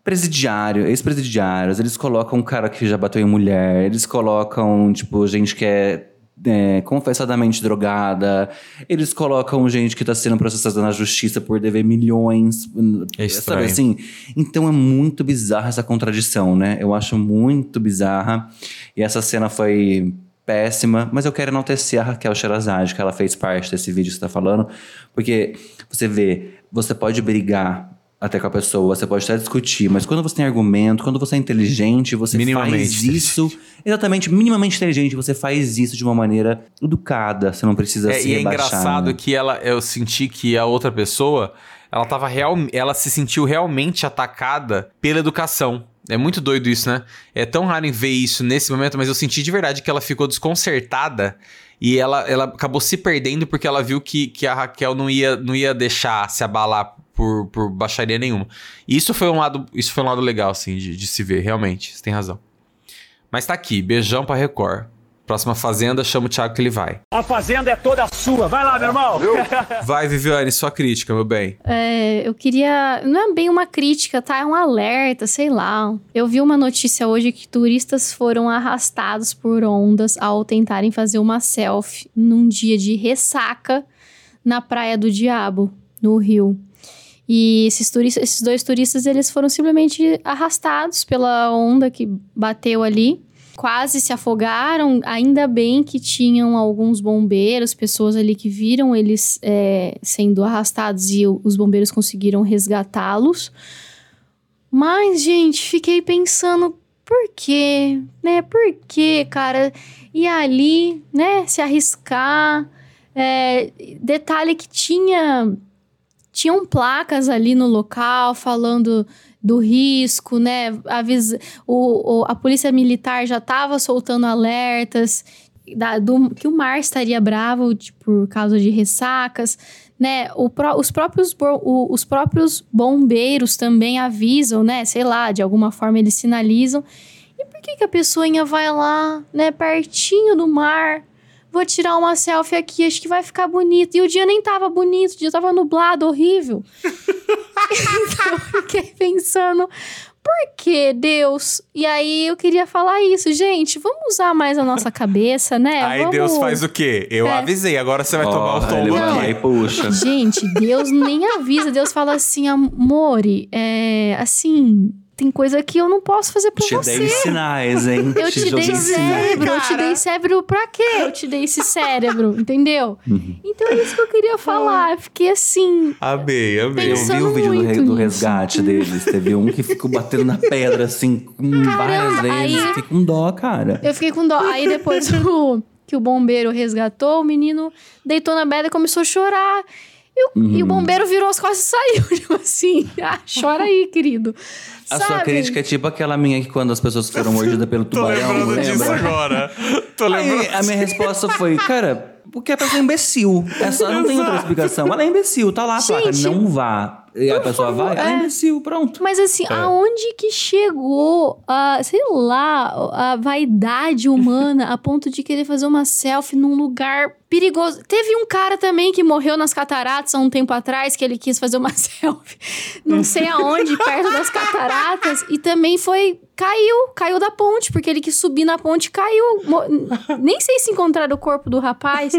presidiário, ex-presidiários, eles colocam um cara que já bateu em mulher, eles colocam, tipo, gente que é, é, confessadamente drogada, eles colocam gente que tá sendo processada na justiça por dever milhões, É sabe assim? Então é muito bizarra essa contradição, né? Eu acho muito bizarra. E essa cena foi péssima, mas eu quero enaltecer a Raquel Sherazade, que ela fez parte desse vídeo que você tá falando, porque você vê, você pode brigar até com a pessoa, você pode até discutir, mas quando você tem argumento, quando você é inteligente, você faz isso, exatamente, minimamente inteligente, você faz isso de uma maneira educada, você não precisa É, se e é engraçado né? que ela, eu senti que a outra pessoa, ela tava real, ela se sentiu realmente atacada pela educação. É muito doido isso, né? É tão raro em ver isso nesse momento, mas eu senti de verdade que ela ficou desconcertada e ela, ela acabou se perdendo porque ela viu que, que a Raquel não ia, não ia deixar se abalar por, por baixaria nenhuma. E isso foi um lado, isso foi um lado legal, assim, de, de se ver, realmente. Você tem razão. Mas tá aqui, beijão pra Record. Próxima Fazenda, chama o Thiago que ele vai. A fazenda é toda sua. Vai lá, meu irmão. [laughs] Vai, Viviane, sua crítica, meu bem. É, eu queria. Não é bem uma crítica, tá? É um alerta, sei lá. Eu vi uma notícia hoje que turistas foram arrastados por ondas ao tentarem fazer uma selfie num dia de ressaca na Praia do Diabo, no Rio. E esses, turistas, esses dois turistas, eles foram simplesmente arrastados pela onda que bateu ali. Quase se afogaram, ainda bem que tinham alguns bombeiros, pessoas ali que viram eles é, sendo arrastados e os bombeiros conseguiram resgatá-los. Mas, gente, fiquei pensando, por quê? Né? Por quê, cara? E ali, né, se arriscar. É, detalhe que tinha tinham placas ali no local falando do risco, né? Avisa, o, o- a polícia militar já estava soltando alertas da- do, que o mar estaria bravo de- por causa de ressacas, né? O os, próprios, o- os próprios bombeiros também avisam, né? Sei lá, de alguma forma eles sinalizam. E por que, que a pessoinha vai lá, né? Pertinho do mar, vou tirar uma selfie aqui, acho que vai ficar bonito. E o dia nem tava bonito, o dia tava nublado, horrível. [laughs] então eu fiquei pensando, por que Deus? E aí eu queria falar isso, gente, vamos usar mais a nossa cabeça, né? Aí Vamos- Deus faz o quê? Eu É. avisei, agora você vai tomar o tombo vai lá aqui. e puxa. Gente, Deus nem avisa. Deus fala assim, amore, é, assim, tem coisa que eu não posso fazer por Te você. dei sinais, hein? [laughs] Eu te joguei dei cérebro, eu te dei cérebro pra quê? Eu te dei esse cérebro, [laughs] entendeu? Uhum. Então é isso que eu queria falar. Eu fiquei assim. Amei, amei. Eu vi o vídeo do, do resgate deles. Teve um que ficou batendo na pedra, assim, com várias vezes. aí- Fiquei com dó, cara. Eu fiquei com dó. Aí depois [laughs] o- que o bombeiro resgatou, o menino deitou na pedra e começou a chorar. E o, e o Uhum. bombeiro virou as costas e saiu. [laughs] Tipo assim, ah, chora aí, querido. A Sabe? sua crítica é tipo aquela minha que quando as pessoas foram [laughs] mordidas pelo Tô tubarão, lembrando disso agora. Tô Aí lembrando. a minha resposta foi, cara, porque a pessoa é imbecil. Essa não tem outra explicação. Ela é imbecil, tá lá a placa, não vá. E a por pessoa favor, vai, ela é é. imbecil, pronto. Mas assim, aonde que chegou a, sei lá, a vaidade humana a ponto de querer fazer uma selfie num lugar perigoso? Teve um cara também que morreu nas cataratas há um tempo atrás, que ele quis fazer uma [laughs] selfie, não sei aonde, perto das cataratas, e também foi. Caiu, caiu da ponte, porque ele quis subir na ponte e caiu. Nem sei se encontraram o corpo do rapaz.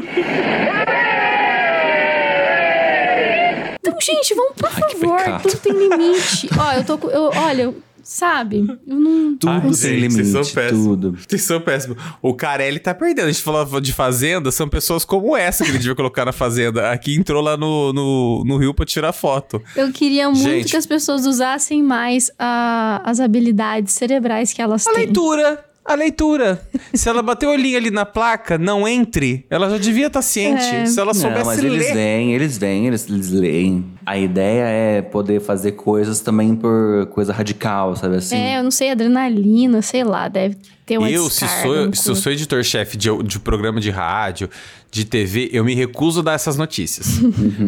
Gente, vamos, por favor, pecado. tudo tem limite. [laughs] Ó, eu tô com. Eu, olha, eu- sabe? Eu não. Tudo Ai, tem gente, vocês são limite, péssimos. tudo. Vocês são péssimos. O Carelli tá perdendo. A gente falou de Fazenda, são pessoas como essa que ele devia colocar na Fazenda. Aqui entrou lá no, no, no Rio pra tirar foto. Eu queria muito Gente. que as pessoas usassem mais a- as habilidades cerebrais que elas A têm. leitura. A leitura. Se ela bater o olhinho ali na placa, não entre, ela já devia estar ciente. É. Se ela Não, soubesse mas eles ler. vêm, eles vêm, eles, eles leem. A ideia é poder fazer coisas também por coisa radical, sabe assim? É, eu não sei, adrenalina, sei lá, deve ter uma Eu, se sou, se eu sou editor-chefe de, de programa de rádio, de TV, eu me recuso a dar essas notícias.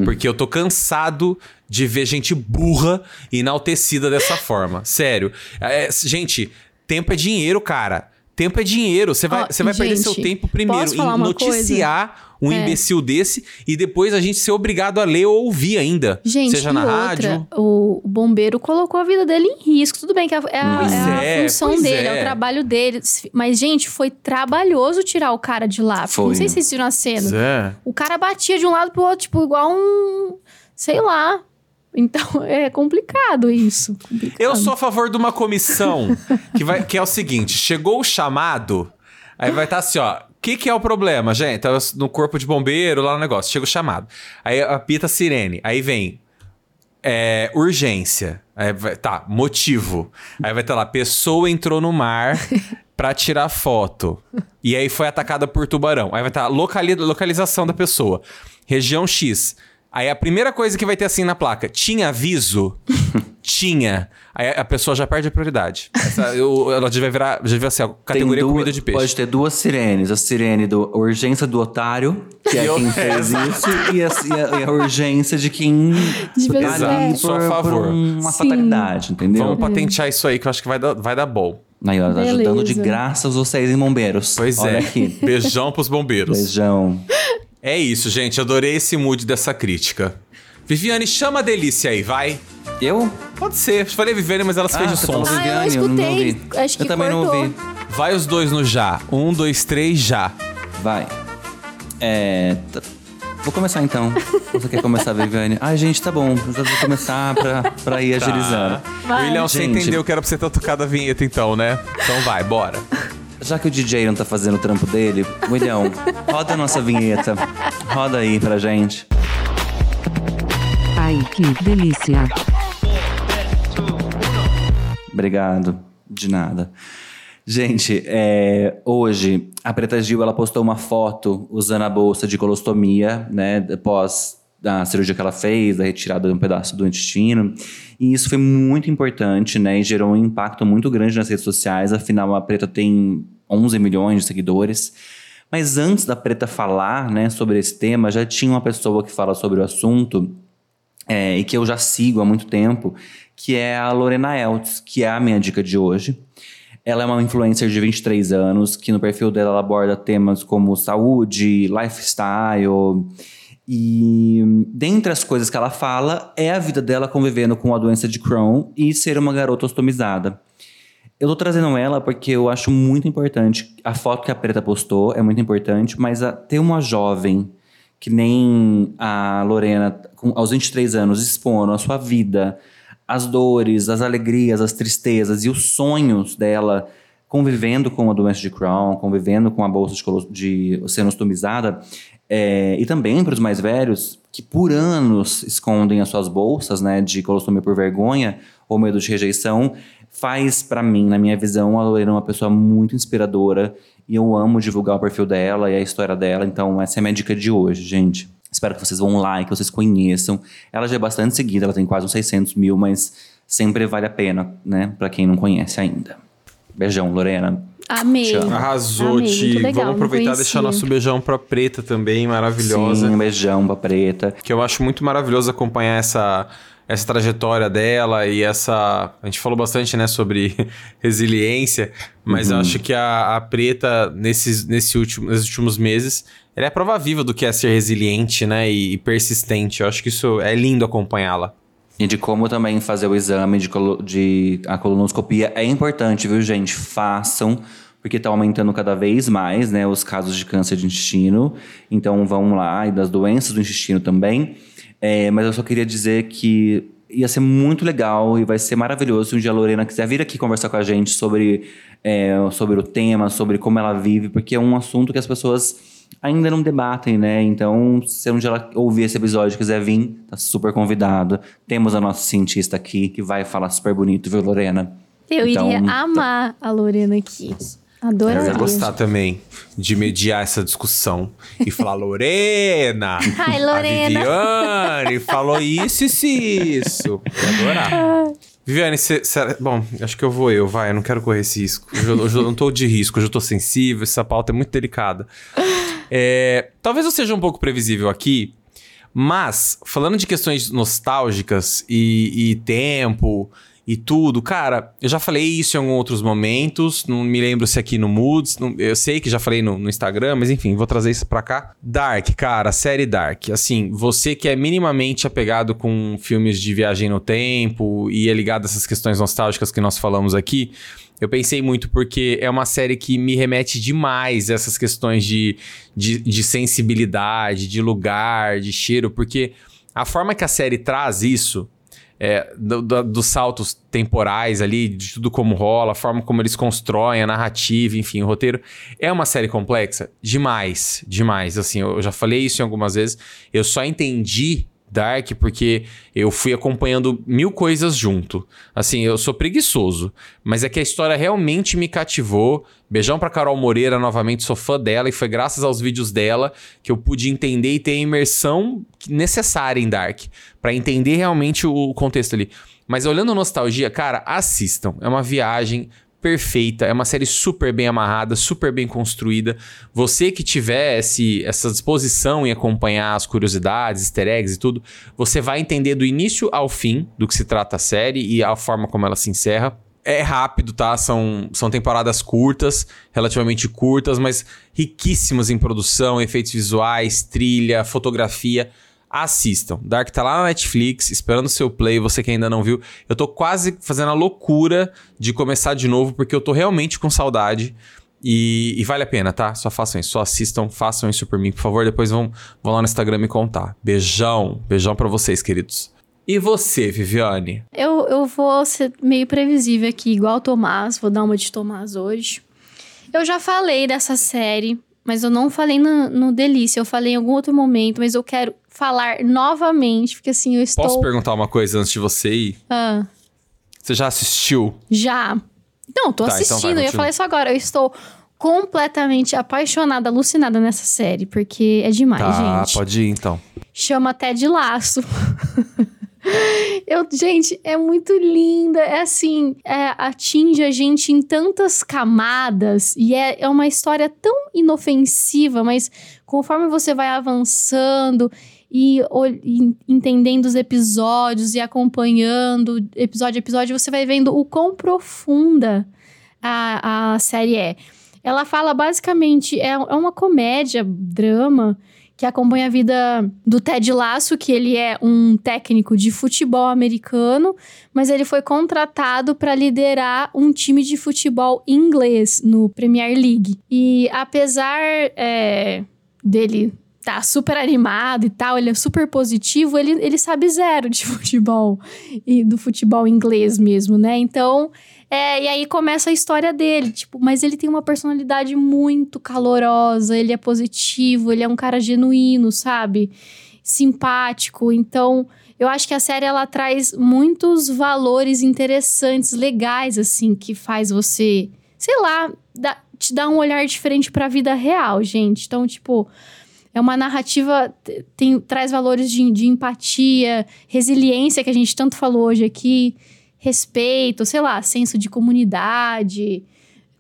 porque eu tô cansado de ver gente burra e enaltecida dessa forma. Sério. É, gente, tempo é dinheiro, cara. Tempo é dinheiro. Você vai, Ó, você vai perder gente, seu tempo primeiro em noticiar um É. imbecil desse e depois a gente ser obrigado a ler ou ouvir ainda. Gente, seja na outra, rádio. o bombeiro colocou a vida dele em risco. Tudo bem que é a, é é a é, função dele, é. é. o trabalho dele. Mas, gente, foi trabalhoso tirar o cara de lá. Foi. Não sei se vocês viram a cena. É. O cara batia de um lado pro outro, tipo, igual um. Sei lá. Então [laughs] é complicado isso. Complicado. Eu sou a favor de uma comissão que, vai, que é o seguinte: chegou o chamado, aí vai estar assim, ó. O que, que é o problema, gente? Tá No corpo de bombeiro, lá no negócio. Chega o chamado. Aí apita a sirene. Aí vem. é, urgência. Aí vai, tá, motivo. Aí vai estar lá, pessoa entrou no mar pra tirar foto. E aí foi atacada por tubarão. Aí vai estar locali localização da pessoa. Região X. Aí a primeira coisa que vai ter assim na placa, tinha aviso? [laughs] tinha. Aí a pessoa já perde a prioridade. Essa, eu- ela já vai virar, já vai ser a categoria Tem duas- comida de peixe. Pode ter duas sirenes. A sirene do urgência do otário, que é [laughs] quem fez isso, e a, e a- e a urgência de quem De tá ali Sou a por, favor. por uma Sim. fatalidade, entendeu? Vamos patentear isso aí que eu acho que vai dar, vai dar bom. Aí, ó, ajudando de graça vocês em bombeiros. Pois Olha é. aqui. Beijão pros bombeiros. Beijão. É isso, gente. Adorei esse mood dessa crítica. Viviane, chama a delícia aí, vai. Eu? Pode ser. Eu falei Viviane, mas ela Ah, fez o você som. Ah, eu Viviane, eu não escutei. ouvi. Acho que Eu também não cortou. ouvi. Vai os dois no já. Um, dois, três, já. Vai. É. Vou começar então. Você quer começar, Viviane? Ai, gente, tá bom. Vou começar pra, pra ir agilizando. Vai. William, você Gente. entendeu que era pra você ter tocado a vinheta então, né? Então vai, bora. Já que o DJ não tá fazendo o trampo dele, William, [laughs] roda a nossa vinheta. Roda aí pra gente. Ai, que delícia. Obrigado. De nada. Gente, é, hoje a Preta Gil ela postou uma foto usando a bolsa de colostomia, né? Após a cirurgia que ela fez, a retirada de um pedaço do intestino. E isso foi muito importante, né? E gerou um impacto muito grande nas redes sociais. Afinal, a Preta tem 11 milhões de seguidores. Mas antes da Preta falar, né, sobre esse tema, já tinha uma pessoa que fala sobre o assunto é, e que eu já sigo há muito tempo, que é a Lorena Eltz, que é a minha dica de hoje. Ela é uma influencer de 23 anos, que no perfil dela ela aborda temas como saúde, lifestyle. E dentre as coisas que ela fala é a vida dela convivendo com a doença de Crohn e ser uma garota ostomizada. Eu tô trazendo ela porque eu acho muito importante. A foto que a Preta postou é muito importante, mas a- ter uma jovem que nem a Lorena, com, aos 23 anos, expondo a sua vida, as dores, as alegrias, as tristezas e os sonhos dela convivendo com a doença de Crohn, convivendo com a bolsa de, de sendo ostomizada, é, e também para os mais velhos, que por anos escondem as suas bolsas né, de colostomia por vergonha ou medo de rejeição, faz para mim, na minha visão, a Lorena uma pessoa muito inspiradora e eu amo divulgar o perfil dela e a história dela, então essa é a minha dica de hoje, gente. Espero que vocês vão lá e que vocês conheçam. Ela já é bastante seguida, ela tem quase uns 600 mil, mas sempre vale a pena, né, para quem não conhece ainda. Beijão, Lorena. Amei. Te amo. Arrasou, Amei, Ti. legal, Vamos aproveitar e deixar nosso beijão pra Preta também, maravilhosa. Sim, um beijão pra Preta. Que eu acho muito maravilhoso acompanhar essa, essa trajetória dela e essa. A gente falou bastante, né, sobre [laughs] resiliência, mas eu Uhum. acho que a, a Preta, nesses, nesse último, nesses últimos meses, ela é a prova viva do que é ser resiliente, né, e, e persistente. Eu acho que isso é lindo acompanhá-la. E de como também fazer o exame de, de a colonoscopia é importante, viu, gente? Façam, porque tá aumentando cada vez mais, né, os casos de câncer de intestino. Então vão lá, e das doenças do intestino também. É, mas eu só queria dizer que ia ser muito legal e vai ser maravilhoso se um dia a Lorena quiser vir aqui conversar com a gente sobre, é, sobre o tema, sobre como ela vive, porque é um assunto que as pessoas ainda não debatem, né? Então, se um dia ela ouvir esse episódio e quiser vir, tá super convidado. Temos a nossa cientista aqui que vai falar super bonito, viu, Lorena? Eu Então, iria amar a Lorena aqui. Eu Adoraria. ia gostar também de mediar essa discussão e falar, [laughs] Lorena! Ai, Lorena. A Viviane falou isso, isso e isso. Eu ia adorar. Viviane, cê, cê- bom, acho que eu vou eu, vai, eu não quero correr esse risco. Eu, hoje eu não tô de risco, eu tô sensível, essa pauta é muito delicada. É, talvez eu seja um pouco previsível aqui, mas falando de questões nostálgicas e, e tempo e tudo. Cara, eu já falei isso em alguns outros momentos, não me lembro se aqui no Moods, não- eu sei que já falei no, no Instagram, mas enfim, vou trazer isso pra cá. Dark, cara, série Dark. Assim, você que é minimamente apegado com filmes de viagem no tempo e é ligado a essas questões nostálgicas que nós falamos aqui, eu pensei muito porque é uma série que me remete demais a essas questões de, de, de sensibilidade, de lugar, de cheiro, porque a forma que a série traz isso, é, do- do- dos saltos temporais ali, de tudo como rola, a forma como eles constroem, a narrativa, enfim, o roteiro, é uma série complexa? Demais, demais. Assim, eu já falei isso em algumas vezes, eu só entendi Dark porque eu fui acompanhando mil coisas junto. Assim, eu sou preguiçoso, mas é que a história realmente me cativou. Beijão pra Carol Moreira, novamente sou fã dela e foi graças aos vídeos dela que eu pude entender e ter a imersão necessária em Dark Pra entender realmente o contexto ali. Mas olhando nostalgia, cara, assistam. É uma viagem perfeita, é uma série super bem amarrada, super bem construída. Você que tiver esse, essa disposição em acompanhar as curiosidades, easter eggs e tudo, você vai entender do início ao fim do que se trata a série e a forma como ela se encerra. É rápido, tá? São, são temporadas curtas, relativamente curtas, mas riquíssimas em produção, efeitos visuais, trilha, fotografia. Assistam. Dark tá lá na Netflix, esperando o seu play, você que ainda não viu. Eu tô quase fazendo a loucura de começar de novo, porque eu tô realmente com saudade. E, e vale a pena, tá? Só façam isso, só assistam, façam isso por mim, por favor. Depois vão, vão lá no Instagram me contar. Beijão, beijão pra vocês, queridos. E você, Viviane? Eu, eu vou ser meio previsível aqui, igual o Tomás. Vou dar uma de Tomás hoje. Eu já falei dessa série, mas eu não falei no, no Delícia. Eu falei em algum outro momento, mas eu quero falar novamente, porque assim, eu estou... Posso perguntar uma coisa antes de você ir? Ah, Você já assistiu? já. Não, tô Tá, então assistindo. vai, eu ia falar isso agora. Eu estou completamente apaixonada, alucinada nessa série, porque é demais, tá, gente. pode ir então. chama Ted Laço. [laughs] Eu, gente, é muito linda. É assim, é, atinge a gente em tantas camadas e é, é uma história tão inofensiva, mas conforme você vai avançando e, e entendendo os episódios e acompanhando episódio a episódio, você vai vendo o quão profunda a, a série é. Ela fala basicamente, é, é uma comédia, drama, que acompanha a vida do Ted Lasso, que ele é um técnico de futebol americano, mas ele foi contratado para liderar um time de futebol inglês no Premier League. E apesar é, dele tá super animado e tal, ele é super positivo, ele, ele sabe zero de [laughs] futebol e do futebol inglês mesmo, né? Então, é, e aí começa a história dele, tipo, mas ele tem uma personalidade muito calorosa, ele é positivo, ele é um cara genuíno, sabe? Simpático. Então, eu acho que a série ela traz muitos valores interessantes, legais assim, que faz você, sei lá, dá- te dar um olhar diferente pra vida real, gente. Então, tipo, é uma narrativa, tem, traz valores de, de empatia, resiliência, que a gente tanto falou hoje aqui, respeito, sei lá, senso de comunidade,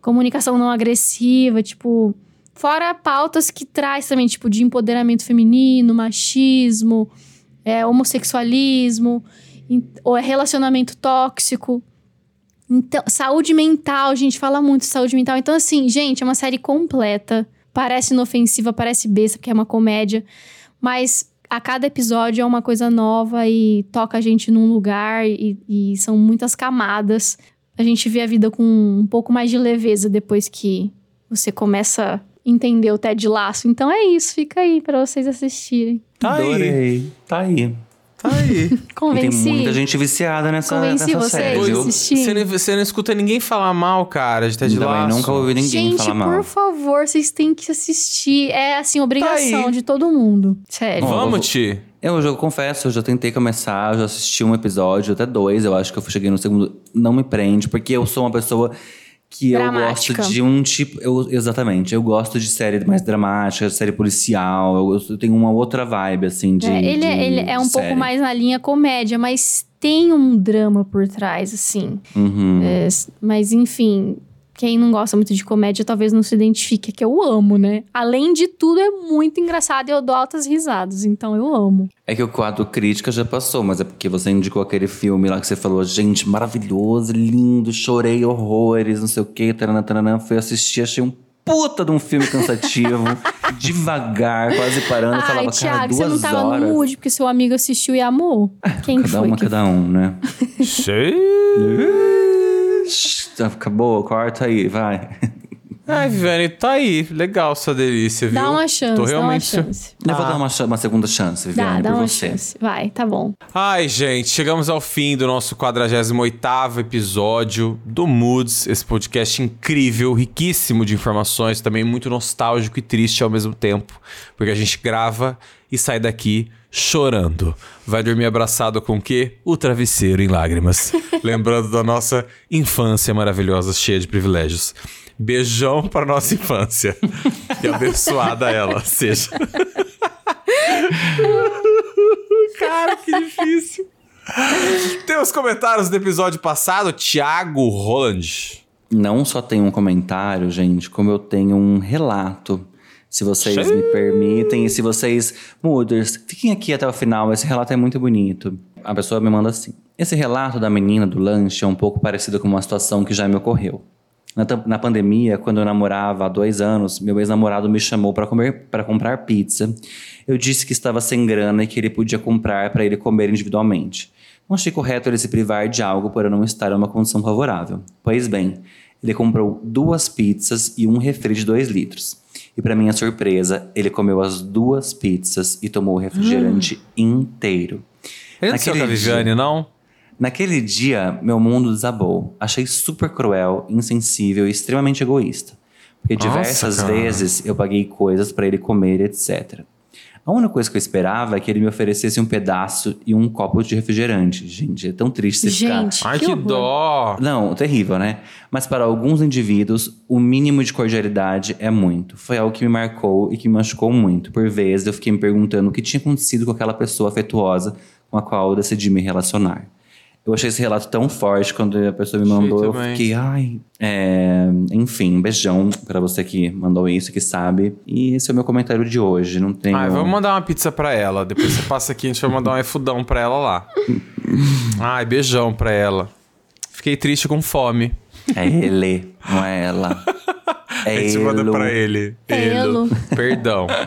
comunicação não agressiva, tipo. Fora pautas que traz também, tipo, de empoderamento feminino, machismo, é, homossexualismo, em- ou é relacionamento tóxico. Então, saúde mental, a gente fala muito de saúde mental. Então, assim, gente, é uma série completa. Parece inofensiva, parece besta, porque é uma comédia. Mas a cada episódio é uma coisa nova e toca a gente num lugar e, e são muitas camadas. A gente vê a vida com um pouco mais de leveza depois que você começa a entender o Ted Laço. Então é isso, fica aí pra vocês assistirem. Tá aí. Adorei. Tá aí. Tá aí. E tem Convenci? muita gente viciada nessa, Convenci nessa vocês série, viu? Você não, você não escuta ninguém falar mal, cara, de Ted Também Lasso. nunca ouvi ninguém Gente, falar mal. por favor, vocês têm que assistir. É, assim, obrigação aí. de todo mundo. Sério. Vamos, Ti? Eu já confesso, eu já tentei começar, eu já assisti um episódio, até dois, eu acho que eu cheguei no segundo. Não me prende, porque eu sou uma pessoa que eu Dramática. gosto de um tipo. eu- exatamente, eu gosto de série mais dramática, série policial. Eu, eu tenho uma outra vibe, assim, de. É, ele, é- de ele é um série. pouco mais na linha comédia, mas tem um drama por trás, assim. Uhum. É, mas, enfim, quem não gosta muito de comédia talvez não se identifique, é que eu amo, né? Além de tudo, é muito engraçado e eu dou altas risadas, então eu amo. É que o quadro crítica já passou, mas é porque você indicou aquele filme lá que você falou, gente, maravilhoso, lindo, chorei horrores, não sei o quê, taranã, taranã. Fui assistir, achei um puta de um filme cansativo, [laughs] devagar, quase parando. Ai, falava, cara, Thiago, duas você não tava horas. no mood porque seu amigo assistiu e amou. Quem Cada foi? uma, que cada um, né? [laughs] Tá, Acabou, corta aí, vai. Ai, Viviane, tá aí. Legal sua delícia, viu? Dá uma chance, Tô dá uma realmente... chance. Eu vou Ah. dar uma, uma segunda chance, Dá, Viviane, dá por uma você. chance. Vai, tá bom. Ai, gente, chegamos ao fim do nosso 48º episódio do Moods, esse podcast incrível, riquíssimo de informações, também muito nostálgico e triste ao mesmo tempo, porque a gente grava e sai daqui chorando. Vai dormir abraçado com o quê? O travesseiro em lágrimas. [laughs] Lembrando da nossa infância maravilhosa, cheia de privilégios. Beijão para nossa infância. [laughs] E abençoada ela seja. [laughs] Cara, que difícil. Tem os comentários do episódio passado, Thiago Roland. Não só tenho um comentário, gente, como eu tenho um relato. Se vocês me permitem, e se vocês, Mooders, fiquem aqui até o final, esse relato é muito bonito. A pessoa me manda assim: Esse relato da menina do lanche é um pouco parecido com uma situação que já me ocorreu. Na, na pandemia, quando eu namorava há dois anos, meu ex-namorado me chamou para comer para comprar pizza. Eu disse que estava sem grana e que ele podia comprar para ele comer individualmente. Não achei correto ele se privar de algo por eu não estar em uma condição favorável. Pois bem, ele comprou duas pizzas e um refri de 2 litros. E para minha surpresa, ele comeu as duas pizzas e tomou o refrigerante inteiro. Ele não Naquele Viviane, não? Naquele dia, meu mundo desabou. Achei super cruel, insensível e extremamente egoísta. Porque diversas vezes eu paguei coisas para ele comer, etc. A única coisa que eu esperava é que ele me oferecesse um pedaço e um copo de refrigerante. Gente, é tão triste você Gente, ficar... Ai, que, dó. Não, terrível, né? Mas para alguns indivíduos, o mínimo de cordialidade é muito. Foi algo que me marcou e que me machucou muito. Por vezes, eu fiquei me perguntando o que tinha acontecido com aquela pessoa afetuosa com a qual eu decidi me relacionar. Eu achei esse relato tão forte quando a pessoa me mandou. Eu fiquei, ai. É, enfim, um beijão pra você que mandou isso, que sabe. E esse é o meu comentário de hoje. Não tenho. Ai, vamos mandar uma pizza pra ela. Depois você passa aqui, a gente vai mandar um efudão pra ela lá. Ai, beijão pra ela. Fiquei triste com fome. É ele, não é ela. É [laughs] a gente manda elo. pra ele. É elo. Perdão. [laughs]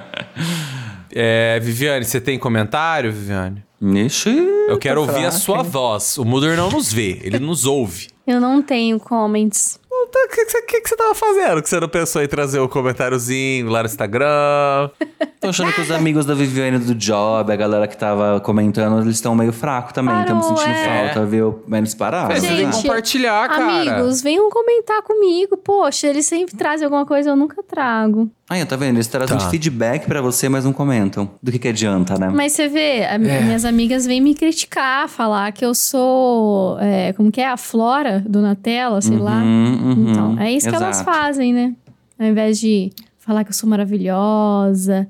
É, Viviane, você tem comentário, Viviane? Ixi, Eu quero tá ouvir a fraca, sua hein? voz. O Muder não nos vê, ele [laughs] nos ouve. Eu não tenho comments. O que, que, que, que você tava fazendo? Que você não pensou em trazer o comentáriozinho lá no Instagram? [laughs] Tô achando que os amigos da Viviane do Job, a galera que tava comentando, eles estão meio fracos também. Estamos sentindo é. falta, viu? Mas eles pararam. Mas você tem que né? Gente, compartilhar, cara. Amigos, venham comentar comigo. Poxa, eles sempre trazem alguma coisa, eu nunca trago. Aí, tá vendo? Eles trazem Tá. de feedback pra você, mas não comentam. Do que que adianta, né? Mas você vê, a- É. minhas amigas vêm me criticar, falar que eu sou. é, como que é? A Flora do Nutella, sei lá. Uhum, uhum, Então, é isso que elas exato. fazem, né? Ao invés de falar que eu sou maravilhosa,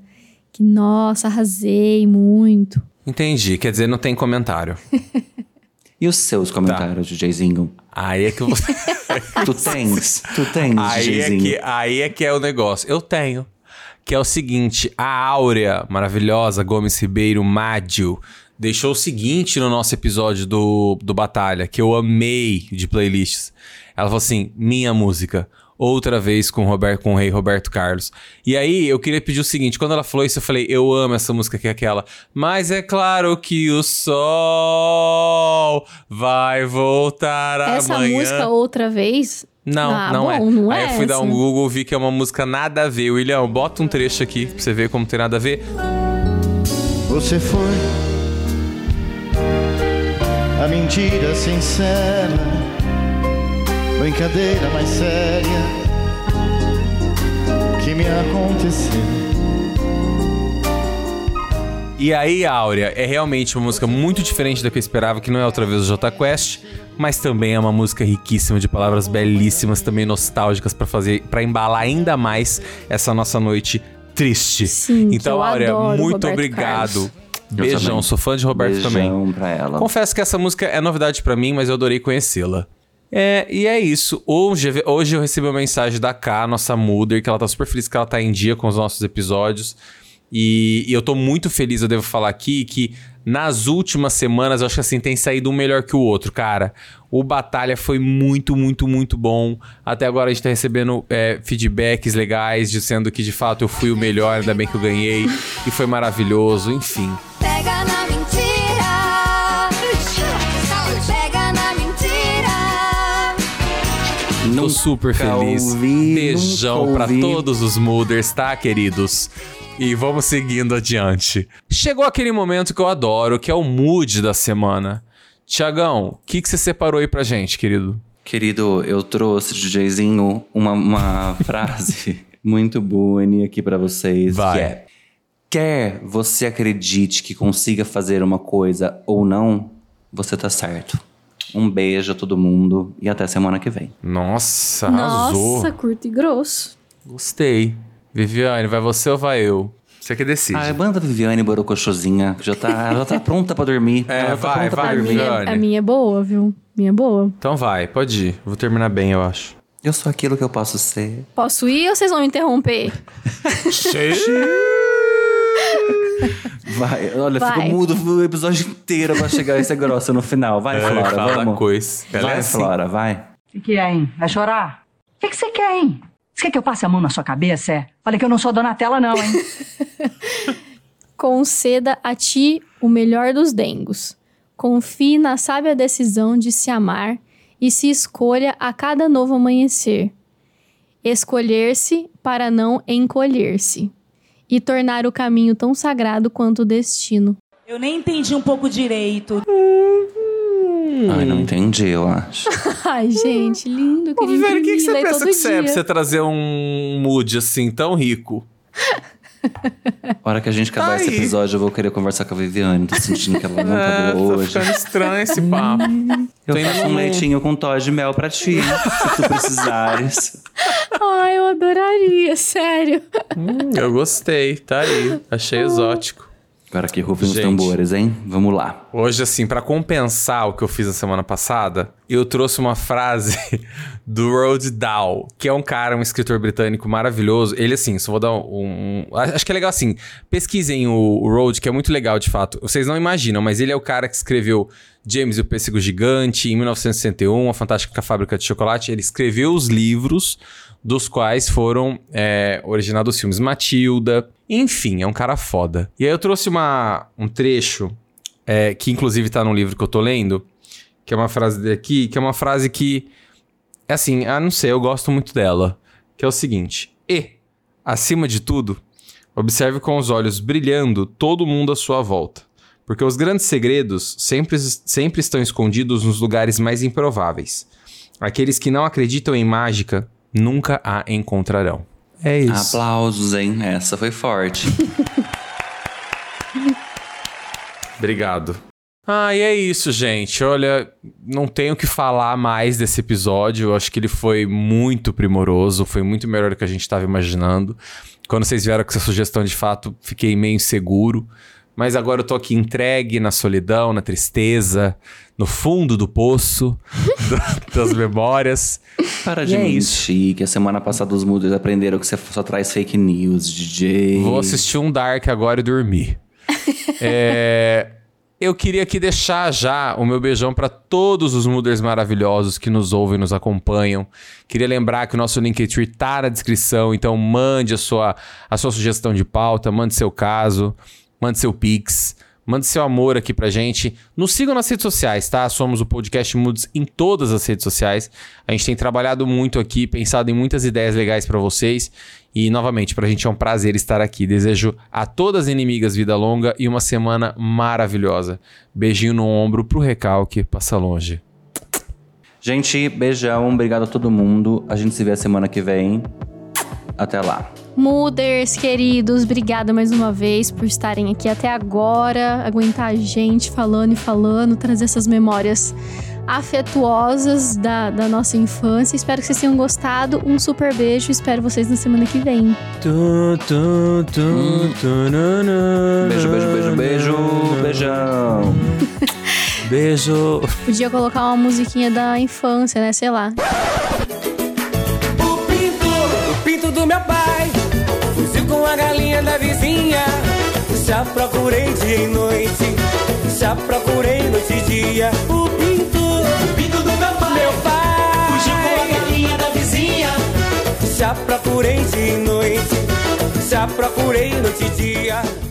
que, nossa, arrasei muito. Entendi, quer dizer, não tem comentário. [laughs] E os seus comentários, DJzinho? Aí é que você. [laughs] Tu tens? Tu tens, aí, é que, aí é que é o negócio. Eu tenho. Que é o seguinte: a Áurea, maravilhosa, Gomes Ribeiro Mádio, deixou o seguinte no nosso episódio do, do Batalha, que eu amei de playlists. Ela falou assim: minha música. Outra vez com, o Roberto, com o rei Roberto Carlos. E aí, eu queria pedir o seguinte: quando ela falou isso, eu falei, eu amo essa música que é aquela. Mas é claro que o sol vai voltar Essa amanhã. música outra vez. Não, Ah, não bom, é. não Aí é eu fui dar um essa. Google, vi que é uma música nada a ver. William, bota um trecho aqui pra você ver como tem nada a ver. Você foi a mentira sincera, brincadeira mais séria que me aconteceu. E aí, Áurea, é realmente uma música muito diferente da que eu esperava, que não é outra vez o Jota Quest, mas também é uma música riquíssima de palavras belíssimas, também nostálgicas pra fazer, para embalar ainda mais essa nossa noite triste. Sim, que então, eu Áurea, adoro muito Roberto obrigado. Carlos. Beijão, sou fã de Roberto Beijão também. pra ela. Confesso que essa música é novidade pra mim, mas eu adorei conhecê-la. É, e é isso. Hoje, hoje eu recebi uma mensagem da K, nossa Mother, que ela tá super feliz que ela tá em dia com os nossos episódios. E, e eu tô muito feliz, eu devo falar aqui, que nas últimas semanas eu acho que assim tem saído um melhor que o outro, cara. O Batalha foi muito, muito, muito bom. Até agora a gente tá recebendo é, feedbacks legais, dizendo que de fato eu fui o melhor, ainda bem que eu ganhei. E foi maravilhoso, enfim. Pega na Tô super feliz. ouvi, Beijão ouvi. todos os Mooders, tá, queridos? E vamos seguindo adiante. Chegou aquele momento que eu adoro, que é o mood da semana. Tiagão, o que, que você separou aí pra gente, querido? Querido, eu trouxe, DJzinho, uma, uma [laughs] frase muito boa aqui pra vocês. Vai. Que é, quer você acredite que consiga fazer uma coisa ou não, você tá certo. Um beijo a todo mundo e até semana que vem. Nossa, arrasou. Nossa, curto e grosso. Gostei. Viviane, vai você ou vai eu? Você que decide. Ah, manda a Viviane Borocochosinha, que já tá, já tá pronta pra dormir. [laughs] É, Ela tá vai, pra vai, A minha, Viviane. a minha é boa, viu? Minha é boa. Então vai, pode ir. Vou terminar bem, eu acho. Eu sou aquilo que eu posso ser. Posso ir ou vocês vão me interromper? [laughs] [laughs] [laughs] Vai, olha, Vai. fico mudo o episódio inteiro pra chegar esse grosso no final. Vai, É, Flora, fala vamos. coisa. Ela Vai, é assim. Flora, vai. O que, que é, hein? Vai chorar? O que, que você quer, hein? Você quer que eu passe a mão na sua cabeça, é? Olha que eu não sou Donatella, não, hein? [laughs] Conceda a ti o melhor dos dengos. Confie na sábia decisão de se amar e se escolha a cada novo amanhecer. Escolher-se para não encolher-se. E tornar o caminho tão sagrado quanto o destino. Eu nem entendi um pouco direito. Ai, não entendi, eu acho. [laughs] Ai, gente, lindo. Ô, Queria Viviane, o que, que você ler pensa todo que você é pra você trazer um mood assim tão rico? A [laughs] hora que a gente acabar Tá esse episódio, eu vou querer conversar com a Viviane. Tô sentindo que ela não tá [laughs] É, boa tá hoje. ficando estranho esse papo. Eu indo faço um leitinho com Todd de mel pra ti, se tu precisares. Ai, eu adoraria, sério. Hum, eu gostei, tá aí. Achei exótico. Agora que rufem os tambores, hein? Vamos lá. Hoje, assim, pra compensar o que eu fiz na semana passada, eu trouxe uma frase [laughs] do Roald Dahl, que é um cara, um escritor britânico maravilhoso. Ele, assim, só vou dar um. um- acho que é legal assim. Pesquisem o, o Roald, que é muito legal, de fato. Vocês não imaginam, mas ele é o cara que escreveu James e o Pêssego Gigante, em 1961, A Fantástica Fábrica de Chocolate. Ele escreveu os livros dos quais foram é, originados os filmes Matilda. Enfim, é um cara foda. E aí eu trouxe uma, um trecho é, que inclusive tá no livro que eu tô lendo, que é uma frase daqui, que é uma frase que, é assim, ah, não sei, eu gosto muito dela, que é o seguinte: E, acima de tudo, observe com os olhos brilhando todo mundo à sua volta, porque os grandes segredos sempre, sempre estão escondidos nos lugares mais improváveis. Aqueles que não acreditam em mágica nunca a encontrarão. É isso. Aplausos, hein? Essa foi forte. [laughs] Obrigado. Ah, e é isso, gente. Olha, não tenho o que falar mais desse episódio. Eu acho que ele foi muito primoroso, foi muito melhor do que a gente estava imaginando. Quando vocês vieram com essa sugestão, de fato, fiquei meio inseguro. Mas agora eu tô aqui entregue na solidão, na tristeza, no fundo do poço [laughs] do- das memórias. Para E de é isso. mentir, que a semana passada os mudos aprenderam que você só traz fake news, DJ. Vou assistir um Dark agora e dormir. [laughs] É, eu queria aqui deixar já o meu beijão para todos os Mooders maravilhosos que nos ouvem e nos acompanham. Queria lembrar que o nosso Linktree tá na descrição, então mande a sua, a sua sugestão de pauta, mande seu caso, mande seu pix. Mande seu amor aqui pra gente. Nos sigam nas redes sociais, tá? Somos o Podcast Moods em todas as redes sociais. A gente tem trabalhado muito aqui, pensado em muitas ideias legais pra vocês. E, novamente, pra gente é um prazer estar aqui. Desejo a todas as inimigas vida longa e uma semana maravilhosa. Beijinho no ombro pro recalque. Passa longe. Gente, beijão, obrigado a todo mundo. A gente se vê a semana que vem. Até lá. Mooders, queridos, obrigada mais uma vez por estarem aqui até agora, aguentar a gente falando e falando, trazer essas memórias afetuosas da, da nossa infância. Espero que vocês tenham gostado. Um super beijo, espero vocês na semana que vem. Beijo, beijo, beijo, beijo. Beijão. [laughs] [laughs] Beijo. Podia colocar uma musiquinha da infância, né? Sei lá. O pinto do meu pai fugiu com a galinha da vizinha. Já procurei dia e noite, já procurei noite e dia. O pinto, o pinto do meu pai, meu pai fugiu com a galinha da vizinha. Já procurei dia e noite, já procurei noite e dia.